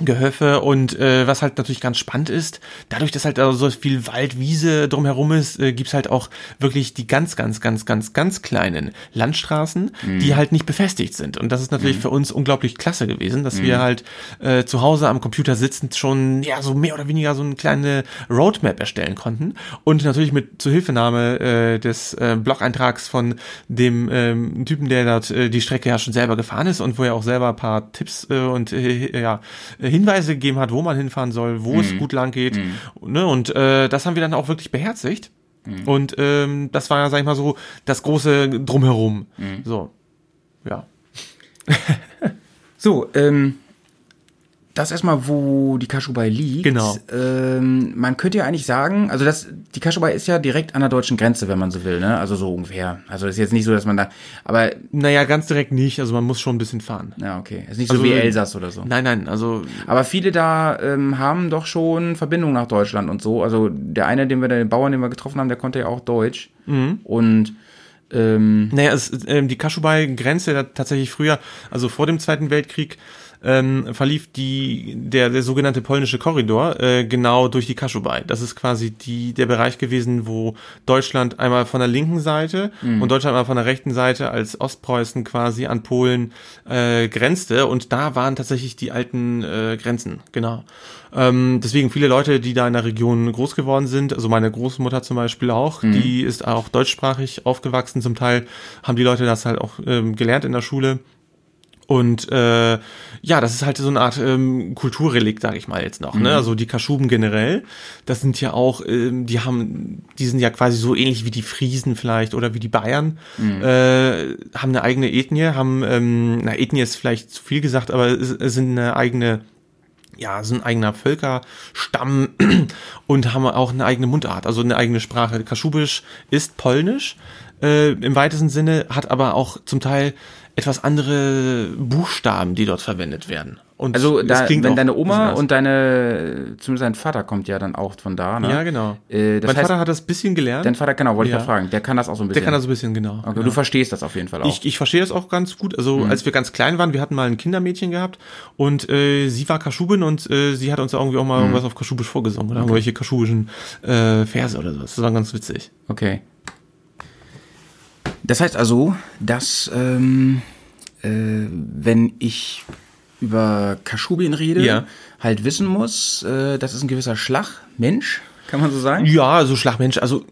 Gehöfe und äh, was halt natürlich ganz spannend ist, dadurch, dass halt da so viel Wald, Wiese drumherum ist, äh, gibt's halt auch wirklich die ganz, ganz, ganz, ganz, ganz kleinen Landstraßen, die halt nicht befestigt sind. Und das ist natürlich für uns unglaublich klasse gewesen, dass wir halt äh, zu Hause am Computer sitzend schon ja so mehr oder weniger so eine kleine Roadmap erstellen konnten und natürlich mit Zuhilfenahme äh, des äh, Blog-Eintrags von dem ähm, Typen, der dort äh, die Strecke ja schon selber gefahren ist und wo er auch selber ein paar Tipps äh, und äh, ja Hinweise gegeben hat, wo man hinfahren soll, wo es gut lang geht. Ne? Und äh, das haben wir dann auch wirklich beherzigt. Und ähm, das war ja, sag ich mal so, das große Drumherum. So, ja. (laughs) So, ähm, das erstmal, wo die Kaschubai liegt. Genau. Ähm, man könnte ja eigentlich sagen, also das, die Kaschubai ist ja direkt an der deutschen Grenze, wenn man so will, ne? Also so ungefähr. Also ist jetzt nicht so, dass man da, aber, Naja, ganz direkt nicht. Also man muss schon ein bisschen fahren. ja, okay. Ist nicht Also, so wie Elsass oder so. Nein, nein, also Aber viele da ähm, haben doch schon Verbindungen nach Deutschland und so. Also der eine, den wir, den Bauern, den wir getroffen haben, der konnte ja auch Deutsch. Und ähm, Naja, es, ähm, die Kaschubai-Grenze da tatsächlich früher, also vor dem Zweiten Weltkrieg, ähm, verlief die der, der sogenannte polnische Korridor äh, genau durch die Kaschubai. Das ist quasi die der Bereich gewesen, wo Deutschland einmal von der linken Seite und Deutschland einmal von der rechten Seite als Ostpreußen quasi an Polen äh, grenzte und da waren tatsächlich die alten äh, Grenzen, genau. Ähm, deswegen viele Leute, die da in der Region groß geworden sind, also meine Großmutter zum Beispiel auch, die ist auch deutschsprachig aufgewachsen. Zum Teil haben die Leute das halt auch ähm, gelernt in der Schule. Und äh, ja, das ist halt so eine Art ähm, Kulturrelikt, sage ich mal jetzt noch. Ne? Also die Kaschuben generell, das sind ja auch, ähm, die haben, die sind ja quasi so ähnlich wie die Friesen vielleicht oder wie die Bayern, äh, haben eine eigene Ethnie, haben, ähm, na Ethnie ist vielleicht zu viel gesagt, aber es, es sind eine eigene ja, sind ein eigener Völkerstamm (clears throat) und haben auch eine eigene Mundart, also eine eigene Sprache. Kaschubisch ist Polnisch äh, im weitesten Sinne, hat aber auch zum Teil etwas andere Buchstaben, die dort verwendet werden. Und also da, klingt wenn deine Oma und deine, zumindest dein Vater kommt ja dann auch von da, ne? ja genau. Äh, mein heißt, Vater hat das bisschen gelernt. dein Vater, genau, wollte Ja. ich ja fragen. Der kann das auch so ein bisschen. der kann das so ein bisschen genau. Okay, genau. Du verstehst das auf jeden Fall auch. Ich, ich verstehe das auch ganz gut. Also als wir ganz klein waren, wir hatten mal ein Kindermädchen gehabt und äh, sie war Kaschubin und äh, sie hat uns irgendwie auch mal irgendwas auf Kaschubisch vorgesungen oder irgendwelche kaschubischen äh, Verse oder so. Das war ganz witzig. Okay. Das heißt also, dass ähm, äh, wenn ich über Kaschubin rede, Ja. halt wissen muss, äh, das ist ein gewisser Schlagmensch, kann man so sagen? Ja, also Schlagmensch, also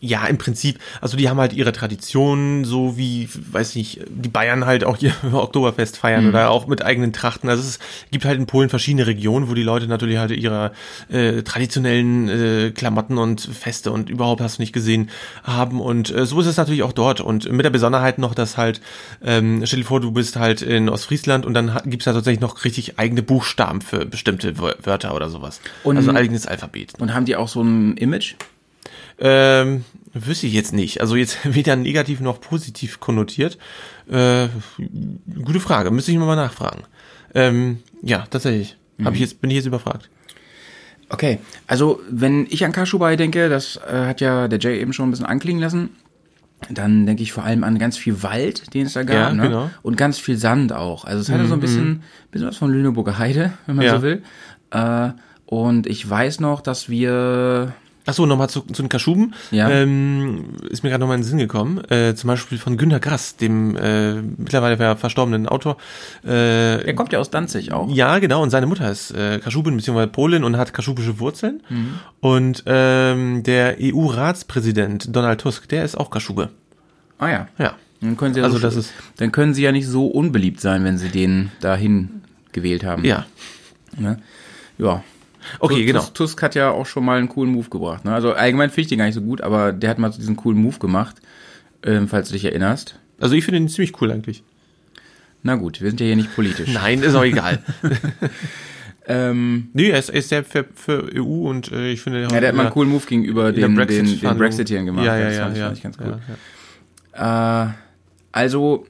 ja, im Prinzip, also die haben halt ihre Traditionen, so wie, weiß nicht, die Bayern halt auch ihr (laughs) Oktoberfest feiern oder auch mit eigenen Trachten. Also es gibt halt in Polen verschiedene Regionen, wo die Leute natürlich halt ihre äh, traditionellen äh, Klamotten und Feste und überhaupt hast du nicht gesehen haben. Und äh, so ist es natürlich auch dort. Und mit der Besonderheit noch, dass halt, ähm, stell dir vor, du bist halt in Ostfriesland und dann ha- gibt's da tatsächlich noch richtig eigene Buchstaben für bestimmte Wör- Wörter oder sowas. Und- also ein eigenes Alphabet. Und haben die auch so ein Image? Ähm, wüsste ich jetzt nicht. Also jetzt (laughs) weder negativ noch positiv konnotiert. Äh, gute Frage, müsste ich mal nachfragen. Ähm, ja, tatsächlich. Hab ich jetzt, bin ich jetzt überfragt. Okay, also wenn ich an Kaschubai denke, das äh, hat ja der Jay eben schon ein bisschen anklingen lassen, dann denke ich vor allem an ganz viel Wald, den es da gab, Ja, ne? genau. Mhm, und ganz viel Sand auch. Also es hatte so ein bisschen, bisschen was von Lüneburger Heide, wenn man Ja. so will. Äh, und ich weiß noch, dass wir Ach so, nochmal zu, zu den Kaschuben. Ja. Ähm, ist mir gerade nochmal in den Sinn gekommen. Äh, zum Beispiel von Günter Grass, dem äh, mittlerweile ver- verstorbenen Autor. Äh, er kommt ja aus Danzig auch. ja, genau. Und seine Mutter ist äh, Kaschubin bzw. Polin und hat kaschubische Wurzeln. Und ähm, der EU-Ratspräsident Donald Tusk, der ist auch Kaschube. Ah ja. Ja. Dann können sie ja Also so, das ist- dann können sie ja nicht so unbeliebt sein, wenn sie den dahin gewählt haben. Ja. Ne? Ja. Okay, Tusk, genau. Tusk, Tusk hat ja auch schon mal einen coolen Move gebracht. Ne? Also allgemein finde ich den gar nicht so gut, aber der hat mal so diesen coolen Move gemacht, ähm, falls du dich erinnerst. Also ich finde ihn ziemlich cool eigentlich. Na gut, wir sind ja hier nicht politisch. (laughs) Nein, ist auch egal. (laughs) Ähm, nee, er ist, er ist sehr für, für EU und äh, ich finde... ja, der hat mal einen coolen Move gegenüber den, den, den Brexit-Verhandlung- Brexiteern gemacht. Ja, ja, das ja. fand, ja, fand ich ganz ja, gut. ja. Äh, also,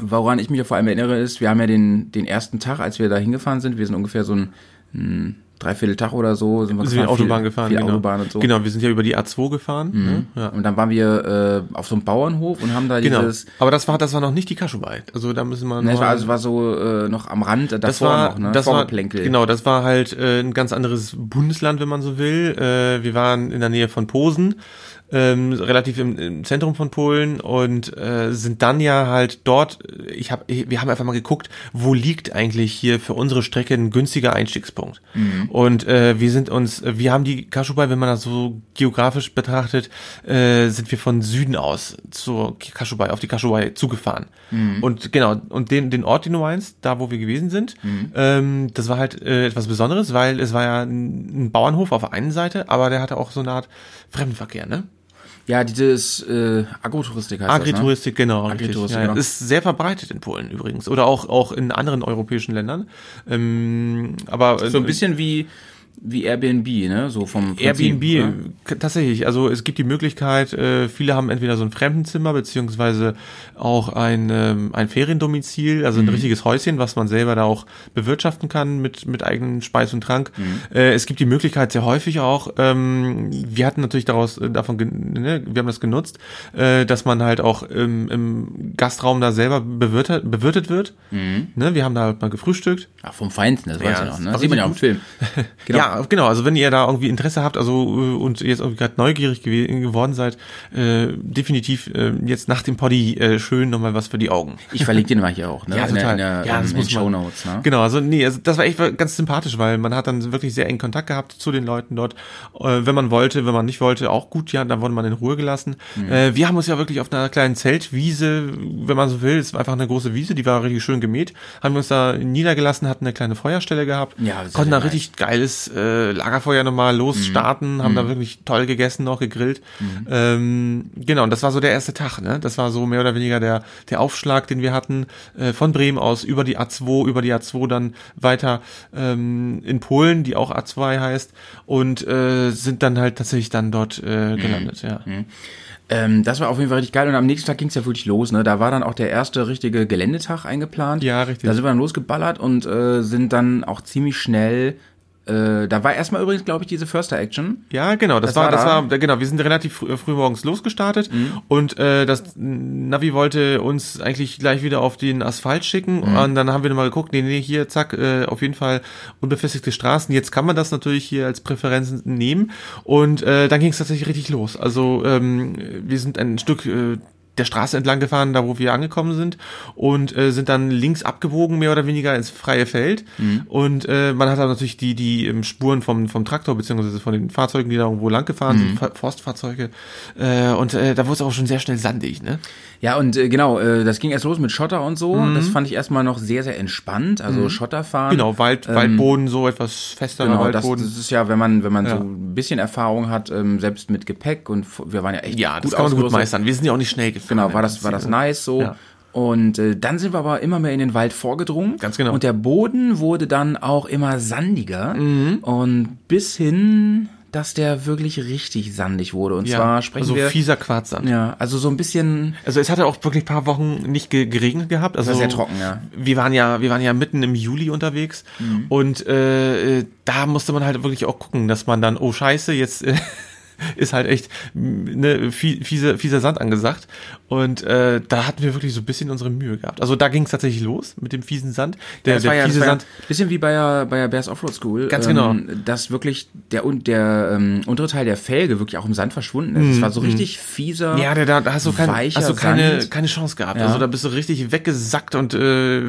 woran ich mich ja vor allem erinnere, ist, wir haben ja den, den ersten Tag, als wir da hingefahren sind, wir sind ungefähr so ein, ein Dreivierteltag oder so, sind wir, sind wir gefahren, Autobahn viel, gefahren. Viel genau. Autobahn und so. Genau, wir sind ja über die A2 gefahren. Ne? Ja. Und dann waren wir äh, auf so einem Bauernhof und haben da Genau. dieses, Aber das war, das war noch nicht die Kaschubei. Also da müssen wir ne, es noch- war, also, war so äh, noch am Rand, davor das war, noch, ne? das war, genau, das war halt äh, ein ganz anderes Bundesland, wenn man so will. Äh, wir waren in der Nähe von Posen, ähm, relativ im, im Zentrum von Polen und äh, sind dann ja halt dort. Ich habe, wir haben einfach mal geguckt, wo liegt eigentlich hier für unsere Strecke ein günstiger Einstiegspunkt. Und äh, wir sind uns, wir haben die Kaschubei, wenn man das so geografisch betrachtet, äh, sind wir von Süden aus zur Kaschubei, auf die Kaschubei zugefahren. Und genau, und den, den Ort, den du meinst, da wo wir gewesen sind, ähm, das war halt äh, etwas Besonderes, weil es war ja ein, ein Bauernhof auf der einen Seite, aber der hatte auch so eine Art Fremdenverkehr, ne? Ja, dieses äh, Agrotouristik heißt Agritouristik, genau. Agritouristik. Ja, genau. Ist sehr verbreitet in Polen übrigens. Oder auch, auch in anderen europäischen Ländern. Ähm, aber das, ne? So ein bisschen wie, wie Airbnb, ne? So vom Prinzip, Airbnb, ne? tatsächlich. Also es gibt die Möglichkeit, äh, viele haben entweder so ein Fremdenzimmer beziehungsweise auch ein, ähm, ein Feriendomizil, also ein Mhm. richtiges Häuschen, was man selber da auch bewirtschaften kann mit, mit eigenen Speis und Trank. Mhm. Äh, es gibt die Möglichkeit sehr häufig auch, ähm, wir hatten natürlich daraus äh, davon, ne, wir haben das genutzt, äh, dass man halt auch im, im Gastraum da selber bewirtet, bewirtet wird. Ne, wir haben da halt mal gefrühstückt. Ach, vom Feinsten, das weiß Ja, ich noch, ne? das Das sieht man ja auch im Film. (laughs) Genau. Ja, genau. Also wenn ihr da irgendwie Interesse habt, also äh, und jetzt irgendwie gerade neugierig gew geworden seid, äh, definitiv äh, jetzt nach dem Poddy äh, schön nochmal was für die Augen. Ich verlinke den mal hier auch, ne? (laughs) Ja, in der, total. in der, Ja, ähm, das in muss. Show Notes, ne? Genau, also nee, also das war echt ganz sympathisch, weil man hat dann wirklich sehr engen Kontakt gehabt zu den Leuten dort. Äh, wenn man wollte, wenn man nicht wollte, auch gut, ja, dann wurde man in Ruhe gelassen. Mhm. Äh, wir haben uns ja wirklich auf einer kleinen Zeltwiese, wenn man so will, es war einfach eine große Wiese, die war richtig schön gemäht, haben wir uns da niedergelassen, hatten eine kleine Feuerstelle gehabt, Ja, konnten ja da richtig geiles äh, Lagerfeuer nochmal losstarten, haben da wirklich toll gegessen, noch gegrillt. Ähm, genau, und das war so der erste Tag, ne? Das war so mehr oder weniger der, der Aufschlag, den wir hatten, äh, von Bremen aus über die A2, über die A2 dann weiter ähm, in Polen, die auch A2 heißt, und äh, sind dann halt tatsächlich dann dort äh, gelandet, ja. Ähm, das war auf jeden Fall richtig geil und am nächsten Tag ging es ja wirklich los, ne? Da war dann auch der erste richtige Geländetag eingeplant. Ja, richtig. Da sind wir dann losgeballert und äh, sind dann auch ziemlich schnell. Äh, da war erstmal übrigens, glaube ich, diese Förster Action. Ja, genau, das, Das war, war das da? war, genau, wir sind relativ früh, früh morgens losgestartet und äh, das Navi wollte uns eigentlich gleich wieder auf den Asphalt schicken und dann haben wir nochmal geguckt, nee, nee, hier, zack, äh, auf jeden Fall unbefestigte Straßen. Jetzt kann man das natürlich hier als Präferenz nehmen und äh, dann ging es tatsächlich richtig los. Also ähm, wir sind ein Stück äh, der Straße entlang gefahren, da wo wir angekommen sind und äh, sind dann links abgebogen, mehr oder weniger ins freie Feld. Und äh, man hat dann natürlich die, die ähm, Spuren vom, vom Traktor, beziehungsweise von den Fahrzeugen, die da irgendwo lang gefahren sind, Fa- Forstfahrzeuge. Äh, und äh, da wurde es auch schon sehr schnell sandig, ne? Ja, und äh, genau, äh, das ging erst los mit Schotter und so. Mhm. Das fand ich erstmal noch sehr, sehr entspannt. Also Schotterfahren. Genau, Wald, Waldboden, so etwas festerer Genau, das, Waldboden. das ist ja, wenn man, wenn man Ja. so ein bisschen Erfahrung hat, ähm, selbst mit Gepäck und wir waren ja echt ja, das kann man gut meistern. Wir sind ja auch nicht schnell gefahren. Genau, war das, war das nice so. Ja. Und äh, dann sind wir aber immer mehr in den Wald vorgedrungen. Ganz genau. Und der Boden wurde dann auch immer sandiger. Mhm. Und bis hin, dass der wirklich richtig sandig wurde. Und Ja, zwar sprechen also wir. fieser Quarzsand. ja, also so ein bisschen. Also es hatte auch wirklich ein paar Wochen nicht ge geregnet gehabt. Also sehr trocken, ja. Wir waren ja, wir waren ja mitten im Juli unterwegs und äh, äh, da musste man halt wirklich auch gucken, dass man dann, oh Scheiße, jetzt äh, (laughs) ist halt echt ne, fiese, fieser Sand angesagt. Und äh, da hatten wir wirklich so ein bisschen unsere Mühe gehabt. Also da ging es tatsächlich los mit dem fiesen Sand. Der, das der ja, fiese Sand. ja bisschen wie bei der, bei der Bears Offroad School. Ganz ähm, genau. Dass wirklich der, der ähm, untere Teil der Felge wirklich auch im Sand verschwunden ist. Es war so richtig fieser. Mhm, Ja, der, da, da hast du, kein, hast du keine, Sand. keine Chance gehabt. Ja. Also da bist du richtig weggesackt und äh,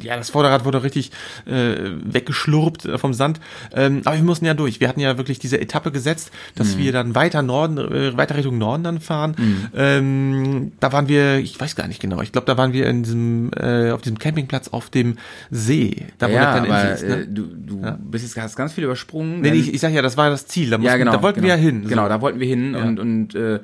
ja, das Vorderrad wurde richtig äh, weggeschlurpt vom Sand. Ähm, aber wir mussten ja durch. Wir hatten ja wirklich diese Etappe gesetzt, dass Mhm. wir dann weiter Norden, äh, weiter Richtung Norden dann fahren. Ähm, da waren wir, ich weiß gar nicht genau, ich glaube, da waren wir in diesem, äh, auf diesem Campingplatz auf dem See. Da wo ja, der kleine aber ist, ne? äh, du, du bist jetzt hast ganz viel übersprungen. Nee, ich, ich sag ja, das war das Ziel. Da, mussten, ja, genau. da wollten genau. wir ja hin. Genau, So. da wollten wir hin und, und äh,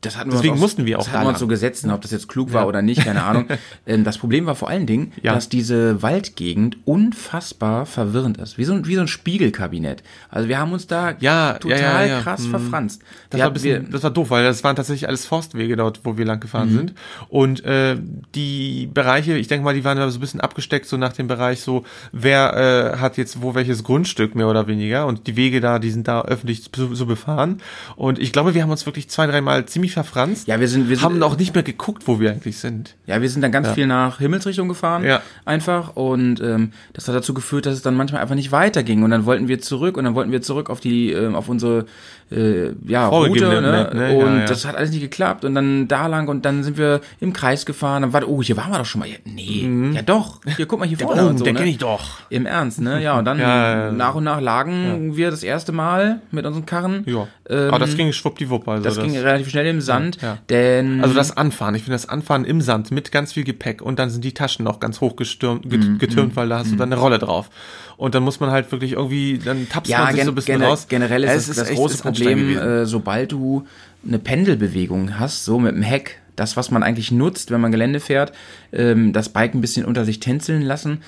das hatten wir Deswegen uns aus, mussten wir auch das hatten wir uns so gesetzt, ob das jetzt klug war oder nicht, keine Ahnung. (laughs) ähm, das Problem war vor allen Dingen, Ja. dass diese Waldgegend unfassbar verwirrend ist. Wie so, ein, wie so ein Spiegelkabinett. Also wir haben uns da Ja, ja, total ja, ja. krass Mhm. verfranst. Das Wir war, bisschen, wir, das war doof, weil das waren tatsächlich alles Forstwege dort, wo wir lang gefahren sind. Und äh, die Bereiche, ich denke mal, die waren da so ein bisschen abgesteckt, so nach dem Bereich so, wer äh, hat jetzt wo welches Grundstück mehr oder weniger. Und die Wege da, die sind da öffentlich so, so befahren. Und ich glaube, wir haben uns wirklich zwei, dreimal ziemlich verfranst. ja, wir sind, wir sind, haben auch nicht mehr geguckt, wo wir eigentlich sind. Ja, wir sind dann ganz viel nach Himmelsrichtung gefahren, Ja. einfach. Und ähm, das hat dazu geführt, dass es dann manchmal einfach nicht weiterging. Und dann wollten wir zurück und dann wollten wir zurück auf die, ähm, auf unsere äh, ja, Route. Vorgegebene Ne? Ne? Ja, Und ja. das hat alles nicht geklappt. Und dann da lang und dann sind wir im Kreis gefahren. Dann war, oh, hier waren wir doch schon mal. Ja, nee, ja doch. Hier, guck mal hier vorne. Oh, und so, den ne? kenn ich doch. Im Ernst, ne? Ja, und dann (laughs) Ja, ja, ja. nach und nach lagen wir das erste Mal mit unseren Karren. Ja. Ähm, Aber das ging schwuppdiwupp. Also das ging relativ schnell im Sand, Ja. denn Also das Anfahren, ich finde das Anfahren im Sand mit ganz viel Gepäck und dann sind die Taschen noch ganz hoch gestürmt, Mhm, getürmt, weil da hast du dann eine Rolle drauf. Und dann muss man halt wirklich irgendwie, dann tappst man sich gen so ein bisschen gene- raus. Generell ist Ja, das, es das echt- große Problem, äh, sobald du eine Pendelbewegung hast, so mit dem Heck, das, was man eigentlich nutzt, wenn man Gelände fährt, ähm, das Bike ein bisschen unter sich tänzeln lassen.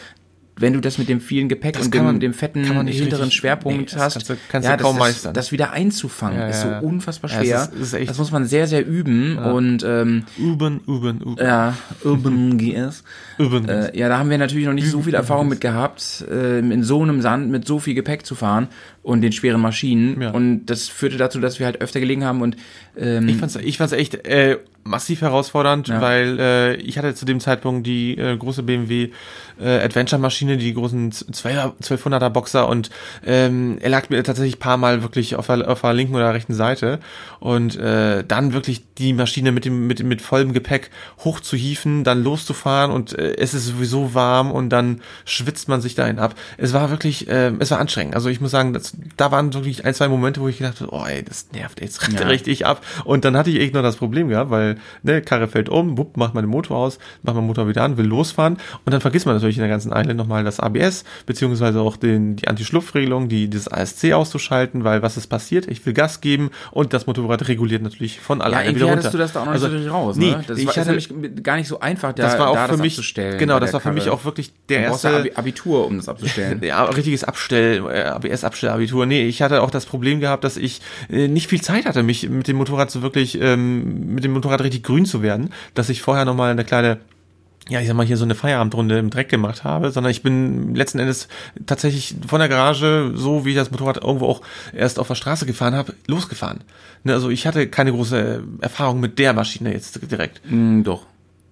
Wenn du das mit dem vielen Gepäck Das und dem, man- dem fetten hinteren richtig- Schwerpunkt nee, das hast, kannst du- kannst das, kaum das, meistern. das wieder einzufangen, Ja, ist ja, ja. so unfassbar Ja, schwer. ist- es ist echt- das muss man sehr, sehr üben und ähm, Üben, üben, üben. ja, Urban GS. (laughs) Üben. Äh, ja, da haben wir natürlich noch nicht so viel Erfahrung mit gehabt, äh, in so einem Sand mit so viel Gepäck zu fahren und den schweren Maschinen. Ja. Und das führte dazu, dass wir halt öfter gelegen haben und ähm, Ich fand's, ich fand's echt äh, massiv herausfordernd, Ja. weil äh, ich hatte zu dem Zeitpunkt die äh, große BMW äh, Adventure-Maschine, die großen 1200er Boxer und ähm, er lag mir tatsächlich ein paar Mal wirklich auf der, auf der linken oder rechten Seite und äh, dann wirklich die Maschine mit dem mit mit vollem Gepäck hochzuhieven, dann loszufahren und äh, es ist sowieso warm und dann schwitzt man sich dahin ab. Es war wirklich, äh, es war anstrengend. Also ich muss sagen, das, da waren wirklich ein zwei Momente, wo ich gedacht habe, oh ey, das nervt jetzt Ja. (laughs) richtig ab. Und dann hatte ich echt noch das Problem gehabt, weil ne, Karre fällt um, wupp, macht man den Motor aus, macht man den Motor wieder an, will losfahren und dann vergisst man natürlich in der ganzen Island nochmal das ABS, beziehungsweise auch den, die Anti-Schlupfregelung, die, dieses ASC auszuschalten, weil was ist passiert? Ich will Gas geben und das Motorrad reguliert natürlich von ja, alleine irgendwie wieder hattest runter. du das da auch noch Also, nicht so richtig raus. nee, ne? Das ich war, ist hatte- nämlich gar nicht so einfach, da, das war auch da für das mich, abzustellen. genau, das war für mich auch wirklich der ja erste, Abi Abitur, um das abzustellen. (laughs) ja, richtiges Abstell, äh, ABS-Abstellabitur. Nee, ich hatte auch das Problem gehabt, dass ich äh, nicht viel Zeit hatte, mich mit dem Motorrad so wirklich, ähm, mit dem Motorrad richtig grün zu werden, dass ich vorher nochmal eine kleine ja, ich sag mal, hier so eine Feierabendrunde im Dreck gemacht habe, sondern ich bin letzten Endes tatsächlich von der Garage, so wie ich das Motorrad irgendwo auch erst auf der Straße gefahren habe, losgefahren. Ne, also ich hatte keine große Erfahrung mit der Maschine jetzt direkt, Mm, doch.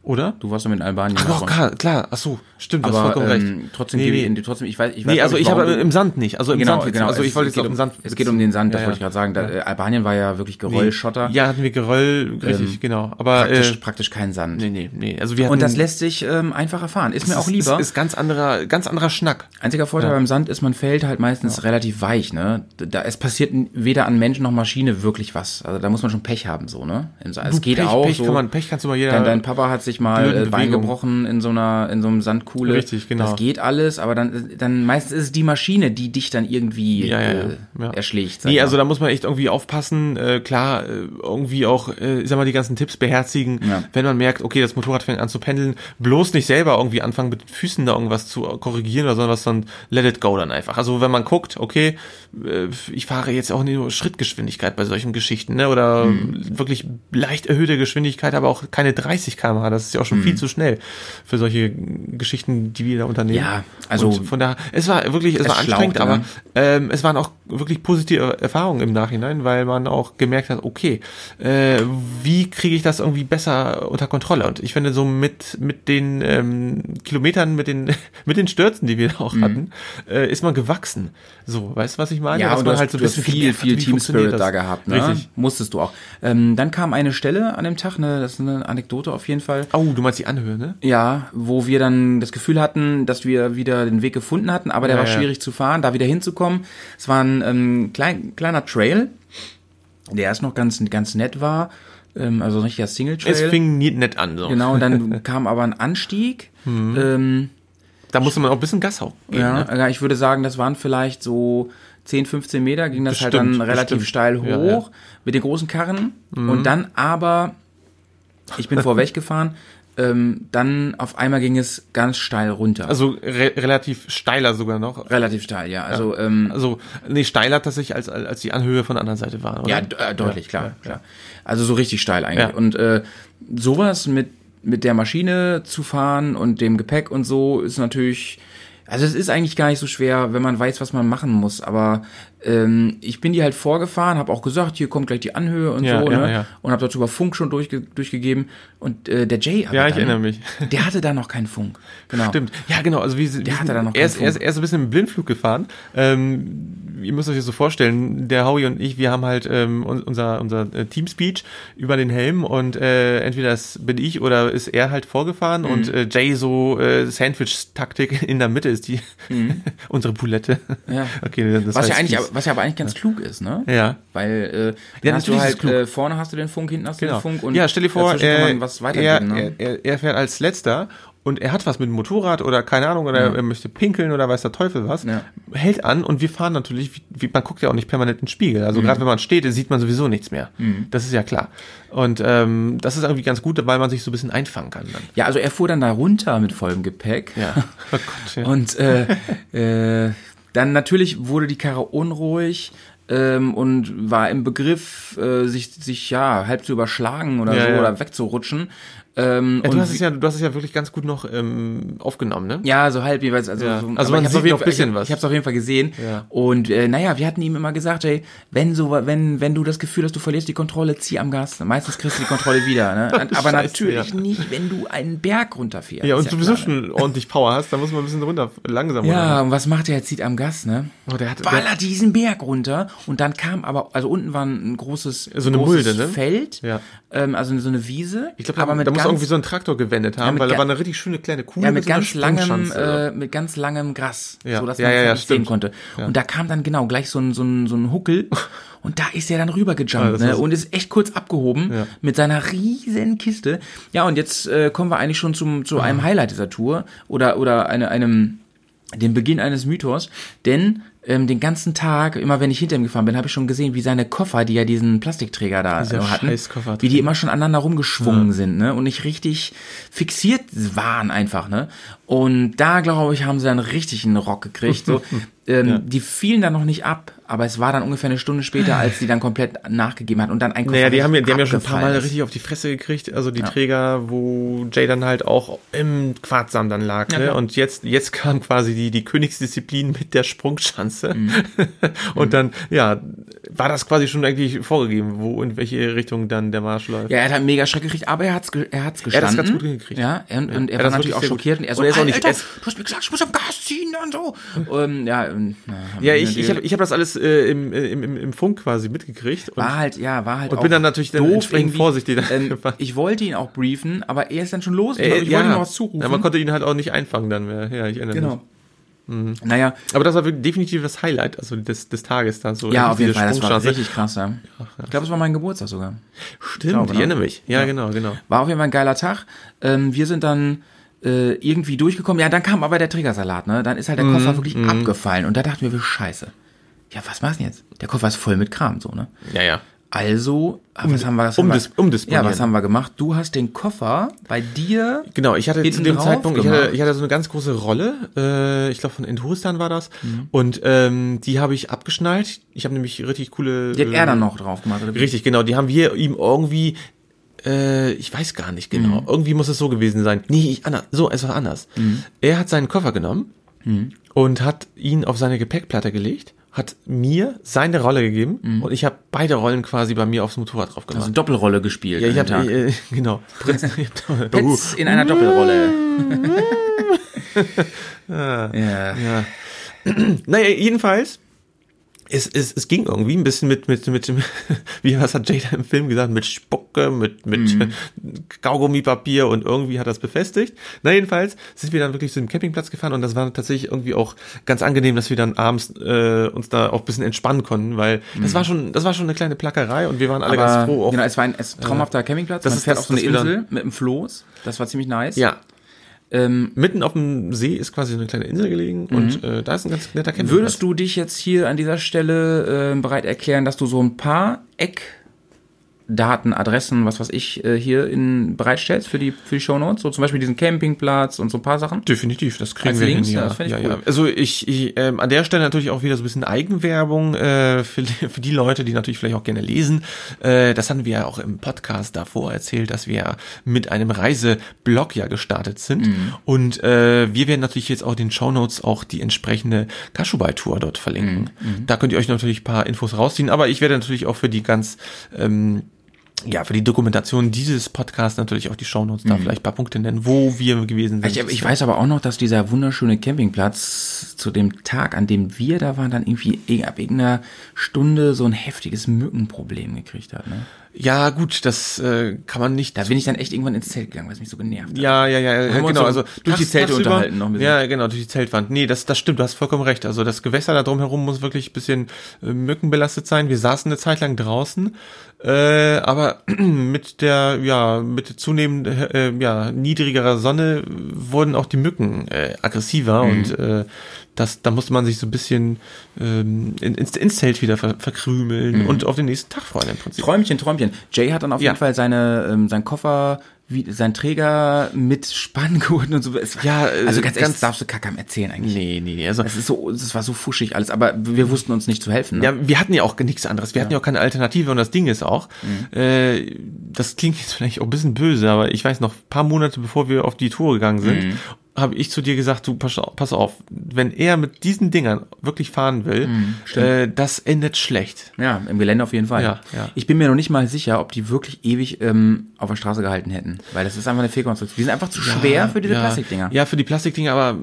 Oder? Du warst doch mit Albanien. Ach doch, klar, klar, ach so, stimmt, du hast aber vollkommen recht. ähm, trotzdem, Nee, nee. ich, trotzdem, ich weiß, ich weiß Nee, also ich habe im Sand nicht, also im Genau, Sand genau. Also ich wollte jetzt um, dem Sand. Es geht um den Sand, das Ja, wollte ich ja. gerade sagen. Da, äh, Albanien war ja wirklich Geröllschotter. Ja, hatten wir Geröll, richtig, Ähm, genau. Aber praktisch, äh, praktisch kein Sand. nee, nee, nee. Also wir hatten, Und das lässt sich ähm, einfach erfahren. Ist mir auch lieber. Ist, ist ganz anderer, ganz anderer Schnack. Einziger Vorteil beim Sand ist, man fällt halt meistens relativ weich, ne? Da, es passiert weder an Mensch noch Maschine wirklich was. Also da muss man schon Pech haben, so, ne? Im Sand. Es geht Pech, auch Pech kann man, Pech kannst du mal jeder. Dein Papa hat sich mal blöden äh, Bein gebrochen in so einer in so einem Sandkuhle. Richtig, genau. Das geht alles, aber dann dann meistens ist es die Maschine, die dich dann irgendwie Ja, ja, äh, Ja. erschlägt. Nee, also mal. da muss man echt irgendwie aufpassen. Äh, klar, äh, irgendwie auch, äh, ich sag mal, die ganzen Tipps beherzigen, wenn man merkt, okay, das Motorrad fängt an zu pendeln, bloß nicht selber irgendwie anfangen mit den Füßen da irgendwas zu korrigieren oder sowas, sondern let it go dann einfach. Also wenn man guckt, okay, äh, ich fahre jetzt auch nur Schrittgeschwindigkeit bei solchen Geschichten, ne? Oder Mhm. wirklich leicht erhöhte Geschwindigkeit, aber auch keine 30 km/h Das ist ja auch schon viel zu schnell für solche Geschichten, die wir da unternehmen. Ja, also- Und von daher, es war wirklich, es, Es war anstrengend, schlaucht, aber ne? ähm, es waren auch wirklich positive Erfahrungen im Nachhinein, weil man auch gemerkt hat, okay, äh, wie kriege ich das irgendwie besser unter Kontrolle? Und ich finde so mit mit den ähm, Kilometern, mit den (laughs) mit den Stürzen, die wir auch hatten, äh, ist man gewachsen. So, weißt du, was ich meine? Ja, Dass und man hast, du hast bisschen viel, viel Team Spirit da gehabt, ne? Richtig. Musstest du auch. Ähm, dann kam eine Stelle an dem Tag, ne, das ist eine Anekdote auf jeden Fall. Oh, du meinst die Anhöhe, ne? Ja, wo wir dann das Gefühl hatten, dass wir wieder den Weg gefunden hatten, aber der Ja, war ja. schwierig zu fahren, da wieder hinzukommen. Es war ein ähm, klein, kleiner Trail, der erst noch ganz, ganz nett war, ähm, also ein richtiger Single-Trail. Es fing nett an. So. Genau, und dann (laughs) kam aber ein Anstieg. Ähm, Da musste man auch ein bisschen Gas geben. ja, Ne? ich würde sagen, das waren vielleicht so 10, 15 Meter, ging das halt dann Bestimmt, relativ bestimmt. steil hoch Ja, ja. mit den großen Karren. Und dann aber, ich bin vorweg (laughs) gefahren, ähm, dann auf einmal ging es ganz steil runter. Also re relativ steiler sogar noch. relativ steil, ja. Also, ähm, Also, nee, steiler tatsächlich als, als die Anhöhe von der anderen Seite war, oder? ja, äh, deutlich, klar, klar. Also so richtig steil eigentlich. Ja. Und äh, sowas mit, mit der Maschine zu fahren und dem Gepäck und so ist natürlich, also es ist eigentlich gar nicht so schwer, wenn man weiß, was man machen muss. Aber ähm, ich bin die halt vorgefahren, habe auch gesagt, hier kommt gleich die Anhöhe und Ja, so, ja, ne? ja. Und habe dazu über Funk schon durchge durchgegeben. Und äh, der Jay, Ja, ich dann, erinnere mich. (laughs) der hatte da noch keinen Funk. Genau. Stimmt. Ja, genau. Also wie, wie hatte da noch er, ist, keinen er, ist, er ist ein bisschen im Blindflug gefahren. Ähm, ihr müsst euch das so vorstellen, der Howie und ich, wir haben halt ähm, un- unser, unser äh, Teamspeech über den Helm und äh, entweder das bin ich oder ist er halt vorgefahren Mhm. und äh, Jay so äh, Sandwich-Taktik in der Mitte ist die (laughs) unsere Poulette. Mhm. Ja. (laughs) Okay, das Was ja, eigentlich, was ja aber eigentlich ganz klug ist, ne? Ja. Weil äh, Ja, hast du halt äh, vorne hast du den Funk, hinten hast du Genau. den Funk und ja, stell dir vor, äh, man was er. Ne? er, er, er fährt als letzter und er hat was mit dem Motorrad oder keine Ahnung oder er möchte pinkeln oder weiß der Teufel was, Ja. hält an und wir fahren natürlich, wie, wie, man guckt ja auch nicht permanent in den Spiegel, Mhm. also gerade wenn man steht, sieht man sowieso nichts mehr. Das ist ja klar. Und ähm, das ist irgendwie ganz gut, weil man sich so ein bisschen einfangen kann dann. Ja, also er fuhr dann da runter mit vollem Gepäck. Ja. (laughs) Oh Gott, ja. Und äh, äh, dann natürlich wurde die Karre unruhig ähm, und war im Begriff, äh, sich, sich ja halb zu überschlagen oder Ja, so ja. oder wegzurutschen. Ähm, ja, du hast es ja, du hast es ja wirklich ganz gut noch ähm, aufgenommen, ne? Ja, so halb jeweils. Also, Ja. so, Also man sieht noch Fall- bisschen ich, was. Ich habe es auf jeden Fall gesehen. Ja. Und äh, naja, wir hatten ihm immer gesagt, ey, wenn so, wenn wenn du das Gefühl hast, du verlierst die Kontrolle, zieh am Gas. Meistens kriegst du die Kontrolle wieder. Ne? (laughs) Aber Scheiße, natürlich ja. nicht, wenn du einen Berg runterfährst. Ja, und Ist sowieso klar, ne? schon (laughs) ordentlich Power hast, dann muss man ein bisschen runter, langsam Ja, runter. und was macht er? Er zieht am Gas, ne? Oh, der hat, der, Ballert diesen Berg runter und dann kam aber, also unten war ein großes, So eine großes Mulde, ne? Feld, Ja. ähm, also so eine Wiese. ich glaube, aber mit da muss irgendwie so ein Traktor gewendet haben, mit weil da war eine richtig schöne kleine Kuh Ja, mit einer ganz langem, äh, mit ganz langem Gras, Ja. so dass Ja, man ja, ja, sehen konnte. Und da kam dann genau gleich so ein, so ein, so ein Huckel (laughs) und da ist er dann rüber Ah, ne? und ist echt kurz abgehoben Ja. mit seiner riesen Kiste. Ja, und jetzt äh, kommen wir eigentlich schon zum, zu einem Highlight dieser Tour oder, oder eine, einem, dem Beginn eines Mythos, denn ähm, den ganzen Tag, immer wenn ich hinter ihm gefahren bin, habe ich schon gesehen, wie seine Koffer, die ja diesen Plastikträger da äh, hatten, wie die immer schon aneinander rumgeschwungen sind, ne? Und nicht richtig fixiert waren einfach, ne? Und da, glaube ich, haben sie dann richtig einen Rock gekriegt. So. (laughs) ähm, Die fielen dann noch nicht ab, aber es war dann ungefähr eine Stunde später, als die dann komplett nachgegeben hat und dann ein Koffer Naja, die haben ja, die haben ja schon ein paar Mal ist. richtig auf die Fresse gekriegt, also die Träger, wo Jay dann halt auch im Quartsam dann lag. Ja, ne? Und jetzt, jetzt kam quasi die, die Königsdisziplin mit der Sprungschanze. Mhm. (laughs) Und dann, ja, war das quasi schon eigentlich vorgegeben, wo in welche Richtung dann der Marsch läuft. Ja, er hat einen mega Schreck gekriegt, aber er hat's, er hat's hat gestanden. das ganz gut hingekriegt. Ja, und, und er er war hat natürlich auch schockiert und er so, Und er ist auch nicht- Alter, er du hast mir gesagt, ich muss am Gas ziehen und so. ähm, ja, und, Ja, ich, ich habe ich hab das alles äh, im, im, im, im Funk quasi mitgekriegt. War halt, ja, war halt und auch bin dann natürlich dann entsprechend vorsichtig Ähm, ich wollte ihn auch briefen, aber er ist dann schon los. Ich, Äh, wollte- ich wollte ihm noch was zurufen. ja, man konnte ihn halt auch nicht einfangen dann mehr. Ja, ich erinnere mich. genau. Naja, Aber das war definitiv das Highlight, also des, des Tages da so. ja, auf jeden Fall, das war richtig krass, ja. Ich glaube, es war mein Geburtstag sogar. Stimmt, glaube, ich ne? erinnere mich. Ja, genau, genau. War auf jeden Fall ein geiler Tag. Ähm, wir sind dann äh, irgendwie durchgekommen. Ja, dann kam aber der Trägersalat, ne? Dann ist halt der Mhm, Koffer wirklich abgefallen. Und da dachten wir, wie scheiße. Ja, was machst du denn jetzt? Der Koffer ist voll mit Kram, so, ne? Ja, ja. Also, ah, was haben wir, was um haben dis- umdisponieren. Ja, was haben wir gemacht? Du hast den Koffer bei dir. Genau, ich hatte zu dem Zeitpunkt, ich hatte, ich hatte so eine ganz große Rolle, äh, ich glaube von Enturistan war das, Mhm. und ähm, die habe ich abgeschnallt. Ich habe nämlich richtig coole... Die hat äh, er dann noch drauf gemacht. Oder? Richtig, genau, die haben wir ihm irgendwie Äh, ich weiß gar nicht genau. Irgendwie muss es so gewesen sein. Nee, ich, anders, so, es war anders. Er hat seinen Koffer genommen und hat ihn auf seine Gepäckplatte gelegt, hat mir seine Rolle gegeben und ich habe beide Rollen quasi bei mir aufs Motorrad drauf gemacht. Also Doppelrolle gespielt. ja, ich habe Tag. äh, genau. (laughs) Prinz, Pets in einer Doppelrolle. (laughs) (laughs) ja. Ja. (clears throat) naja, jedenfalls, es, es, es ging irgendwie ein bisschen mit, mit, mit, (laughs) wie was hat Jada im Film gesagt, mit Spucke, mit, mit (laughs) Kaugummipapier und irgendwie hat das befestigt. Na, jedenfalls sind wir dann wirklich zu dem Campingplatz gefahren und das war tatsächlich irgendwie auch ganz angenehm, dass wir dann abends äh, uns da auch ein bisschen entspannen konnten, weil das war schon, das war schon eine kleine Plackerei und wir waren alle ganz Aber froh. Auch, genau, es war ein es, traumhafter Campingplatz. das Man ist fährt das- auf so eine wir dann- Insel mit einem Floß. Das war ziemlich nice. ja, Ähm, mitten auf dem See ist quasi so eine kleine Insel gelegen und äh, da ist ein ganz netter Campingplatz. würdest du dich jetzt hier an dieser Stelle äh, bereit erklären, dass du so ein paar Eckdaten, Adressen, was weiß ich, äh, hier in, bereitstellst für die, für die Shownotes? So zum Beispiel diesen Campingplatz und so ein paar Sachen? Definitiv, das kriegen Als wir Links? hin. Ja, Ja, ja, cool. ja. Also ich, ich ähm, an der Stelle natürlich auch wieder so ein bisschen Eigenwerbung äh, für, die- für die Leute, die natürlich vielleicht auch gerne lesen. Äh, das hatten wir ja auch im Podcast davor erzählt, dass wir mit einem Reiseblog ja gestartet sind. Mhm. Und äh, wir werden natürlich jetzt auch den Shownotes auch die entsprechende Kaschubai-Tour dort verlinken. Mhm. Da könnt ihr euch natürlich ein paar Infos rausziehen, aber ich werde natürlich auch für die ganz ähm, ja, für die Dokumentation dieses Podcasts natürlich auch die Shownotes da vielleicht ein paar Punkte nennen, wo wir gewesen sind. Mhm. Ich, ich weiß aber auch noch, dass dieser wunderschöne Campingplatz zu dem Tag, an dem wir da waren, dann irgendwie irg- ab irgendeiner Stunde so ein heftiges Mückenproblem gekriegt hat. Ne? Ja, gut, das äh, kann man nicht. Da bin ich dann echt irgendwann ins Zelt gegangen, weil es mich so genervt hat. ja, ja, ja, uns genau. so Also durch die Zelte unterhalten noch ein bisschen. Ja, genau, durch die Zeltwand. Nee, das, das stimmt, du hast vollkommen recht. Also das Gewässer da drumherum muss wirklich ein bisschen äh, mückenbelastet sein. Wir saßen eine Zeit lang draußen, äh, aber (clears throat) mit der, ja, mit zunehmend äh, ja, niedrigerer Sonne wurden auch die Mücken äh, aggressiver Mhm. und äh, das, da musste man sich so ein bisschen ähm, in, ins, ins Zelt wieder ver, verkrümeln Mhm. und auf den nächsten Tag freuen im Prinzip. Träumchen, Träumchen. Jay hat dann auf Ja. jeden Fall seine, ähm, seinen Koffer, wie, sein Träger mit Spanngurten und so. Es, Ja, äh, also ganz ehrlich, ganz- das darfst du Kackam erzählen eigentlich. Nee, nee, nee. Also Es ist so, es war so fuschig alles, aber wir wussten uns nicht zu helfen. Ne? Ja, wir hatten ja auch nichts anderes. Wir hatten ja auch keine Alternative und das Ding ist auch, Mhm. äh, das klingt jetzt vielleicht auch ein bisschen böse, aber ich weiß noch, ein paar Monate bevor wir auf die Tour gegangen sind, Mhm. Habe ich zu dir gesagt, du pass, auf- pass auf, wenn er mit diesen Dingern wirklich fahren will, Mhm, äh, das endet schlecht. Ja, im Gelände auf jeden Fall. Ja, ja. Ich bin mir noch nicht mal sicher, ob die wirklich ewig ähm, auf der Straße gehalten hätten. Weil das ist einfach eine Fehlkonstruktion. Die sind einfach zu schwer für diese ja, Plastikdinger. Ja, für die Plastikdinger, aber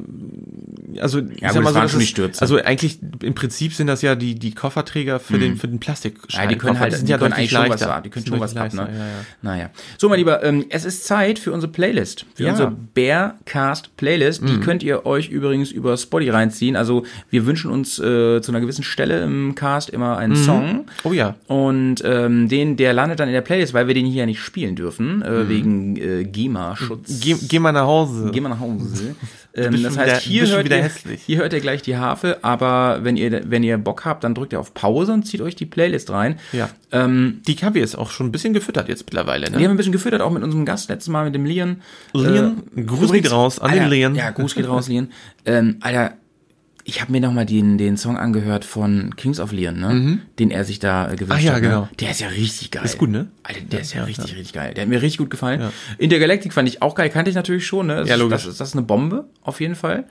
also ich gut, es waren das schon die ist- Stürze. Also eigentlich im Prinzip sind das ja die die Kofferträger für den für den Plastik. Mhm. Ja, die können halt, die sind die ja können deutlich eigentlich schon was leichter. Die können schon was deutlich ab, ne? leichter, ja, ja. Naja. So, mein Lieber, ähm, es ist Zeit für unsere Playlist. Für Ja. unsere Bearcast Playlist. Mhm. Die könnt ihr euch übrigens über Spotify reinziehen. Also, wir wünschen uns äh, zu einer gewissen Stelle im Cast immer einen Song. Oh ja. Und ähm, den, der landet dann in der Playlist, weil wir den hier ja nicht spielen dürfen, äh, Mhm. wegen äh, GEMA-Schutz. Geh, geh mal nach Hause. Geh mal nach Hause. (laughs) ähm, das heißt, wieder- hier hört, ihr, hässlich. hier hört ihr gleich die Harfe, aber wenn ihr, wenn ihr Bock habt, dann drückt ihr auf Pause und zieht euch die Playlist rein. Ja. Ähm, Die haben wir jetzt auch schon ein bisschen gefüttert jetzt mittlerweile, ne? wir haben ein bisschen gefüttert, auch mit unserem Gast letztes Mal, mit dem Lian. Lian, Gruß geht raus an den Alter, Lian. Ja, Gruß geht raus, (laughs) Lian. Ähm, Alter, ich habe mir noch mal den, den Song angehört von Kings of Leon, ne? Den er sich da äh, gewünscht Ach Mhm. ja, hat. genau. Ne? Der ist ja richtig geil. Ist gut, ne? Alter, der ist ja, richtig, richtig geil. Der hat mir richtig gut gefallen. Intergalactic fand ich auch geil, kannte ich natürlich schon, ne? Das, Ja, ist- logisch. Das, ist- das ist eine Bombe, auf jeden Fall.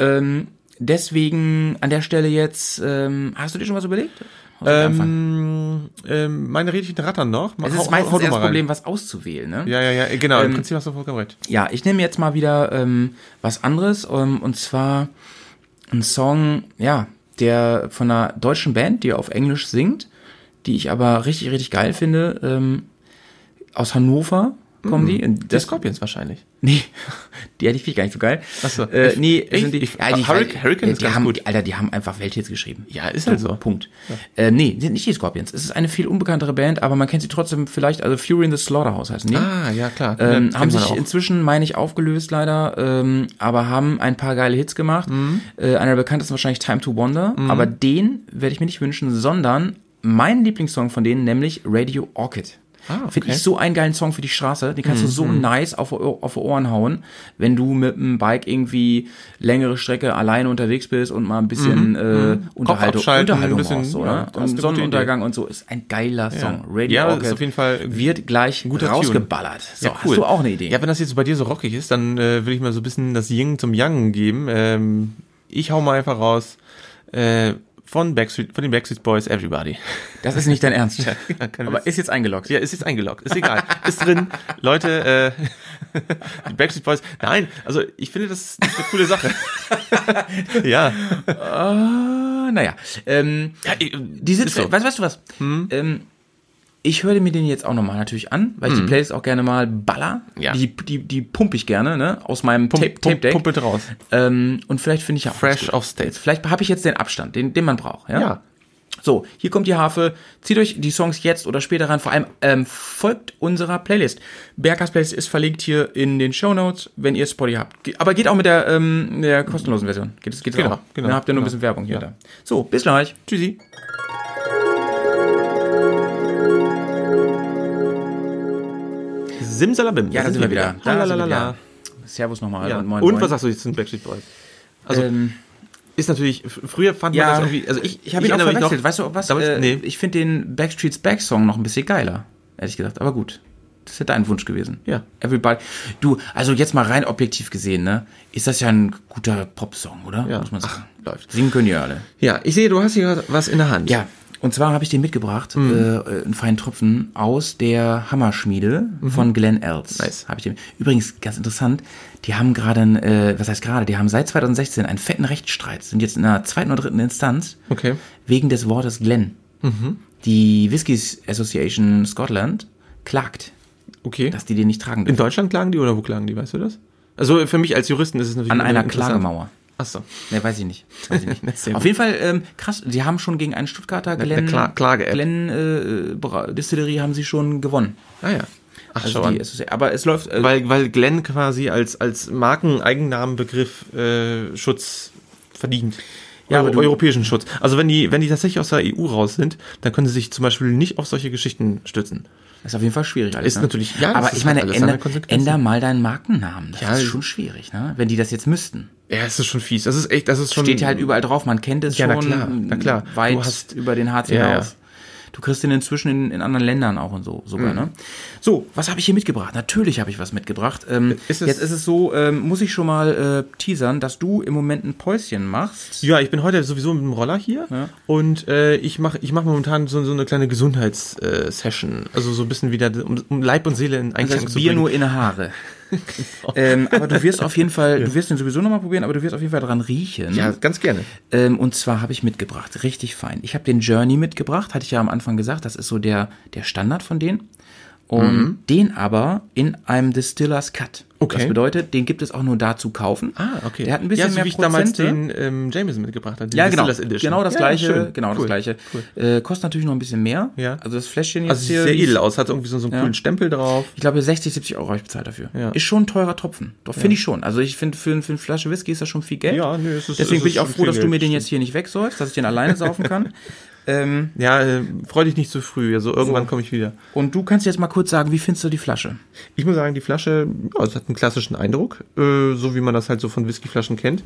Ähm, deswegen an der Stelle jetzt, ähm, hast du dir schon was überlegt? Ähm, ähm, meine Rädchen rattern noch. es Hau- ist meistens hau eher das. Problem, was auszuwählen, ne? Ja, ja, ja, genau. Im Ähm, Prinzip hast du vollkommen recht. Ja, ich nehme jetzt mal wieder ähm, was anderes ähm, und zwar ein Song, ja, der von einer deutschen Band, die auf Englisch singt, die ich aber richtig, richtig geil finde. Ähm, aus Hannover kommen die. Und Die Scorpions wahrscheinlich. nee, (laughs) die hätte ich viel gar nicht so geil. Ach so. Äh, nee, ich- sind die, ich- ja, die Hurricane- Hurricane ist die ganz haben, gut. Alter, die haben einfach Welthits geschrieben. Ja, ist halt so. Punkt. Äh, nee, sind nicht die Scorpions. Es ist eine viel unbekanntere Band, aber man kennt sie trotzdem vielleicht, also Fury in the Slaughterhouse heißen die. Ah, ja, klar. Ähm, Ja, haben sich inzwischen, meine ich, aufgelöst leider, ähm, aber haben ein paar geile Hits gemacht. Mhm. Äh, einer der bekanntesten wahrscheinlich Time to Wonder, aber den werde ich mir nicht wünschen, sondern meinen Lieblingssong von denen, nämlich Radio Orchid. Ah, Finde okay. ich so einen geilen Song für die Straße. Den kannst du so nice auf, auf Ohren hauen, wenn du mit dem Bike irgendwie längere Strecke alleine unterwegs bist und mal ein bisschen äh, Unterhaltung, abschalten, Unterhaltung ein bisschen, brauchst, so, ja, Und Sonnenuntergang und so ist ein geiler Song. Radio Ja, das Orchid ist auf jeden Fall wird gleich guter rausgeballert. So, Ja, hast du auch eine Idee? Ja, wenn das jetzt bei dir so rockig ist, dann äh, will ich mal so ein bisschen das Ying zum Yang geben. Ähm, ich hau mal einfach raus äh, von Backstreet, von den Backstreet Boys, Everybody. Das ist nicht dein Ernst. (laughs) Ja, Aber ist jetzt eingeloggt. Ja, ist jetzt eingeloggt. Ist egal. ist drin. Leute, äh, (laughs) die Backstreet Boys. Nein, also ich finde, das ist, eine coole Sache. (laughs) ja. Ah, naja. Ähm, die sind, ist so. weißt, weißt du was? Ähm, ich höre mir den jetzt auch nochmal natürlich an, weil ich die Playlist auch gerne mal baller. Ja. Die, die, die pump ich gerne, ne? Aus meinem Pump, Tape, Tape Deck. pumpelt raus. Ähm, und vielleicht finde ich ja auch Fresh off stage. Jetzt, vielleicht habe ich jetzt den Abstand, den, den man braucht. Ja? Ja. So, hier kommt die Harfe. Zieht euch die Songs jetzt oder später rein. Vor allem ähm, folgt unserer Playlist. Berkas Playlist ist verlinkt hier in den Show Notes, wenn ihr Spotify habt. Aber geht auch mit der, ähm, der kostenlosen Version. Geht es geht Genau, auch. genau, Dann habt ihr nur ein genau. bisschen Werbung hier da. So, bis gleich. Tschüssi. Simsalabim. Ja, da sind wir wieder. Da sind wir wieder. Servus nochmal Ja. und moin Und moin. was sagst du jetzt zu den Backstreet Boys? Also, ähm, ist natürlich, früher fand man ja, das irgendwie, also ich, ich habe ihn auch verwechselt. noch- weißt du was? Damals, äh, nee. Ich finde den Backstreet's Back Song noch ein bisschen geiler, ehrlich gesagt. Aber gut. Das ist ja dein Wunsch gewesen. Ja. Everybody. Du, also jetzt mal rein objektiv gesehen, ne? Ist das ja ein guter Popsong, oder? Ja. Muss man sagen. Ach, läuft. Singen können die ja alle. Ja, ich sehe, du hast hier was in der Hand. Ja. Und zwar habe ich den mitgebracht, Mhm. äh, einen feinen Tropfen aus der Hammerschmiede von Glenn Els. Mhm. Nice. Habe ich den. Übrigens ganz interessant. Die haben gerade, äh, was heißt gerade? Die haben seit 2016 einen fetten Rechtsstreit. Sind jetzt in einer zweiten oder dritten Instanz Okay. wegen des Wortes Glenn. Mhm. Die Whiskies Association Scotland klagt, Okay. dass die den nicht tragen in dürfen. Deutschland klagen die oder wo klagen die, weißt du das? Also für mich als Juristen ist es natürlich An einer. Klagemauer. Achso. Ne, weiß ich nicht. Weiß ich nicht. (laughs) Auf jeden Fall ähm, krass. Die haben schon gegen einen Stuttgarter Glenn, Kla- Klage-App. Glenn äh, Distillerie haben sie schon gewonnen. Ah ja. Ach, Also schau die an. Associ- aber es läuft. Äh, Weil, weil Glenn quasi als, als Markeneigennamenbegriff äh, Schutz verdient. Ja, du- europäischen Schutz. Also wenn die, wenn die tatsächlich aus der EU raus sind, dann können sie sich zum Beispiel nicht auf solche Geschichten stützen. Ist auf jeden Fall schwierig. Alles, Ist ne? natürlich- ja, das aber ich meine, änder, änder mal deinen Markennamen. Das Ja, ist schon schwierig, ne? Wenn die das jetzt müssten. Ja, es ist schon fies. Das ist echt, das ist schon. Steht ja halt überall drauf. Man kennt es Ja, na schon klar, na klar. weit Du hast- über den Harz Ja, hinaus. Du kriegst den inzwischen in, in anderen Ländern auch und so sogar, ne? So, was habe ich hier mitgebracht? Natürlich habe ich was mitgebracht. Ähm, Ist es- jetzt ist es so, ähm, muss ich schon mal äh, teasern, dass du im Moment ein Päuschen machst. Ja, ich bin heute sowieso mit dem Roller hier und äh, ich mache ich mach momentan so, so eine kleine Gesundheitssession. Also so ein bisschen wieder, um, um Leib und Seele in Das Einklang heißt zu Bier bringen. nur in der Haare. (laughs) ähm, aber du wirst auf jeden Fall, du wirst den sowieso nochmal probieren, aber du wirst auf jeden Fall dran riechen. ja, ganz gerne. Ähm, und zwar habe ich mitgebracht, richtig fein. Ich habe den Journey mitgebracht, hatte ich ja am Anfang gesagt, das ist so der, der Standard von denen. Und den aber in einem Distillers Cut. Mhm. Okay. Das bedeutet, den gibt es auch nur da zu kaufen. Ah, okay. Der hat ein bisschen ja, so mehr wie ich damals den ähm, Jameson mitgebracht habe. Ja, genau. Genau das Ja, gleiche. schön. Genau das Cool. gleiche. Äh, kostet natürlich noch ein bisschen mehr. Ja. Also das Fläschchen jetzt Also sieht hier. sehr edel aus, hat irgendwie so, so einen Ja. coolen Stempel drauf. Ich glaube 60, 70 Euro habe ich bezahlt dafür. Ja. Ist schon ein teurer Tropfen. Doch finde ich schon. Also ich finde für, für eine Flasche Whisky ist das schon viel Geld. Ja, nö, es ist- Deswegen es bin ist ich auch froh, dass du mir den jetzt hier nicht wegsäufst, dass ich den alleine saufen kann. (laughs) ähm, Ja, äh, freu dich nicht zu früh. Also irgendwann So. komme ich wieder. und du kannst jetzt mal kurz sagen, wie findest du die Flasche? Ich muss sagen, die Flasche, ja, es hat einen klassischen Eindruck, äh, so wie man das halt so von Whiskyflaschen kennt.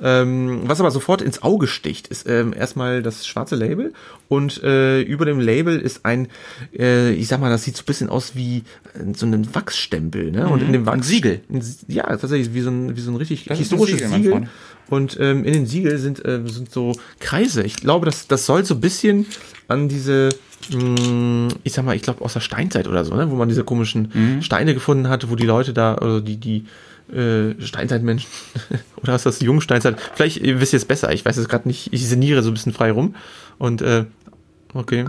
Ähm, was aber sofort ins Auge sticht, ist ähm, erstmal das schwarze Label und äh, über dem Label ist ein, äh, ich sag mal, das sieht so ein bisschen aus wie äh, so ein Wachsstempel, ne? Und in dem Wachs Ein Siegel. Ein, ja, tatsächlich wie so ein wie so ein richtig Das ist ein historisches Siegel, Siegel. Und ähm, in den Siegel sind äh, sind so Kreise. Ich glaube, das das soll so ein bisschen an diese mh, ich sag mal, ich glaube aus der Steinzeit oder so, ne, wo man diese komischen Mhm. Steine gefunden hat, wo die Leute da, also die, die äh, Steinzeitmenschen, (laughs) oder ist das Jungsteinzeit? Vielleicht ihr wisst ihr es besser, ich weiß es gerade nicht, ich sinniere so ein bisschen frei rum. Und äh, okay.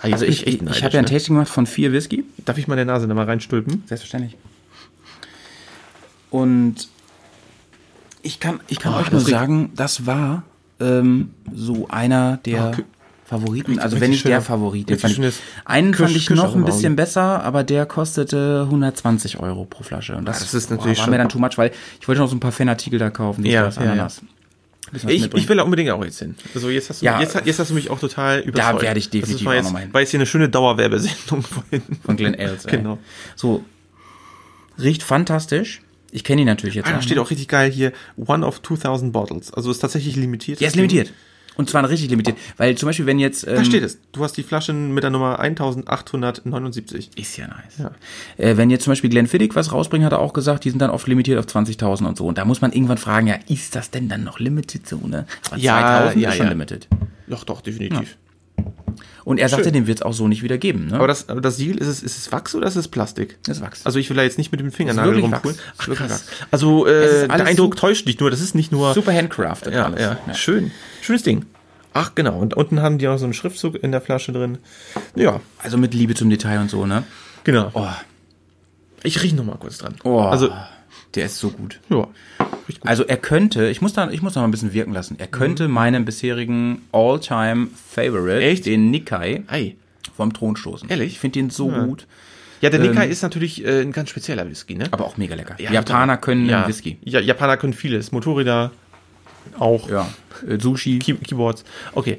Ah, Also bin ich, ich, ich habe ja ein ne? Tasting gemacht von vier Whisky. Darf ich meine Nase da mal reinstülpen? Selbstverständlich. Und ich kann, ich kann Oh, euch nur sagen, das war ähm, so einer der Oh, Kü- Favoriten. Richtig- Also wenn nicht der Favorit. Den fand ich, einen fand Kirsch- ich noch ein bisschen besser, aber der kostete 120 Euro pro Flasche. Und das, das ist natürlich war schon- mir dann too much, weil ich wollte noch so ein paar Fanartikel da kaufen. dies, Ja, das, ja, ja. Ich, ich will da unbedingt auch jetzt hin. Also jetzt hast du, Ja. jetzt, jetzt hast du mich auch total überzeugt. werde ich definitiv das war auch jetzt, noch mal hin. War jetzt hier eine schöne Dauerwerbesendung (laughs) vorhin. Von Glenn Ells. Genau. So, riecht fantastisch. Ich kenne ihn natürlich jetzt Ah, da steht auch richtig geil hier, one of 2000 bottles. Also ist tatsächlich limitiert. Ja, ist limitiert. Und zwar richtig limitiert. Weil zum Beispiel, wenn jetzt. Ähm, Da steht es. Du hast die Flaschen mit der Nummer 1879. Ist ja nice. Äh, wenn jetzt zum Beispiel Glenfiddich was rausbringt, hat er auch gesagt, die sind dann oft limitiert auf 20.000 und so. Und da muss man irgendwann fragen, ja, ist das denn dann noch limited so, ne? Aber Ja, 2000 ja, ist schon ja. limited. Doch, doch, definitiv. Und er sagte, Schön. den wird es auch so nicht wieder geben, ne? Aber das, aber das Siegel, ist es, ist es Wachs oder ist es Plastik? Das ist Wachs. Also ich will da jetzt nicht mit dem Fingernagel rumpulen. Ach, krass. Wachs. Also Es äh, der Eindruck täuscht nicht nur, das ist nicht nur... Super handcrafted ja, alles. ja, schön. Schönes Ding. Ach, genau. Und unten haben die auch so einen Schriftzug in der Flasche drin. Ja, Also mit Liebe zum Detail und so, ne? genau. Oh, Ich rieche noch mal kurz dran. oh. Also, der ist so gut. ja. Gut. Also er könnte, ich muss da, ich muss da mal ein bisschen wirken lassen. Er könnte meinen bisherigen All-Time Favorite, Mhm. Echt? den Nikkei, Ei. vom Thron stoßen. Ehrlich? Ich finde den so Ja. gut, Ja, der Nikkei Ähm, ist natürlich äh, ein ganz spezieller Whisky, ne? aber auch mega lecker. Ja, Japaner können ja. Whisky. Ja, Japaner können vieles. Motorräder auch. Ja, äh, Sushi. Key Keyboards. Okay,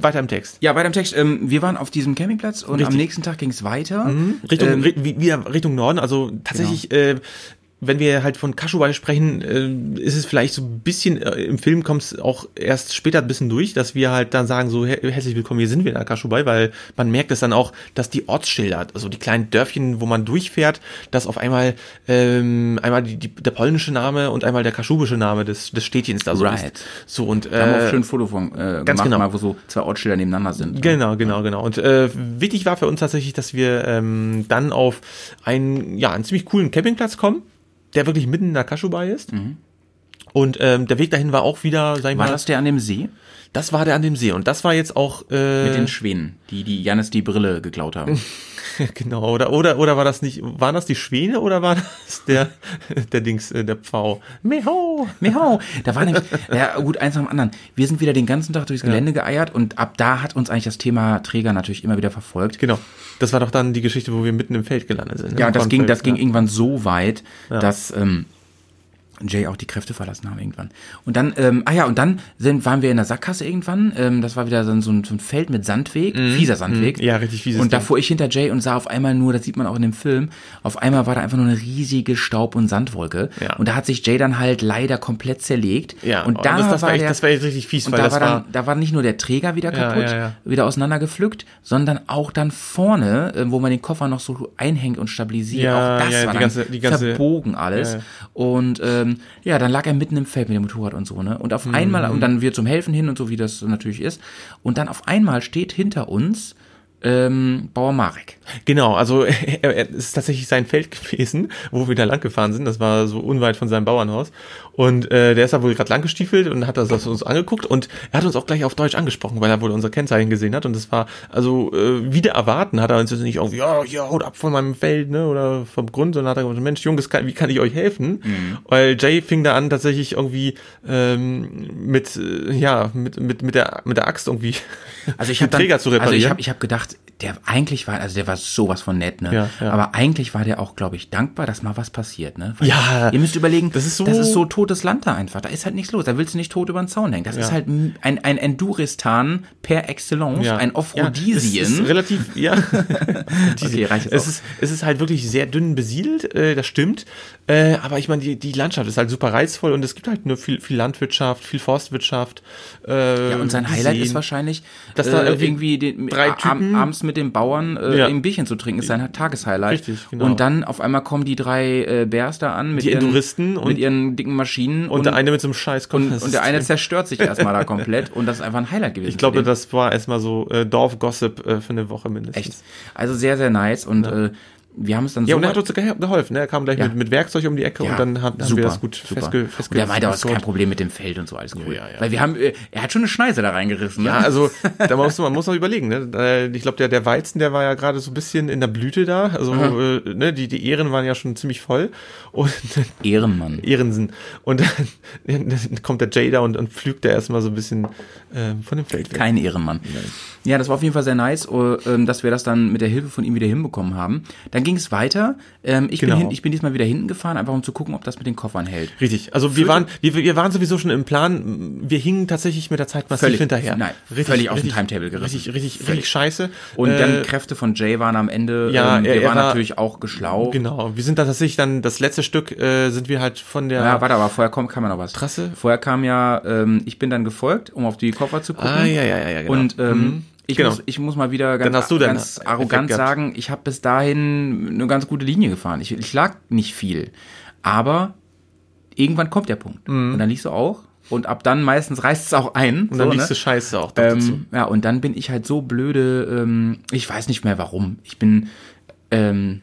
weiter im Text. Ja, bei dem Text, ähm, wir waren auf diesem Campingplatz und Richtig. am nächsten Tag ging es weiter. Richtung, Ähm, wieder Richtung Norden. Also tatsächlich, äh, wenn wir halt von Kashubai sprechen, äh, ist es vielleicht so ein bisschen, äh, im Film kommt es auch erst später ein bisschen durch, dass wir halt dann sagen, so her herzlich willkommen, hier sind wir in Kashubai, weil man merkt es dann auch, dass die Ortsschilder, also die kleinen Dörfchen, wo man durchfährt, dass auf einmal ähm, einmal die, die, der polnische Name und einmal der kaschubische Name des, des Städtchens da so Right. ist. So und da haben wir auch äh, schön ein Foto von äh, ganz gemacht, genau. mal, wo so zwei Ortsschilder nebeneinander sind. Genau, genau, genau. Und äh, wichtig war für uns tatsächlich, dass wir ähm, dann auf einen, ja, einen ziemlich coolen Campingplatz kommen, der wirklich mitten in der Kaschubai ist. Und ähm, der Weg dahin war auch wieder, sag ich War mal, das der an dem See das war der an dem See. Und das war jetzt auch äh, mit den Schwänen, die die Janis die Brille geklaut haben? (laughs) genau, oder, oder, oder war das nicht, waren das die Schwäne oder war das der, der Dings, äh, der Pfau? Meho! Miau. Da war nämlich, ja gut, eins nach dem anderen. Wir sind wieder den ganzen Tag durchs Gelände geeiert und ab da hat uns eigentlich das Thema Träger natürlich immer wieder verfolgt. Genau. Das war doch dann die Geschichte, wo wir mitten im Feld gelandet sind. ne? Ja, das ging, Kornfeld, das ging ja. irgendwann so weit, dass ähm, Jay auch die Kräfte verlassen haben irgendwann. Und dann, ähm, ah ja, und dann sind, waren wir in der Sackgasse irgendwann. Ähm, das war wieder so ein, so ein Feld mit Sandweg, fieser Sandweg. Mhm. Ja, richtig fieses Und da fuhr ich hinter Jay und sah auf einmal nur, das sieht man auch in dem Film, auf einmal war da einfach nur eine riesige Staub- und Sandwolke. Ja. Und da hat sich Jay dann halt leider komplett zerlegt. Ja, und da das, das, war echt, der, das war echt richtig fies, und weil da das war, war, dann, da war nicht nur der Träger wieder kaputt, ja, ja. wieder auseinandergepflückt, sondern auch dann vorne, äh, wo man den Koffer noch so einhängt und stabilisiert, Ja, auch das ja, war die ganze- die ganze- verbogen alles. Ja, ja. Und ähm, ja, dann lag er mitten im Feld mit dem Motorrad und so, ne? Und auf Mhm. einmal, und dann wir zum Helfen hin und so, wie das natürlich ist. Und dann auf einmal steht hinter uns ähm, Bauer Marek. Genau, also (laughs) er, er, es ist tatsächlich sein Feld gewesen, wo wir da lang gefahren sind. Das war so unweit von seinem Bauernhaus. Und äh, der ist da wohl gerade lang gestiefelt und hat das auf uns angeguckt und er hat uns auch gleich auf Deutsch angesprochen, weil er wohl unser Kennzeichen gesehen hat. Und das war, also äh, wieder erwarten, hat er uns jetzt nicht irgendwie, ja, ja, haut ab von meinem Feld, ne, oder vom Grund, sondern hat er gesagt, Mensch, Jungs, kann, wie kann ich euch helfen? Weil Jay fing da an, tatsächlich irgendwie ähm, mit, äh, ja, mit, mit, mit, der, mit der Axt irgendwie Also ich (laughs) den habe Träger zu reparieren. Also ich habe ich hab gedacht, der eigentlich war, also der war sowas von nett, ne? Ja, ja. Aber eigentlich war der auch, glaube ich, dankbar, dass mal was passiert, ne? Weil Ja, Ihr müsst überlegen, das ist so- das ist so totes Land da einfach. Da ist halt nichts los. Da willst du nicht tot über den Zaun hängen. Das ist halt ein, ein Enduristan per excellence, ein Ja, Offrodisien. es ist relativ, ja. (laughs) Okay, reicht jetzt es, auch. ist, es ist halt wirklich sehr dünn besiedelt, äh, das stimmt. Äh, aber ich meine, die, die Landschaft ist halt super reizvoll und es gibt halt nur viel, viel Landwirtschaft, viel Forstwirtschaft. Äh, ja, und sein Highlight Seen. ist wahrscheinlich, Dass äh, da irgendwie irgendwie den, drei Typen- abends mit den Bauern äh, Ja. ein Bierchen zu trinken, ist sein Tageshighlight. Richtig, genau. Und dann auf einmal kommen die drei äh, Bears da an mit Die ihren, Enduristen und- mit ihren dicken Maschinen Und, der eine mit so einem Scheiß und, und der eine zerstört sich erstmal da (laughs) komplett und das ist einfach ein Highlight gewesen. Ich glaube, das war erstmal so äh, Dorf-Gossip äh, für eine Woche mindestens. echt. Also sehr, sehr nice und äh, wir haben es dann Ja, so und er hat uns ge- geholfen. Ne? Er kam gleich Ja. mit, mit Werkzeug um die Ecke Ja, und dann haben, wir das gut festge, Und festge der meinte, auch, es ist kein. Problem mit dem Feld und so, alles cool. Ja, ja, ja. Weil wir haben, äh, er hat schon eine Schneise da reingerissen. Ne? Ja, also (laughs) da muss man, man muss noch überlegen. Ne? Ich glaube, der, der Weizen, der war ja gerade so ein bisschen in der Blüte da. Also äh, ne, die, die Ehren waren ja schon ziemlich voll. Und Ehrenmann. Ehrensen. Und dann, dann kommt der Jay da und, und pflügt da erstmal so ein bisschen äh, von dem Feld weg. Kein Ehrenmann. Ja, das war auf jeden Fall sehr nice, äh, ähm, dass wir das dann mit der Hilfe von ihm wieder hinbekommen haben. Dann ging es weiter. Ähm, ich, Genau. bin hin, ich bin diesmal wieder hinten gefahren, einfach um zu gucken, ob das mit den Koffern hält. Richtig. Also wir waren, wir, wir waren sowieso schon im Plan. Wir hingen tatsächlich mit der Zeit massiv Völlig- hinterher. nein, völlig aus dem Timetable gerissen. Richtig, richtig, Völlig. richtig scheiße. Und Äh, dann Kräfte von Jay waren am Ende. ja, ähm, er- wir er waren war- natürlich auch geschlau. Genau. Wir sind dann tatsächlich dann das letzte Stück äh, sind wir halt von der. Ja, warte, aber vorher kommt, kam ja noch was. Trasse? Vorher kam ja, ähm, ich bin dann gefolgt, um auf die Koffer zu gucken. Ah, ja, ja, ja, ja, genau. Und ähm, Mhm. Ich, Genau. muss, ich muss mal wieder ganz, ganz arrogant sagen, ich habe bis dahin eine ganz gute Linie gefahren. Ich, ich lag nicht viel. Aber irgendwann kommt der Punkt. Und dann liegst du auch. Und ab dann meistens reißt es auch ein. Mhm. und dann so, liegst ne? du scheiße auch dazu. Ähm, ja, und dann bin ich halt so blöde, ähm, ich weiß nicht mehr warum. Ich bin ähm,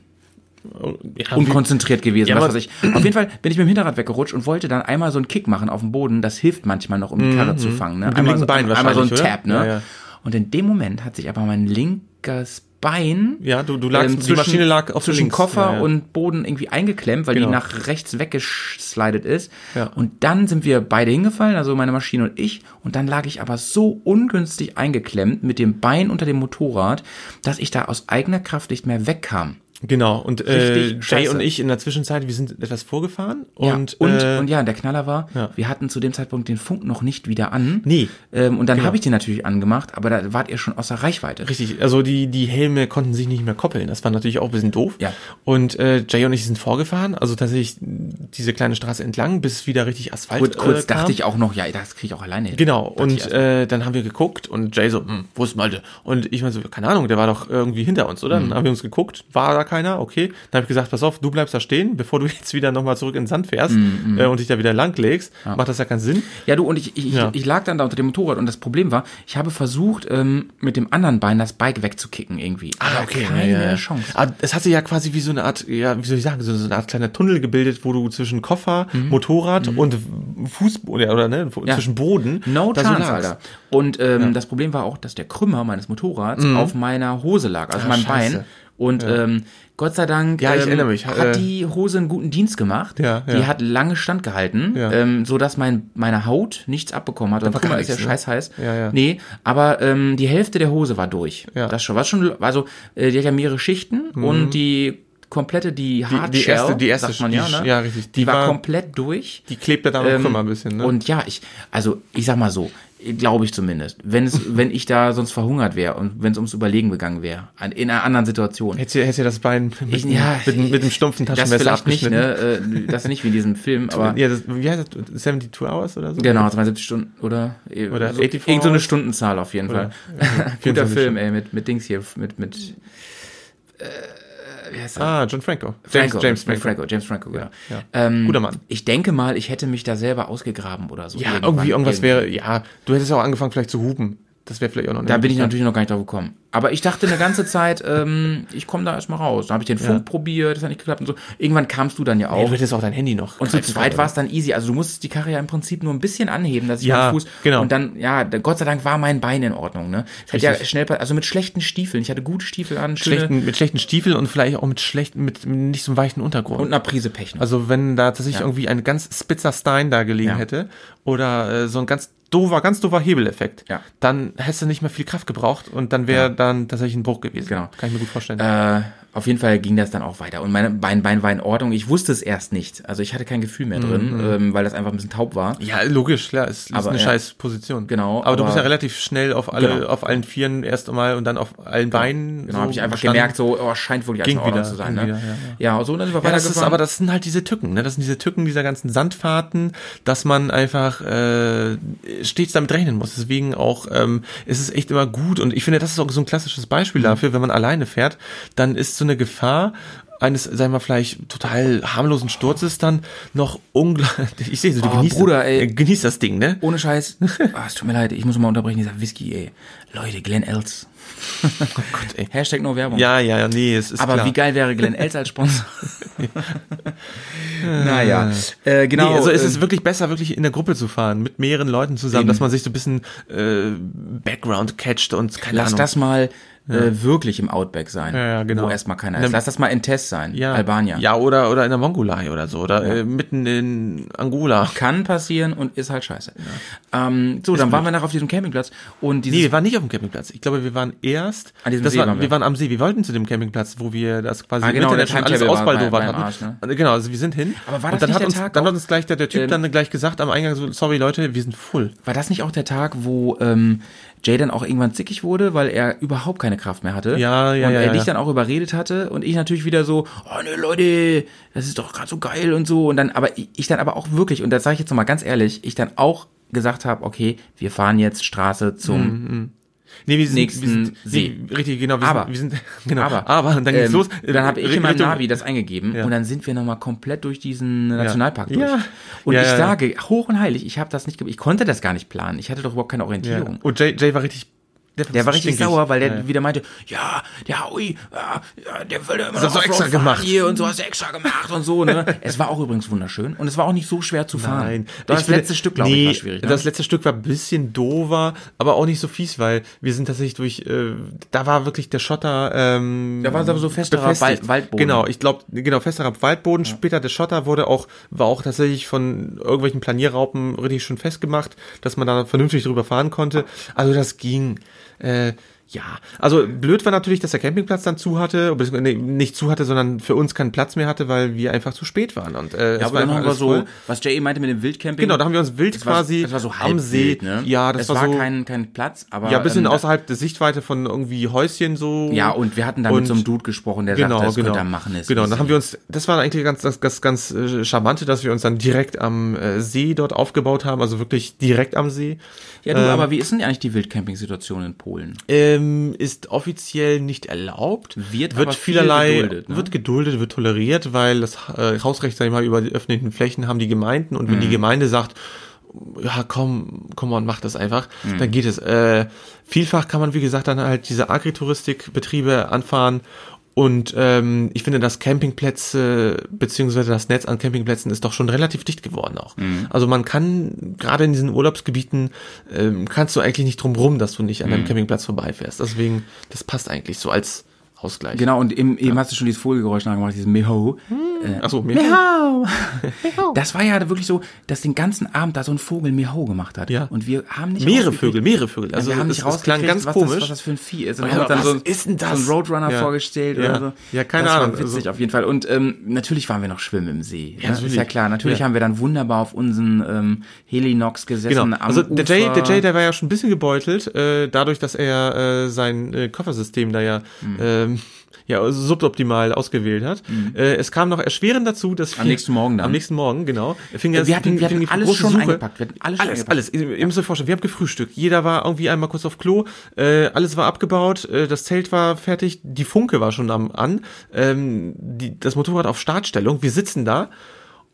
Ja, unkonzentriert gewesen, Ja, was weiß ich. Auf jeden Fall bin ich mit dem Hinterrad weggerutscht und wollte dann einmal so einen Kick machen auf dem Boden. Das hilft manchmal noch, um die Karre zu fangen. Ne? Mhm. Mit dem Einmal, linken so, Bein einmal so ein? Tap. Ne? Ja. Und in dem Moment hat sich aber mein linkes Bein Ja, du- du lagst- die zwischen, Maschine lag auf zwischen links. Koffer Ja, ja. und Boden irgendwie eingeklemmt, weil Genau. die nach rechts weggeslidet ist. Ja. Und dann sind wir beide hingefallen, also meine Maschine und ich. Und dann lag ich aber so ungünstig eingeklemmt mit dem Bein unter dem Motorrad, dass ich da aus eigener Kraft nicht mehr wegkam. Genau, und äh, Jay scheiße. und ich in der Zwischenzeit, wir sind etwas vorgefahren Ja, und, und, äh, und ja, der Knaller war, ja. wir hatten zu dem Zeitpunkt den Funk noch nicht wieder an. Nee. Ähm, und dann Genau. habe ich den natürlich angemacht, aber da wart ihr schon außer Reichweite. Richtig, also die, die Helme konnten sich nicht mehr koppeln. Das war natürlich auch ein bisschen doof. Ja. Und äh, Jay und ich sind vorgefahren, also tatsächlich diese kleine Straße entlang, bis wieder richtig Asphalt Kurz, kurz äh, dachte ich auch noch, ja, das kriege ich auch alleine hin. Genau, und äh, dann haben wir geguckt und Jay so, hm, wo ist Malte? Und ich meine so, keine Ahnung, der war doch irgendwie hinter uns, oder? Mhm. Dann haben wir uns geguckt, war da keiner, okay. Dann habe ich gesagt, pass auf, du bleibst da stehen, bevor du (laughs) jetzt wieder nochmal zurück in den Sand fährst äh, und dich da wieder lang legst, macht das ja keinen Sinn. Ja, du, und ich, ich, Ja. ich lag dann da unter dem Motorrad und das Problem war, ich habe versucht, ähm, mit dem anderen Bein das Bike wegzukicken irgendwie. Aber keine Chance. Aber es hat sich ja quasi wie so eine Art, ja, wie soll ich sagen, so so eine Art kleiner Tunnel gebildet, wo du zwischen Koffer, Motorrad und Fußboden, oder, oder ne, Mhm. Ja. zwischen Boden. No da so chance, lagst. Alter. Und ähm, das Problem war auch, dass der Krümmer meines Motorrads auf meiner Hose lag, also Ah, meinem scheiße. Bein. Und ähm, Gott sei Dank Ja, ähm, hat äh, die Hose einen guten Dienst gemacht. Ja, Die ja. hat lange standgehalten, Ja. ähm, so dass mein, meine Haut nichts abbekommen hat. Und war Krümmer gar ist ja ne? scheiß heiß. Ja, ja. Nee, aber ähm, die Hälfte der Hose war durch. Ja. Mhm. Das schon. Was schon, also äh, die hat ja mehrere Schichten und die komplette, die Hard die erste- die erste sagt man die ja, ne? ja, richtig. Die, Die war, war- komplett durch. Die klebt da dann Ähm, Krümmer ein bisschen, ne? Und ja, ich, also ich sag mal so, glaube ich zumindest, wenn es, (laughs) wenn ich da sonst verhungert wäre und wenn es ums Überlegen gegangen wäre, an- in einer anderen Situation. Hättest du, hättest du das Bein mit, Ich- ja, mit, mit, dem (laughs) stumpfen das Taschenmesser vielleicht nicht, ne? äh, Das nicht wie in diesem Film, (laughs) aber Ja, das, wie heißt das? 72 Hours oder so? genau, 72 Stunden oder Oder so, 84 irgend so eine? Stundenzahl auf jeden Fall. Oder- Guter 24 Film, ey, mit mit Dings hier, mit mit äh? Ah, John Franco. Franco, James, James mit Franco. Franco, James Franco, genau. ja. Ähm, Guter Mann. Ich denke mal, ich hätte mich da selber ausgegraben oder so. Ja, irgendwie irgendwas irgendwie. wäre, ja, du hättest auch angefangen vielleicht zu hupen. Das wäre vielleicht auch noch Da bin ich natürlich noch gar nicht drauf gekommen. Aber ich dachte eine ganze Zeit, ähm, ich komme da erstmal raus. Dann habe ich den Funk probiert, das hat nicht geklappt und so. Irgendwann kamst du dann ja Nee, auch. du hättest auch dein Handy noch. und zu zweit war es dann easy. Also du musstest die Karre ja im Prinzip nur ein bisschen anheben, dass ich Ja, meinen Fuß. genau. Und dann, ja, Gott sei Dank war mein Bein in Ordnung. Ne? Hätte ja schnell, also mit schlechten Stiefeln. Ich hatte gute Stiefel an, schlechten, mit schlechten Stiefeln und vielleicht auch mit schlechten, mit nicht so einem weichen Untergrund. und einer Prise Pech. noch. also wenn da tatsächlich Ja. irgendwie ein ganz spitzer Stein da gelegen Ja. hätte oder äh, so ein ganz doofer, ganz doofer Hebeleffekt, Ja. dann hättest du nicht mehr viel Kraft gebraucht und dann wäre dann tatsächlich ein Bruch gewesen. Genau. Kann ich mir gut vorstellen. Äh, auf jeden Fall ging das dann auch weiter. Und mein Bein, Bein war in Ordnung. Ich wusste es erst nicht. Also ich hatte kein Gefühl mehr drin, Mhm. ähm, weil das einfach ein bisschen taub war. ja, logisch, klar, es ist Aber, eine ja. scheiß Position. Genau, Aber, du aber- bist ja relativ schnell auf alle, Genau. auf allen Vieren erst einmal und dann auf allen Beinen. Genau, so habe ich einfach gestanden. gemerkt, so, oh, scheint wirklich alles Ging in Ordnung wieder, zu sein. Ne? wieder, ja, ja, so, und dann sind wir Ja, das ist, aber das sind halt diese Tücken, ne? Das sind diese Tücken dieser ganzen Sandfahrten, dass man einfach äh, stets damit rechnen muss. Deswegen auch ähm, ist es echt immer gut und ich finde, das ist auch so ein klassisches Mhm. Beispiel dafür, wenn man alleine fährt, dann ist so eine Gefahr eines, sagen wir vielleicht total harmlosen Sturzes dann noch unglaublich. (laughs) Ich sehe, so, du Oh, genießt, Bruder, ey. genießt das Ding, ne? Ohne Scheiß. (laughs) Ah, es tut mir leid, ich muss mal unterbrechen, dieser Whisky, ey. Leute, Glenn Els. Oh Gott, ey. Hashtag no Werbung. Ja, ja, ja, nee, es ist aber klar. wie geil wäre Glenn Els als Sponsor? (laughs) naja, äh, genau. Nee, also es äh, ist wirklich besser, wirklich in der Gruppe zu fahren, mit mehreren Leuten zusammen, Eben. dass man sich so ein bisschen äh, Background catcht und keine Lass Ahnung. das mal äh, wirklich im Outback sein. Ja, ja, genau. Wo erstmal keiner ist. Lass das mal in Test sein. Ja. Albania. Ja, oder, oder in der Mongolei oder so. Oder äh, mitten in Angola. Kann passieren und ist halt scheiße. Ähm, so, dann waren wir noch auf diesem Campingplatz und dieses Nee, wir waren nicht auf dem Campingplatz. Ich glaube, wir waren erst. An diesem See war, waren wir. wir waren am See. Wir wollten zu dem Campingplatz, wo wir das quasi Ah, im genau, Internet der schon alles ausbaldowert hatten. Arsch, ne? Und Genau, also wir sind hin. Aber war und das dann nicht hat der uns, Tag dann hat uns gleich der, der Typ Ähm, dann gleich gesagt am Eingang so, sorry Leute, wir sind full. War das nicht auch der Tag, wo ähm, Jay dann auch irgendwann zickig wurde, weil er überhaupt keine Kraft mehr hatte? Ja, ja, Und ja, er ja. dich dann auch überredet hatte und ich natürlich wieder so, oh ne Leute, das ist doch gerade so geil und so. Und dann, aber ich, ich dann aber auch wirklich, und das sage ich jetzt nochmal ganz ehrlich, ich dann auch gesagt habe, okay, wir fahren jetzt Straße zum Nee, wir sind, Nächsten wir sind See. Nee, richtig, genau. Wir Aber- sind, wir sind (laughs) genau. Aber, aber dann geht's ähm, los. Dann habe ich in meinem Navi das eingegeben Ja. und dann sind wir nochmal komplett durch diesen Nationalpark durch. Ja. Und Ja, ich ja, ja. sage, hoch und heilig, ich habe das nicht, ich konnte das gar nicht planen. Ich hatte doch überhaupt keine Ja. Orientierung. Und Jay, Jay war richtig. Der war richtig stinkig. sauer, weil der Ja. wieder meinte, ja, der Howie, ja, ja, der will immer Das noch extra Offroad fahren gemacht. hier und so hast du extra gemacht und so, ne? (laughs) es war auch übrigens wunderschön und es war auch nicht so schwer zu fahren. Nein. Das finde- letzte Stück, glaube nee, ich, war schwierig. Ne? Das letzte Stück war ein bisschen dover, aber auch nicht so fies, weil wir sind tatsächlich durch, äh, da war wirklich der Schotter, ähm, Da war aber so festerer befestigt. Wald- Waldboden. Genau, ich glaube, genau, festerer Waldboden. Später der Schotter wurde auch, war auch tatsächlich von irgendwelchen Planierraupen richtig schon festgemacht, dass man da vernünftig drüber fahren konnte. Also das ging, äh, ja, also blöd war natürlich, dass der Campingplatz dann zu hatte, nee, nicht zu hatte, sondern für uns keinen Platz mehr hatte, weil wir einfach zu spät waren. Und, äh, ja, aber dann haben wir so, voll. was Jay eben meinte mit dem Wildcamping. Genau, da haben wir uns wild war, quasi es war so am See. Wild, ne? Ja, das es war, war so. kein, kein Platz, aber. ja, ein bisschen ähm, außerhalb der Sichtweite von irgendwie Häuschen so. Ja, und wir hatten da mit so einem Dude gesprochen, der genau, sagte, das genau. könnt ihr machen. Ist genau, dann haben wir uns, das war eigentlich ganz, das, ganz, ganz äh, charmante, dass wir uns dann direkt am äh, See dort aufgebaut haben, also wirklich direkt am See. Ja, du, ähm, aber wie ist denn eigentlich die Wildcamping-Situation in Polen? Ähm, ist offiziell nicht erlaubt. Wird wird vielerlei, geduldet, ne? wird geduldet, wird toleriert, weil das äh, Hausrecht, sag ich mal, über die öffentlichen Flächen haben die Gemeinden und wenn Mhm. die Gemeinde sagt, ja, komm, komm und mach das einfach, Mhm. dann geht es. Äh, vielfach kann man, wie gesagt, dann halt diese Agritouristikbetriebe anfahren und ähm, ich finde, dass Campingplätze beziehungsweise das Netz an Campingplätzen ist doch schon relativ dicht geworden auch. Mhm. Also man kann gerade in diesen Urlaubsgebieten ähm, kannst du eigentlich nicht drum rum, dass du nicht an einem Campingplatz vorbeifährst. Deswegen, das passt eigentlich so als Ausgleich. Genau, und eben, eben hast du schon dieses Vogelgeräusch nachgemacht, dieses Meho. Äh, Achso, mir. Miau. Das war ja wirklich so, dass den ganzen Abend da so ein Vogel Miau gemacht hat. Ja. Und wir haben nicht Mehrere Vögel, mehrere Vögel. Also Also wir haben es- nicht rausgekriegt, ganz was, komisch. Das, was das für ein Vieh ist. Und Ja, haben dann was so, ein- ist denn das? so einen Roadrunner Ja. vorgestellt Ja. oder so. Ja, keine das Ahnung. War witzig Also- auf jeden Fall. Und ähm, natürlich waren wir noch schwimmen im See. Ja, ist natürlich. ja klar. Natürlich Ja. haben wir dann wunderbar auf unseren ähm, Helinox gesessen. Genau. Also der Jay, der Jay, der war ja schon ein bisschen gebeutelt, äh, dadurch, dass er äh, sein äh, Koffersystem da ja Mhm. Ähm, ja suboptimal ausgewählt hat. Äh, es kam noch erschwerend dazu, dass Am nächsten Morgen dann. Am nächsten Morgen, genau. Fing wir hatten, wir hatten alles schon Suche. eingepackt. Wir hatten alles, Alles, eingepackt. alles. Ihr ihr müsst euch vorstellen, wir haben gefrühstückt. Jeder war irgendwie einmal kurz auf Klo. Äh, alles war abgebaut. Äh, das Zelt war fertig. Die Funke war schon am, an. Ähm, die, das Motorrad auf Startstellung. Wir sitzen da.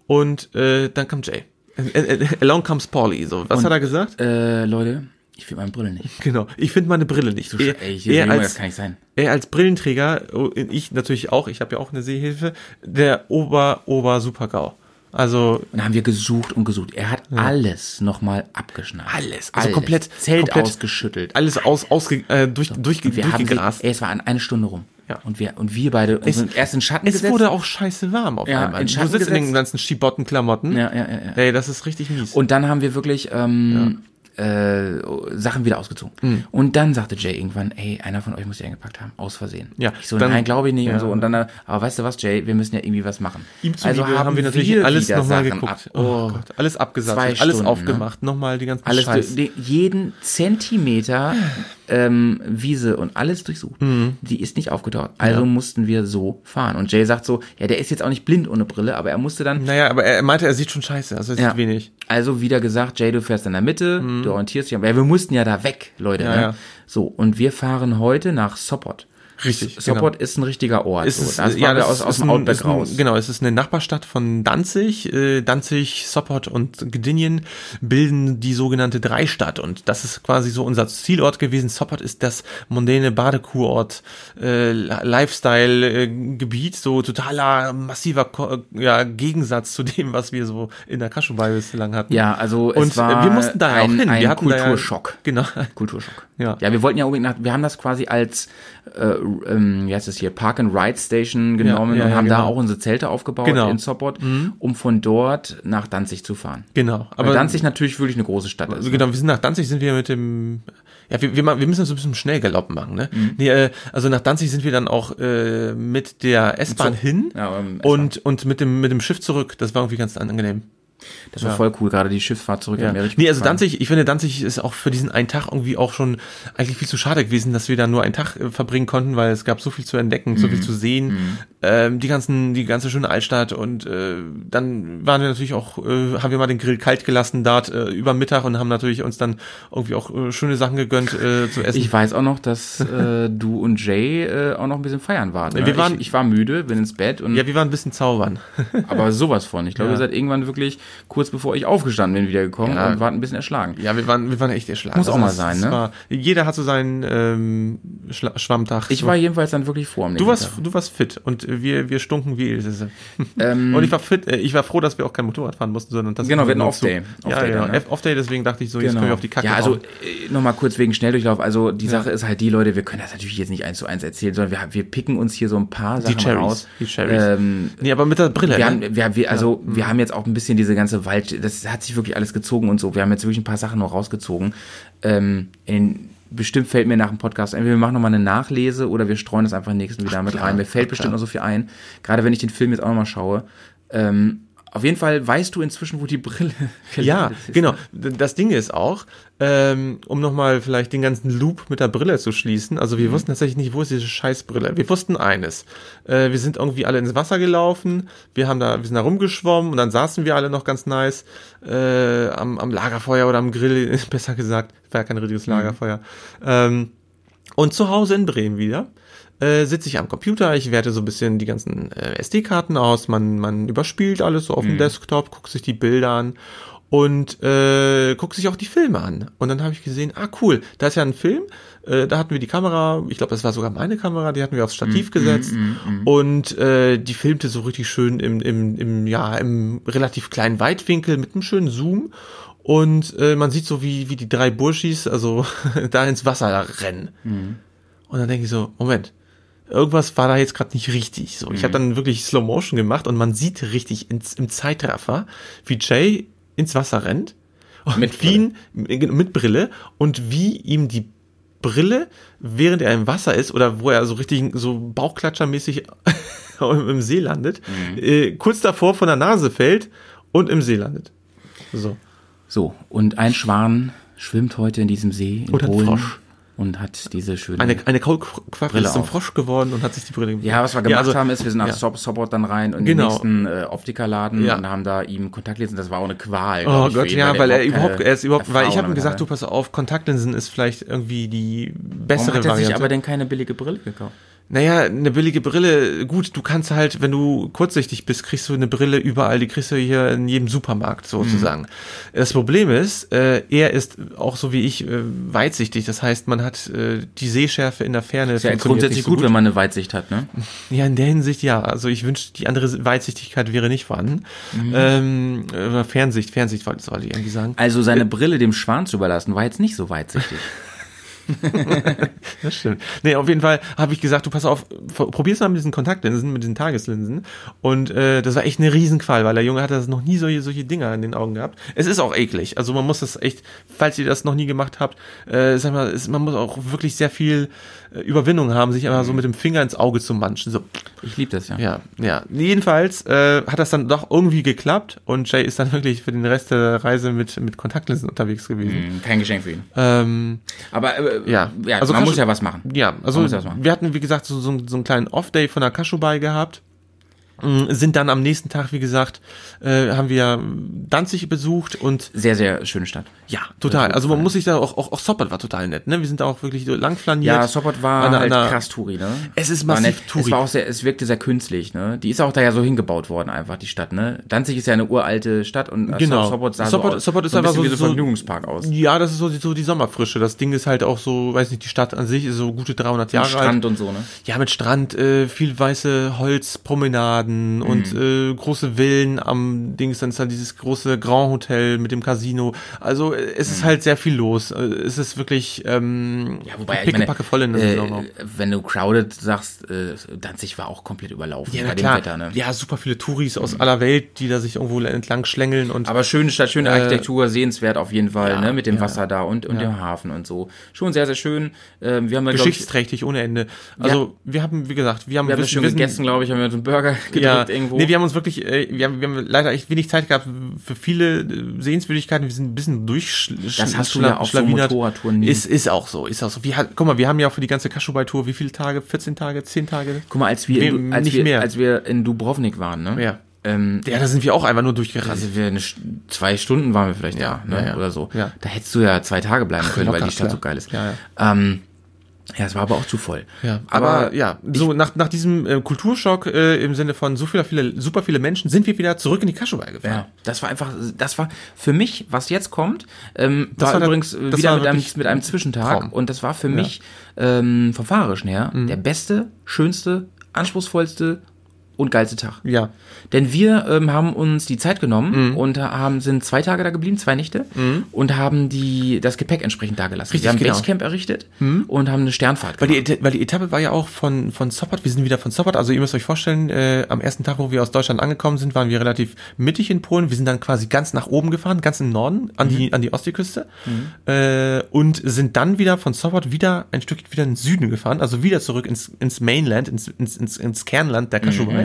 Und äh, dann kam Jay. Äh, äh, Along comes Paulie. So, was Und- hat er gesagt? Äh, Leute, ich finde meine Brille nicht. (laughs) Genau. Ich finde meine Brille nicht. Du, er, ey, er, Junge, das als, kann nicht sein. er als Brillenträger, oh, ich natürlich auch, ich habe ja auch eine Sehhilfe, der Ober, Ober Super-GAU. Also Und dann haben wir gesucht und gesucht. Er hat alles nochmal abgeschnallt. Alles, also komplett- Zelt komplett ausgeschüttelt. alles aus, ausge, äh, durch, durch, Und wir haben durchgegrast. ey, es war eine Stunde rum. Ja. Und wir, und wir beide Es- sind erst in Schatten Es gesetzt. wurde auch scheiße warm auf Ja, einmal. in Du sitzt in den gesetzt. ganzen Schibottenklamotten. ja, ja, ja, ja. Ey, das ist richtig mies. Und dann haben wir wirklich ähm, äh, Sachen wieder ausgezogen. Und dann sagte Jay irgendwann, ey, einer von euch muss die eingepackt haben, aus Versehen. Ja, Ich so, dann- nein, glaube ich nicht ja. und so. Und dann, aber weißt du was, Jay, wir müssen ja irgendwie was machen. Ihm zuliebe haben wir natürlich alles nochmal geguckt. oh Gott, alles abgesagt, alles Stunden, aufgemacht, nochmal die ganzen alles Scheiß. jeden Zentimeter ähm, Wiese und alles durchsucht. Mhm. Die ist nicht aufgetaucht. Also mussten wir so fahren. Und Jay sagt so, ja, der ist jetzt auch nicht blind ohne Brille, aber er musste dann Naja, aber er meinte, er sieht schon scheiße, also er sieht Ja. wenig. Also wieder gesagt, Jay, du fährst in der Mitte, du orientierst dich. Aber ja, wir mussten ja da weg, Leute. Mhm. Ja, ne? ja. So, und wir fahren heute nach Sopot. Richtig, Sopot ist ein richtiger Ort. Es so. ist, Das ja, waren wir das aus, ist aus dem ein- Outback ist ein, raus. Genau, es ist eine Nachbarstadt von Danzig. Äh, Danzig, Sopot und Gdynia bilden die sogenannte Dreistadt. Und das ist quasi so unser Zielort gewesen. Sopot ist das mondäne Badekurort, äh, Lifestyle-Gebiet, so totaler, massiver Ko ja, Gegensatz zu dem, was wir so in der Kaschubei bislang hatten. Ja, also es Und war wir mussten da ja auch ein, hin. ein Wir hatten da ja- Kulturschock. (laughs) Genau. Kulturschock. Ja. ja, wir wollten ja unbedingt nach, wir haben das quasi als, äh, ähm, wie heißt das hier, Park and Ride Station genommen ja, und ja, haben da genau. auch unsere Zelte aufgebaut Genau. in Sopot, um von dort nach Danzig zu fahren. Genau. Aber Danzig natürlich wirklich eine große Stadt ist. Also ne? genau, wir sind nach Danzig sind wir mit dem ja, wir, wir, wir müssen so ein bisschen schnell Galopp machen, ne? Mhm. Nee, äh, also nach Danzig sind wir dann auch äh, mit der S-Bahn hin Ja, und, und mit dem, mit dem Schiff zurück. Das war irgendwie ganz angenehm. Das war voll cool, gerade die Schifffahrt zurück Ja. in Amerika. Nee, also Danzig, ich finde Danzig ist auch für diesen einen Tag irgendwie auch schon eigentlich viel zu schade gewesen, dass wir da nur einen Tag äh, verbringen konnten, weil es gab so viel zu entdecken, so viel zu sehen, ähm, die ganzen, die ganze schöne Altstadt und äh, dann waren wir natürlich auch, äh, haben wir mal den Grill kalt gelassen dort äh, über Mittag und haben natürlich uns dann irgendwie auch äh, schöne Sachen gegönnt äh, zu essen. Ich weiß auch noch, dass äh, du und Jay äh, auch noch ein bisschen feiern wart. Ne? Wir waren- ich, ich war müde, bin ins Bett und ja, wir waren ein bisschen zaubern. aber sowas von. Ich glaube, Ja. ihr seid irgendwann wirklich kurz bevor ich aufgestanden bin wiedergekommen Ja. und wart ein bisschen erschlagen. Ja, wir waren, wir waren echt erschlagen. Muss auch mal sein, ne? War, jeder hat so seinen ähm, Schla Schwammtag. Ich war jedenfalls dann wirklich vor am Du warst, Tag. du warst fit und wir, wir stunken wie Ilse. Ähm, (laughs) Und ich war fit, äh, ich war froh, dass wir auch kein Motorrad fahren mussten, sondern das Genau, wir hatten Off-Day. zu- Ja, ja, dann, ne? Off-Day, deswegen dachte ich so, jetzt Genau. können wir auf die Kacke ja, also äh, nochmal kurz wegen Schnelldurchlauf. Also die Sache ist halt die, Leute, wir können das natürlich jetzt nicht eins zu eins erzählen, sondern wir, wir picken uns hier so ein paar die Sachen Cherries. raus. Die Cherries. Ähm, nee, aber mit der Brille. wir ne? haben, wir, wir, also wir haben jetzt auch ein bisschen diese ganze Wald, das hat sich wirklich alles gezogen und so. Wir haben jetzt wirklich ein paar Sachen noch rausgezogen. Ähm, in, bestimmt fällt mir nach dem Podcast, entweder wir machen nochmal eine Nachlese oder wir streuen das einfach nächsten wieder mit rein. Mir fällt ach, bestimmt noch so viel ein. Gerade wenn ich den Film jetzt auch nochmal schaue. Ähm, auf jeden Fall weißt du inzwischen, wo die Brille (laughs) Ja, ist. genau. Das Ding ist auch, ähm, um nochmal vielleicht den ganzen Loop mit der Brille zu schließen. Also Mhm. wir wussten tatsächlich nicht, wo ist diese Scheißbrille. Wir wussten eines. Äh, wir sind irgendwie alle ins Wasser gelaufen. Wir haben da, wir sind da rumgeschwommen und dann saßen wir alle noch ganz nice äh, am, am Lagerfeuer oder am Grill, (laughs) besser gesagt. War ja kein Mhm. richtiges Lagerfeuer. Ähm, und zu Hause in Bremen wieder äh, sitze ich am Computer, ich werte so ein bisschen die ganzen äh, SD-Karten aus, man, man überspielt alles so auf dem Desktop, guckt sich die Bilder an und äh, guckt sich auch die Filme an. Und dann habe ich gesehen, ah cool, da ist ja ein Film, äh, da hatten wir die Kamera, ich glaube, das war sogar meine Kamera, die hatten wir aufs Stativ gesetzt und äh, die filmte so richtig schön im, im, im, ja, im relativ kleinen Weitwinkel mit einem schönen Zoom. Und äh, man sieht so, wie, wie die drei Burschis, also (laughs) da ins Wasser rennen. Und dann denke ich so, Moment, irgendwas war da jetzt gerade nicht richtig. So, ich habe dann wirklich Slow Motion gemacht und man sieht richtig ins, im Zeitraffer, wie Jay ins Wasser rennt und Mit wie ihn, mit Brille und wie ihm die Brille, während er im Wasser ist oder wo er so richtig so Bauchklatschermäßig (laughs) im See landet, äh, kurz davor von der Nase fällt und im See landet. So. So, und ein Schwan schwimmt heute in diesem See in Oder ein Polen Frosch. Und hat diese schöne Eine, eine Kaulquappe ist zum auf. Frosch geworden und hat sich die Brille Ja, was wir gemacht also- haben, ist, wir sind nach ja. Sop Sopot dann rein und Genau. den nächsten äh, Optikerladen Ja. und haben da ihm Kontaktlinsen. Das war auch eine Qual. Oh Gott, ihn, ja, weil er überhaupt, er ist überhaupt, weil ich habe ihm gesagt, hatte. du pass auf, Kontaktlinsen ist vielleicht irgendwie die Warum bessere hat er sich Variante. aber denn keine billige Brille gekauft? Naja, eine billige Brille, gut, du kannst halt, wenn du kurzsichtig bist, kriegst du eine Brille überall, die kriegst du hier in jedem Supermarkt sozusagen. Mhm. Das Problem ist, äh, er ist auch so wie ich äh, weitsichtig, das heißt, man hat äh, die Sehschärfe in der Ferne. Ist ja grundsätzlich so gut, wenn man eine Weitsicht hat, ne? Ja, in der Hinsicht ja. Also ich wünschte, die andere Weitsichtigkeit wäre nicht vorhanden. Mhm. Ähm, äh, Fernsicht, Fernsicht wollte wollte ich irgendwie sagen. Also seine Brille dem Schwan zu überlassen, war jetzt nicht so weitsichtig. (laughs) (laughs) Das stimmt. Nee, auf jeden Fall habe ich gesagt, du pass auf, probier's mal mit diesen Kontaktlinsen, mit diesen Tageslinsen. Und äh, das war echt eine Riesenqual, weil der Junge hatte das noch nie solche, solche Dinger in den Augen gehabt. Es ist auch eklig. Also man muss das echt, falls ihr das noch nie gemacht habt, äh, sag mal, es, man muss auch wirklich sehr viel Überwindung haben, sich einfach so mit dem Finger ins Auge zu manchen. So, Ich liebe das ja. ja, ja. Jedenfalls äh, hat das dann doch irgendwie geklappt und Jay ist dann (laughs) wirklich für den Rest der Reise mit, mit Kontaktlinsen unterwegs gewesen. Hm, Kein Geschenk für ihn. Ähm, Aber äh, Ja. ja Also man kannst muss ja was machen. Ja, also machen. wir hatten, wie gesagt, so, so, so einen kleinen Off-Day von der Kaschubai gehabt. Mm, Sind dann am nächsten Tag, wie gesagt, äh, haben wir Danzig besucht und Sehr, sehr schöne Stadt. Ja, total. Also man muss sich da auch, auch, auch Sopot war total nett, ne? Wir sind da auch wirklich so lang flaniert. Ja, Sopot war An halt an krass Touri, ne? Es ist massiv. Touri. Es war auch sehr, es wirkte sehr künstlich, ne? Die ist auch da ja so hingebaut worden, einfach, die Stadt, ne? Danzig ist ja eine uralte Stadt und äh, Genau. Sopot sah Sopot- so, aus, Sopot ist so ein einfach so- wie so ein so- Vergnügungspark aus. Ja, das ist so, die- so die Sommerfrische. Das Ding ist halt auch so, weiß nicht, die Stadt an sich ist so gute 300 Jahre Strand alt. und so, ne? Ja, mit Strand, äh, viel weiße Holzpromenaden und Mhm. äh, große Villen am Dings, dann ist dann dieses große Grand Hotel mit dem Casino. Also es ist halt sehr viel los. Äh, Es ist wirklich ähm, Mhm. Ja, wobei, pickepacke voll in der äh, Saison auch. wenn du crowded sagst, äh, Danzig war auch komplett überlaufen Ja, bei dem klar. Wetter, ne? Ja, super viele Touris aus aller Welt, die da sich irgendwo entlang schlängeln und Aber schöne Stadt, schöne Architektur, sehenswert auf jeden Fall, ja, ne? Mit dem ja. Wasser da und, und dem Hafen und so. Schon sehr, sehr schön. Ähm, wir haben glaub ich, geschichtsträchtig ohne Ende. Also wir haben, wie gesagt, wir haben, wir haben wissen- schön wissen- gegessen, glaube ich, haben wir einen Burger gedrückt irgendwo. Nee, wir haben uns wirklich, äh, wir haben, wir haben leider echt wenig Zeit gehabt für viele äh, Sehenswürdigkeiten. Wir sind ein bisschen durchschlawinert. Das hast du ja auf so Motorradtouren nie. Ist, ist auch so, ist auch so. Wir, hat- guck mal, wir haben ja auch für die ganze Kaschubai-Tour wie viele Tage? 14 Tage, 10 Tage? Guck mal, als wir, Nee, in, als nicht wir, mehr. als wir in Dubrovnik waren, ne? Ja. Ähm, Ja, da sind wir auch einfach nur durchgereist. also wir eine, zwei Stunden waren wir vielleicht Ja, da, ne? ja, ja. oder so. Ja. Da hättest du ja zwei Tage bleiben können, weil locker, die Stadt klar. so geil ist. Ja, Ähm, ja, es war aber auch zu voll. Ja, aber, ja, so nach, nach diesem äh, Kulturschock äh, im Sinne von so viele, viele, super viele Menschen sind wir wieder zurück in die Kaschubai gefahren. Ja, das war einfach, das war für mich, was jetzt kommt, ähm, Das war, war übrigens äh, das wieder war mit einem, mit einem Zwischentag Traum. und das war für mich ähm, vom Fahrerischen her Mhm. der beste, schönste, anspruchsvollste und geilste Tag. Ja. Denn wir ähm, haben uns die Zeit genommen Mhm. und haben sind zwei Tage da geblieben, zwei Nächte und haben die das Gepäck entsprechend da gelassen. Richtig, wir haben genau. Basecamp errichtet und haben eine Sternfahrt Weil die, gemacht. Eta- weil die Etappe war ja auch von, von Sopot, wir sind wieder von Sopot, also ihr müsst euch vorstellen, äh, am ersten Tag, wo wir aus Deutschland angekommen sind, waren wir relativ mittig in Polen, wir sind dann quasi ganz nach oben gefahren, ganz im Norden, an die, an die Ostseeküste, äh, und sind dann wieder von Sopot wieder ein Stück wieder in den Süden gefahren, also wieder zurück ins, ins Mainland, ins, ins, ins, ins Kernland der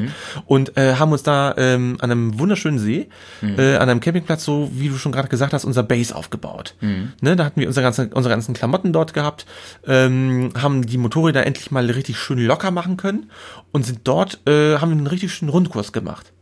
Kaschubai, und äh, haben uns da ähm, an einem wunderschönen See, äh, an einem Campingplatz, so wie du schon gerade gesagt hast, unser Base aufgebaut. Ne, da hatten wir unsere ganzen, unsere ganzen Klamotten dort gehabt, ähm, haben die Motorräder endlich mal richtig schön locker machen können und sind dort, äh, haben einen richtig schönen Rundkurs gemacht.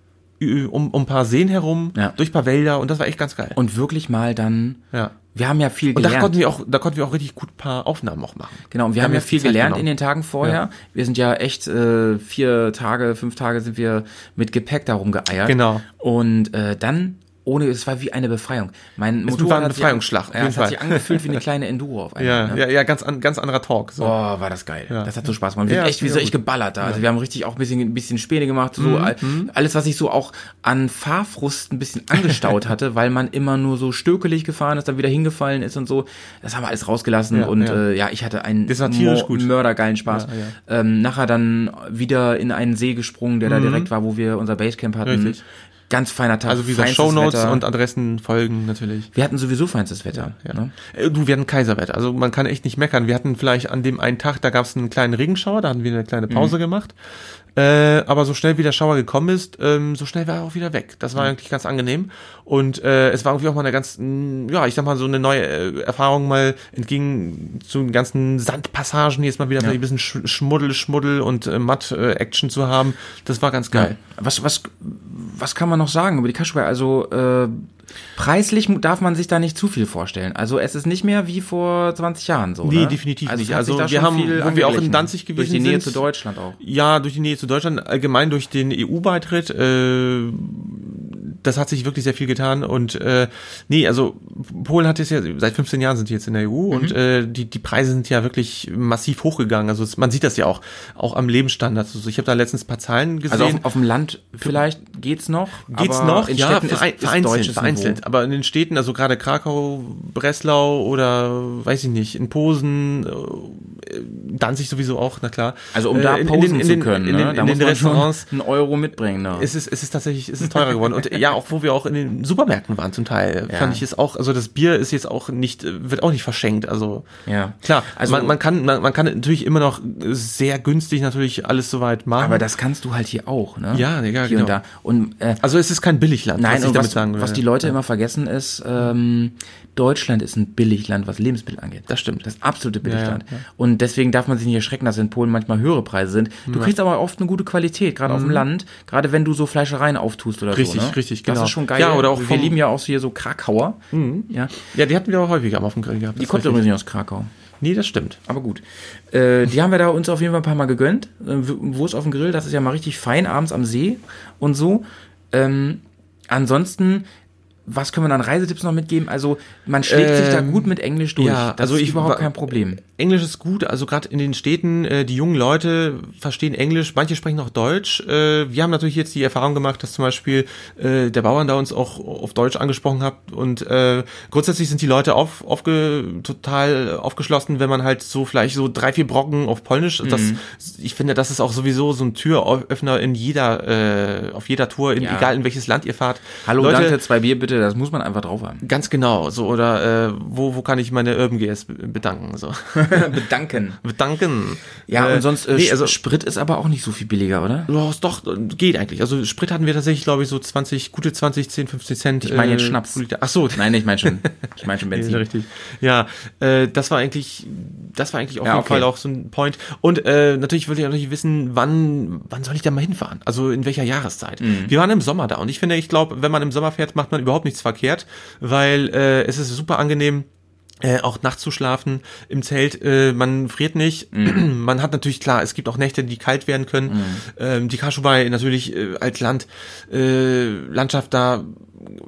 Um, um ein paar Seen herum, Ja. durch ein paar Wälder und das war echt ganz geil. Und wirklich mal dann, ja. wir haben ja viel Und da gelernt. konnten wir auch, da konnten wir auch richtig gut ein paar Aufnahmen auch machen. Genau, und wir Da haben ja jetzt die viel Zeit gelernt in genommen. den Tagen vorher. Wir sind ja echt äh, vier Tage, fünf Tage sind wir mit Gepäck darum geeiert. Genau. Und äh, dann ohne, es war wie eine Befreiung. Mein war Motorrad ein hat sich- Befreiungsschlag, auf Ja, es hat sich angefühlt wie eine (laughs) kleine Enduro auf einmal. Ja, ne? ja, ja, ganz, an, ganz anderer Talk. So. Oh, war das geil. Ja. Das hat so Spaß gemacht. Wir Ja, sind echt, wie ja, so echt geballert da. Also wir haben richtig auch ein bisschen, ein bisschen Späne gemacht. So Mhm, all, alles, was sich so auch an Fahrfrust ein bisschen angestaut hatte, (laughs) weil man immer nur so stökelig gefahren ist, dann wieder hingefallen ist und so. Das haben wir alles rausgelassen. Und ja. Äh, ja, ich hatte einen war mördergeilen Spaß. Ähm, nachher dann wieder in einen See gesprungen, der da direkt war, wo wir unser Basecamp hatten. Mhm. Richtig. Ganz feiner Tag. Also wie gesagt, Shownotes Wetter. und Adressen folgen natürlich. wir hatten sowieso feinstes Wetter. Ne? Äh, Du, wir hatten Kaiserwetter. Also man kann echt nicht meckern. Wir hatten vielleicht an dem einen Tag, da gab es einen kleinen Regenschauer, da hatten wir eine kleine Pause Mhm. gemacht. Äh, aber so schnell wie der Schauer gekommen ist, ähm, so schnell war er auch wieder weg. Das Mhm. war eigentlich ganz angenehm. Und äh, es war irgendwie auch mal eine ganz, ja, ich sag mal, so eine neue äh, Erfahrung mal entgegen zu den ganzen Sandpassagen, jetzt mal wieder vielleicht ein bisschen Sch Schmuddel, Schmuddel und äh, Matt-Action zu haben. Das war ganz geil. Was, was, was kann man noch sagen über die Kaschubai? Also äh, preislich darf man sich da nicht zu viel vorstellen. Also es ist nicht mehr wie vor 20 Jahren so. Nee, ne? definitiv also nicht. Also wir haben- wo wir auch in. Danzig gewesen Durch die Nähe sind. zu Deutschland auch. Ja, durch die Nähe zu Deutschland, allgemein durch den EU-Beitritt, äh, das hat sich wirklich sehr viel getan und äh, nee, also Polen hat jetzt ja, seit 15 Jahren sind die jetzt in der EU und äh, die, die Preise sind ja wirklich massiv hochgegangen, also es, man sieht das ja auch, auch am Lebensstandard. Also ich habe da letztens ein paar Zahlen gesehen. Also auf, auf dem Land vielleicht geht's noch. Geht's noch? In ja, Städten verein, ist, vereinzelt, vereinzelt. Aber in den Städten, also gerade Krakau, Breslau oder weiß ich nicht, in Posen, äh, Danzig sowieso auch, na klar. Also um Äh, da in- in posen in zu können, in ne? den, da muss man schon Restaurants. einen Euro mitbringen. Ne? Es ist, es ist tatsächlich, es ist teurer geworden. Und (laughs) ja, auch wo wir auch in den Supermärkten waren zum Teil, Ja. fand ich es auch, also das Bier ist jetzt auch nicht, wird auch nicht verschenkt. Also Ja. klar, Also- man, man kann, man, man kann natürlich immer noch sehr günstig natürlich alles soweit machen. aber das kannst du halt hier auch, ne? Ja, ja, hier genau. und da. Und äh, also es ist kein Billigland, Nein, was ich damit was, sagen will. was die Leute immer vergessen ist, ähm, Deutschland ist ein Billigland, was Lebensmittel angeht. Das stimmt. Das absolute ja, Billigland. ja. Und Und deswegen darf man sich nicht erschrecken, dass in Polen manchmal höhere Preise sind. Du kriegst aber oft eine gute Qualität, gerade auf dem Land, gerade wenn du so Fleischereien auftust oder Mhm. Richtig, so. Ne? richtig, Das genau. ist schon geil. Ja, oder auch Wir Mhm. lieben ja auch so hier so Krakauer. Ja. Ja, die hatten wir auch häufiger auf dem Grill gehabt. Die das kommt übrigens nicht aus Krakau. Nee, das stimmt. Aber gut. Äh, die haben wir da uns auf jeden Fall ein paar Mal gegönnt. Äh, Wurst auf dem Grill, das ist ja mal richtig fein abends am See und so. Ähm, ansonsten, was können wir an Reisetipps noch mitgeben? Also, man schlägt sich da Ähm, gut mit Englisch durch. ja, das also ist ich überhaupt kein Problem. Englisch ist gut, also gerade in den Städten, äh, die jungen Leute verstehen Englisch, manche sprechen auch Deutsch. Äh, wir haben natürlich jetzt die Erfahrung gemacht, dass zum Beispiel äh, der Bauern da uns auch auf Deutsch angesprochen hat und äh, grundsätzlich sind die Leute auf, aufge, total aufgeschlossen, wenn man halt so vielleicht so drei, vier Brocken auf Polnisch, das, Mhm. ich finde, das ist auch sowieso so ein Türöffner in jeder, äh, auf jeder Tour, in, Ja. egal in welches Land ihr fahrt. Hallo, Leute, danke, zwei Bier bitte, das muss man einfach drauf haben. Ganz genau, so oder äh, wo, wo kann ich meine Urban GS bedanken? So. (laughs) (laughs) Bedanken. bedanken. Ja, Äh, und sonst, äh, nee, also Sprit ist aber auch nicht so viel billiger, oder? Ja, doch, geht eigentlich. Also Sprit hatten wir tatsächlich, glaube ich, so 20, gute 20, 10, 15 Cent. Ich meine jetzt äh, Schnaps. Ach so, Nein, ich meine schon, ich meine schon (laughs) Benzin. ist richtig. Ja, äh, das war eigentlich, das war eigentlich auf Ja, jeden okay. Fall auch so ein Point. Und äh, natürlich wollte ich natürlich wissen, wann, wann soll ich da mal hinfahren? Also in welcher Jahreszeit? Mhm. Wir waren im Sommer da und ich finde, ich glaube, wenn man im Sommer fährt, macht man überhaupt nichts verkehrt, weil äh, es ist super angenehm. Äh, auch nachts zu schlafen im Zelt, äh, man friert nicht. Mhm. (clears throat) Man hat natürlich klar, es gibt auch Nächte, die kalt werden können. Ähm, die Kaschubei natürlich äh, als Land, äh, Landschaft da,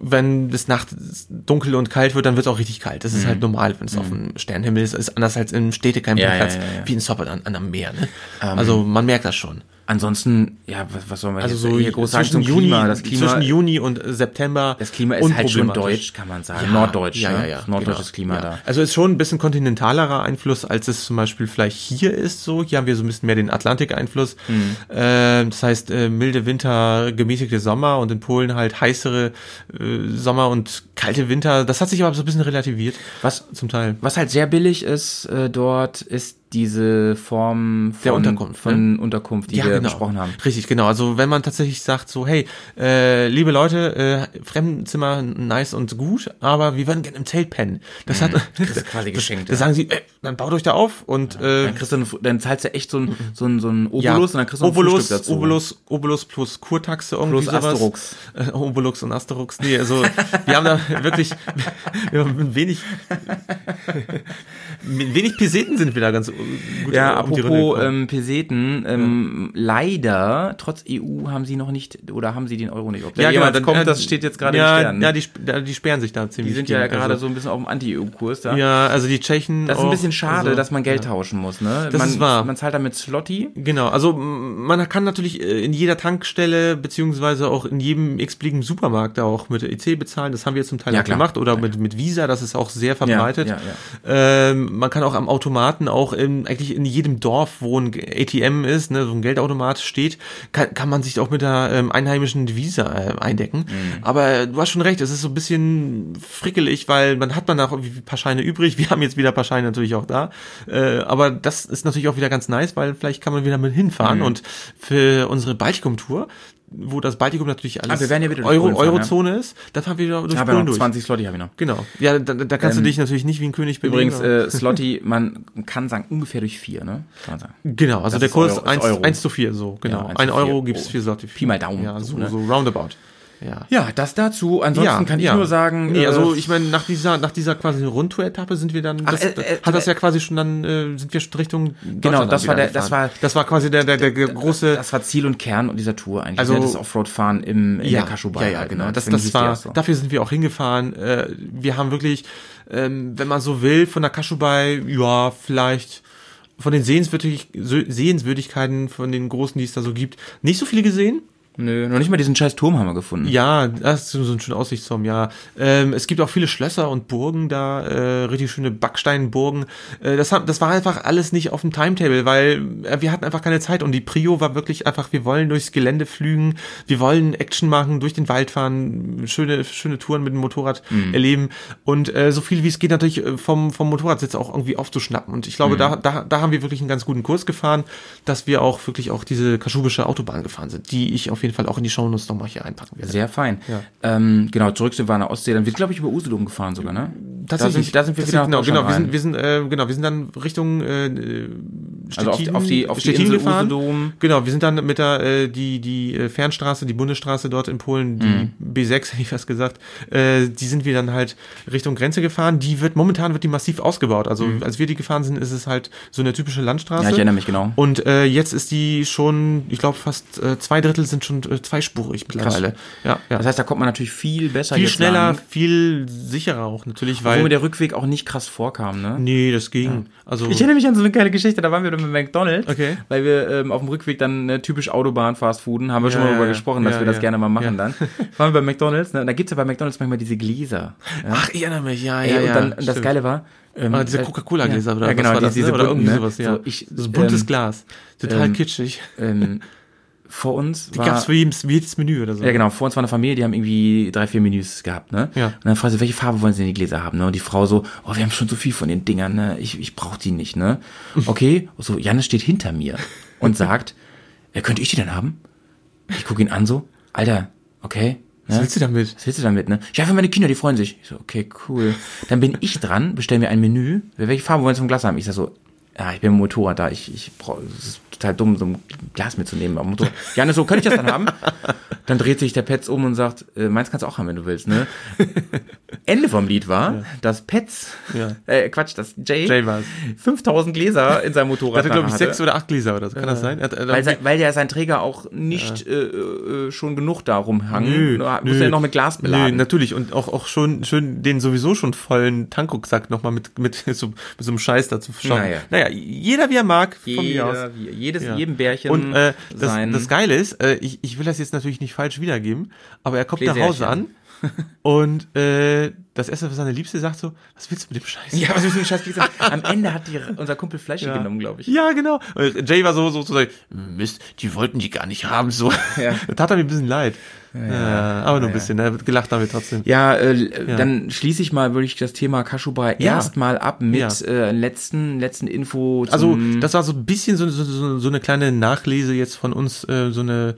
wenn es nachts dunkel und kalt wird, dann wird es auch richtig kalt. Das ist halt normal, wenn es auf dem Sternenhimmel ist. ist anders als im Städtecampingplatz, Mhm. Ja, ja, ja, wie in Soppel an, an einem Meer. Ne? also man merkt das schon. Ansonsten, ja, was, was sollen wir Also jetzt so hier groß sagen zwischen zum Juni, Klima? Das Klima, zwischen Juni und äh, September. das Klima ist halt schon deutsch, kann man sagen. Norddeutsch, ja, ne? ja, ja, Norddeutsches genau. Klima ja. da. Also ist schon ein bisschen kontinentalerer Einfluss, als es zum Beispiel vielleicht hier ist. So, hier haben wir so ein bisschen mehr den Atlantik-Einfluss. Mhm. Ähm, das heißt äh, milde Winter, gemäßigte Sommer und in Polen halt heißere äh, Sommer und kalte Winter. Das hat sich aber so ein bisschen relativiert. Was, Zum Teil. was halt sehr billig ist äh, dort, ist diese Form von Der Unterkunft, von Unterkunft, die wir besprochen haben. Richtig, genau. Also wenn man tatsächlich sagt so, hey, äh, liebe Leute, äh, Fremdenzimmer nice und gut, aber wir würden gerne im Zelt pennen. Das hat Mhm. (laughs) Das ist quasi geschenkt. Das sagen sie, äh, dann baut euch da auf und äh, Dann kriegst du, einen- dann zahlst du echt so ein, so ein, so ein Obolus ja, und dann kriegst du ein Obolus, Frühstück dazu. Obolus, Obolus plus Kurtaxe irgendwie Plus sowas. Asterix. Äh, Obolus und Asterix. Nee, also wir haben da wirklich (laughs) wir haben wenig mit (laughs) wenig Peseten sind wir da ganz gut Ja, die apropos ähm, Peseten, ähm, leider, trotz EU haben sie noch nicht, oder haben sie den Euro nicht. Ob der jemals dann- kommt, äh, das steht jetzt gerade ja, in Sternen. Ja, die, ja, die sperren sich da die ziemlich. sind ja gegen. gerade also, so ein bisschen auf dem Anti-EU-Kurs da. Ja, also die Tschechen. Das ist ein bisschen schade, also, dass man Geld tauschen muss, ne? Das man, ist wahr. Man zahlt damit Slotty. Genau, also man kann natürlich äh, in jeder Tankstelle beziehungsweise auch in jedem x-beliebigen Supermarkt da auch mit EC bezahlen. Das haben wir zum Teil Ja, gemacht oder mit, mit Visa, das ist auch sehr verbreitet. ja, Ähm, man kann auch am Automaten, auch in, eigentlich in jedem Dorf, wo ein ATM ist, ne, so ein Geldautomat steht, kann, kann man sich auch mit der ähm, einheimischen Devise äh, eindecken. Mhm. Aber du hast schon recht, es ist so ein bisschen frickelig, weil man hat man auch irgendwie ein paar Scheine übrig. (laughs) Wir haben jetzt wieder ein paar Scheine natürlich auch da. Äh, aber das ist natürlich auch wieder ganz nice, weil vielleicht kann man wieder mit hinfahren. Mhm. Und für unsere Baltikum-Tour, wo das Baltikum natürlich alles Ah, wir werden ja Euro, fahren, ja. Eurozone ist, da fahren wir wieder durch ja Polen durch. 20 Slotty habe ich noch. Genau. Ja, da, da kannst Ähm, du dich natürlich nicht wie ein König bewegen. Übrigens, aber- äh, Slotty, man kann sagen, ungefähr durch vier, ne? Kann man sagen. Genau, also Das der Kurs Euro- ist 1, Euro. 1 zu 4, so, genau. Ja, 1 ein Euro 4. gibt's für Slotty. Pi mal Daumen, Ja, so, so, ne? so roundabout. Ja. Ja, das dazu. Ansonsten kann ich nur sagen, Nee, äh, also ich meine, nach dieser, nach dieser quasi Rundtour-Etappe sind wir dann, Ach, das, äh, äh, hat das äh, ja quasi schon dann, äh, sind wir Richtung Genau, das war der- das gefahren. war- das war quasi der, der, der große, das war Ziel und Kern dieser Tour eigentlich. Also- ne? das Offroad-Fahren im, in ja, der Kaschubei. ja, ja, halt, genau. ne? Das, das war, so. dafür sind wir auch hingefahren. Äh, wir haben wirklich, ähm, wenn man so will, von der Kaschubei, ja, vielleicht von den Sehenswürdig Sehenswürdigkeiten, von den großen, die es da so gibt, nicht so viele gesehen. Nö, noch nicht mal diesen scheiß Turm haben wir gefunden. Ja, das ist so ein schöner Aussichtsturm, ja. Ähm, es gibt auch viele Schlösser und Burgen da, äh, richtig schöne Backsteinburgen. Äh, das, hat, das war einfach alles nicht auf dem Timetable, weil äh, wir hatten einfach keine Zeit und die Prio war wirklich einfach, wir wollen durchs Gelände flügen, wir wollen Action machen, durch den Wald fahren, schöne, schöne Touren mit dem Motorrad erleben und äh, so viel wie es geht natürlich äh, vom, vom Motorradsitz auch irgendwie aufzuschnappen. Und ich glaube, da, da, da haben wir wirklich einen ganz guten Kurs gefahren, dass wir auch wirklich auch diese kaschubische Autobahn gefahren sind, die ich auf jeden Fall auch in die Shownotes nochmal hier reinpacken werde. Sehr fein. Ja. Ähm, genau, zurück an der Ostsee. Dann wird, glaube ich, über Usedom gefahren sogar, ne? Tatsächlich, da sind, da sind wir wieder genau, genau, wir sind, wir sind, äh, genau, wir sind dann Richtung äh, äh, Also auf die- Stettin- auf die- auf die Stettin Insel gefahren. Usedom. Genau, wir sind dann mit der äh, die die äh, Fernstraße, die Bundesstraße dort in Polen, die Mhm. B6 (laughs) hätte ich fast gesagt, äh, die sind wir dann halt Richtung Grenze gefahren. Die wird momentan wird die massiv ausgebaut. Also als wir die gefahren sind, ist es halt so eine typische Landstraße. Mhm. Ja, ich erinnere mich genau. Und äh, jetzt ist die schon, ich glaube fast äh, zwei Drittel sind schon äh, zweispurig mittlerweile. Ja, ja. Das heißt, da kommt man natürlich viel besser viel schneller, lang, viel sicherer auch natürlich, wo weil mir der Rückweg auch nicht krass vorkam, ne? nee, das ging. Also Ich erinnere mich an so eine geile Geschichte, da waren wir dann mit McDonalds, Okay. weil wir ähm, auf dem Rückweg dann äh, typisch Autobahn Fast Fooden, haben wir schon mal ja, darüber ja. gesprochen, dass Ja, wir das ja. gerne mal machen Ja. dann. (laughs) Waren wir bei McDonalds, ne? und da gibt's ja bei McDonalds manchmal diese Gläser. Ja? Ach, ich erinnere mich, ja, Ey, ja, und ja. dann, und das. Geile war, ähm, Ah, diese äh, Coca-Cola-Gläser ja, oder ja, was genau, war die, das, diese ne? oder bunten, irgendwie ne? sowas, ja. So, ich, so buntes ähm, Glas. Total ähm, kitschig. ähm, (laughs) vor uns Die war, gab's für jedes, jedes Menü oder so. Ja, genau. Vor uns war eine Familie, die haben irgendwie drei, vier Menüs gehabt, ne? Ja. Und dann fragte sie, welche Farbe wollen sie denn die Gläser haben, ne? Und die Frau so, oh, wir haben schon so viel von den Dingern, ne? Ich, ich brauch die nicht, ne? (laughs) Okay. So, Janne steht hinter mir und sagt, ja, könnte ich die denn haben? Ich gucke ihn an so, Alter, okay. Ne? Was willst du damit? Was willst du damit, ne? Ja, für meine Kinder, die freuen sich. Ich so, okay, cool. Dann bin ich dran, bestell mir ein Menü. Welche Farbe wollen Sie vom Glas haben? Ich sag so, ja, ich bin Motorrad da. Ich, ich brauche, es ist total dumm, so ein Glas mitzunehmen am Motorrad. Janne, so, könnte ich das dann haben? Dann dreht sich der Petz um und sagt, äh, meins kannst du auch haben, wenn du willst, ne? (laughs) Ende vom Lied war, dass Petz, Ja. (laughs) äh, Quatsch, dass Jay, Jay war's. 5000 Gläser in seinem Motorrad hatte, glaube ich, hatte. sechs oder acht Gläser oder so. Kann das sein? Er hat, er weil, hat, sein, weil ja sein Träger auch nicht äh, äh, schon genug da rumhang. Nö, Nur nö. Muss er noch mit Glas Nö, beladen. natürlich. Und auch, auch schon, schön den sowieso schon vollen Tankrucksack nochmal mit, mit, (laughs) so, mit so einem Scheiß dazu schauen. Naja. Naja, jeder wie er mag, von mir aus. Jeder, wie, jedes, Ja. jedem Bärchen Und äh, das, sein das Geile ist, äh, ich, ich will das jetzt natürlich nicht falsch wiedergeben, aber er kommt nach Hause an. Und äh, das erste, was seine Liebste sagt, so, was willst du mit dem Scheiß? Ja, was ist denn Scheiß Gläser? Am Ende hat die, unser Kumpel Fleisch Ja. genommen, glaube ich. Ja, genau. Und Jay war so, so zu sagen, Mist, die wollten die gar nicht haben, so. Ja. (laughs) Tat er mir ein bisschen leid. Ja, aber nur ein bisschen, wird gelacht damit trotzdem. Ja, äh, dann schließe ich mal, würde ich das Thema Kaschuba Ja. erstmal ab mit Ja. äh, letzten, letzten Info. Also, das war so ein bisschen so, so, so, so eine kleine Nachlese jetzt von uns, äh, so eine,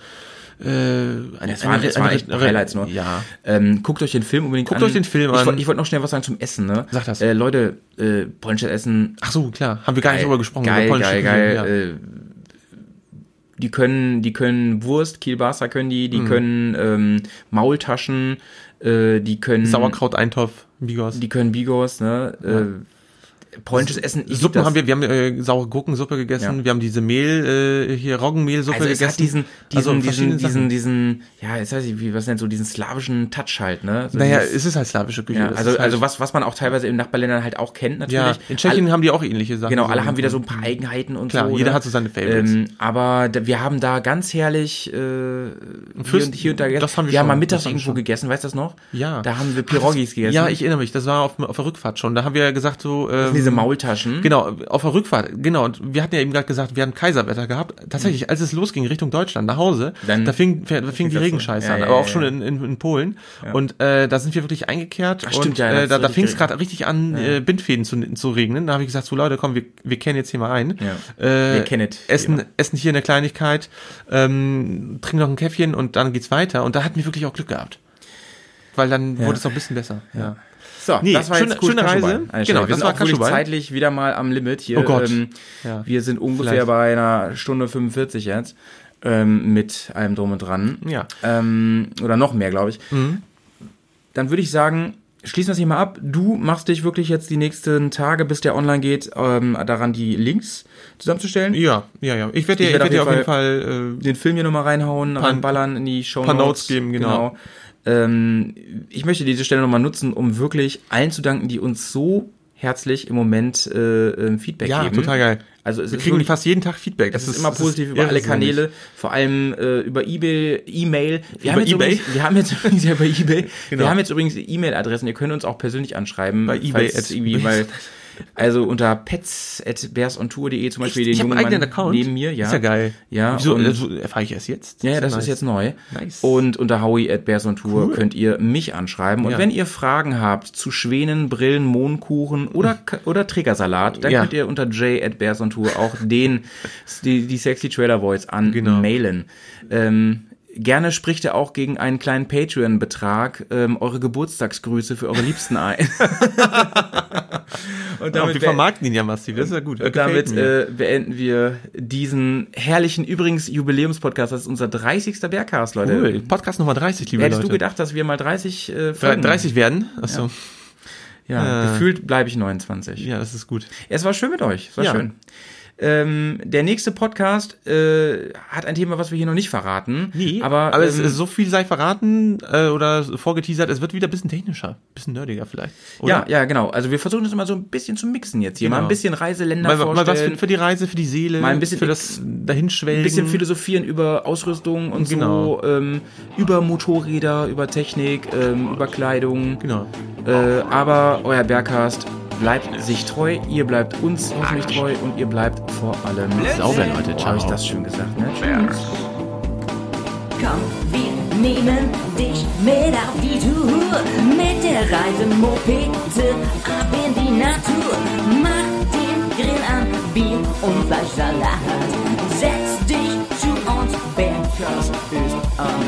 äh, eine, es waren, es waren echt Highlights nur. Ja. Ähm, guckt euch den Film unbedingt Guckt an. euch den Film ich, an. wollt- Ich wollte noch schnell was sagen zum Essen, ne? Sag das. Äh, Leute, äh, polnisches Essen. Ach so, klar. Haben wir gar nicht geil, drüber gesprochen. Geil, geil, Küche, geil. Äh, die können, die können Wurst, Kielbasa können die, Mhm. die können ähm, Maultaschen, äh, die können ja. Sauerkraut-Eintopf, Bigos. die können Bigos, ne? Äh, polnisches Essen. Suppen das. haben wir, wir haben äh, saure Gurkensuppe gegessen, Ja. wir haben diese Mehl, äh, hier Roggenmehlsuppe also es gegessen. hat diesen, diesen, Also diesen, diesen, diesen, ja, jetzt weiß ich, wie, was nennt so, diesen slawischen Touch halt, ne? So Naja, dieses- es ist halt slawische Küche. ja, also, halt, also was, was man auch teilweise in Nachbarländern halt auch kennt, natürlich. ja, in Tschechien haben die auch ähnliche Sachen. Genau, alle so. haben wieder so ein paar Eigenheiten und Klar, so. jeder ne? hat so seine Favorites. Ähm, aber da, wir haben da ganz herrlich äh, hier, Fürst- und, hier und da gegessen. das haben wir wir haben schon, mal mittags haben irgendwo schon. gegessen, weißt du das noch? Ja. Da haben wir Pirogis gegessen. Ja, ich erinnere mich, das war auf, auf der Rückfahrt schon. Da haben wir ja gesagt so... Ähm, diese Maultaschen. Genau, auf der Rückfahrt, genau. Und wir hatten ja eben gerade gesagt, wir hatten Kaiserwetter gehabt. Tatsächlich, als es losging Richtung Deutschland, nach Hause, Dann- da fing, da fing die. Regenscheiße Ja, an, ja, aber auch schon in, in, in Polen. Und äh, da sind wir wirklich eingekehrt. Ach, stimmt, und ja, da äh, da, da fing es gerade richtig an, äh, Bindfäden zu, zu regnen. Da habe ich gesagt, so Leute, komm, wir, wir kennen jetzt hier mal ein. Äh, Wir kennen es. Essen, essen hier eine Kleinigkeit, ähm, trinken noch ein Käffchen und dann geht's weiter. Und da hatten wir wirklich auch Glück gehabt. Weil dann wurde es auch ein bisschen besser. Ja. So, Nee, das war schöne- jetzt cool schöne. Reise. Der Genau, wir das sind war auch wirklich zeitlich wieder mal am Limit hier. Oh Gott. Ähm, Ja. Wir sind ungefähr Vielleicht. bei einer Stunde 45 jetzt ähm, mit allem drum und dran. Ja. Ähm, oder noch mehr, glaube ich. Dann würde ich sagen, schließen wir es hier mal ab. Du machst dich wirklich jetzt die nächsten Tage, bis der online geht, ähm, daran die Links zusammenzustellen. Ja, ja, ja. Ich werde dir, werd dir auf jeden jeden Fall, äh, den Film hier nochmal reinhauen, reinballern in die Show paar Notes geben, genau. Ähm, ich möchte diese Stelle nochmal nutzen, um wirklich allen zu danken, die uns so herzlich im Moment äh, ähm, Feedback ja, geben. total geil. Also wir ist kriegen wirklich- fast jeden Tag Feedback. Das ist immer positiv über irre, alle Kanäle, vor allem äh, über eBay, E-Mail. Wir Über haben jetzt eBay? Übrigens, wir haben jetzt (laughs) übrigens ja bei eBay. Genau. Wir haben jetzt übrigens E-Mail-Adressen. Ihr könnt uns auch persönlich anschreiben. Bei eBay falls irgendwie, weil (laughs) also unter pets@bearsontour.de zum Beispiel den ich habe jungen Mann Account. neben mir. Ja, Ist ja geil. Ja, Wieso, und- also, erfahre ich erst jetzt? Ja, ja, das nice. ist jetzt neu. Nice. Und unter Howie at Bears on Tour Cool. könnt ihr mich anschreiben. Und Ja. wenn ihr Fragen habt zu Schwänen, Brillen, Mohnkuchen oder, oder Trägersalat, dann Ja. könnt ihr unter J at Bears on Tour auch den, die, die sexy Trailer Voice Genau. mailen. Ähm, gerne spricht er auch gegen einen kleinen Patreon-Betrag ähm, eure Geburtstagsgrüße für eure Liebsten ein. (laughs) und Ja, wir be- vermarkten ihn ja massiv, das ist ja gut. und damit äh, beenden wir diesen herrlichen, übrigens Jubiläumspodcast. Das ist unser 30. Bergcast, Leute. cool. Podcast Nummer 30, liebe Hättest Leute. du gedacht, dass wir mal 30 äh, Drei- Folgen 30 werden? Achso. Ja, Äh. gefühlt bleibe ich 29. Ja, das ist gut. Es war schön mit euch. Es war Ja. schön. Ähm, der nächste Podcast äh, hat ein Thema, was wir hier noch nicht verraten. aber, aber es ähm, ist so viel sei verraten äh, oder vorgeteasert, es wird wieder ein bisschen technischer, bisschen nerdiger vielleicht. ja, ja, genau. Also wir versuchen das immer so ein bisschen zu mixen jetzt hier. Mal Genau. ein bisschen Reiseländer Mal, mal was vorstellen. für, für die Reise, für die Seele, Mal ein bisschen- für das Dahinschwelgen. ein bisschen philosophieren über Ausrüstung und Genau. so, ähm, über Motorräder, über Technik, ähm, über Kleidung. Genau. Äh, aber euer Bergcast bleibt sich treu, ihr bleibt uns hoffentlich treu und ihr bleibt vor allem Sauber, Leute. Ciao. Habe ich das schön gesagt, ne? Bears. Komm, wir nehmen dich mit auf die Tour. Mit der Reisemopete ab in die Natur. Mach den Grill an, Bier und Fleischsalat. Setz dich zu uns, Bergkast ist am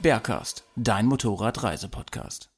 Bergcast, dein Motorradreisepodcast.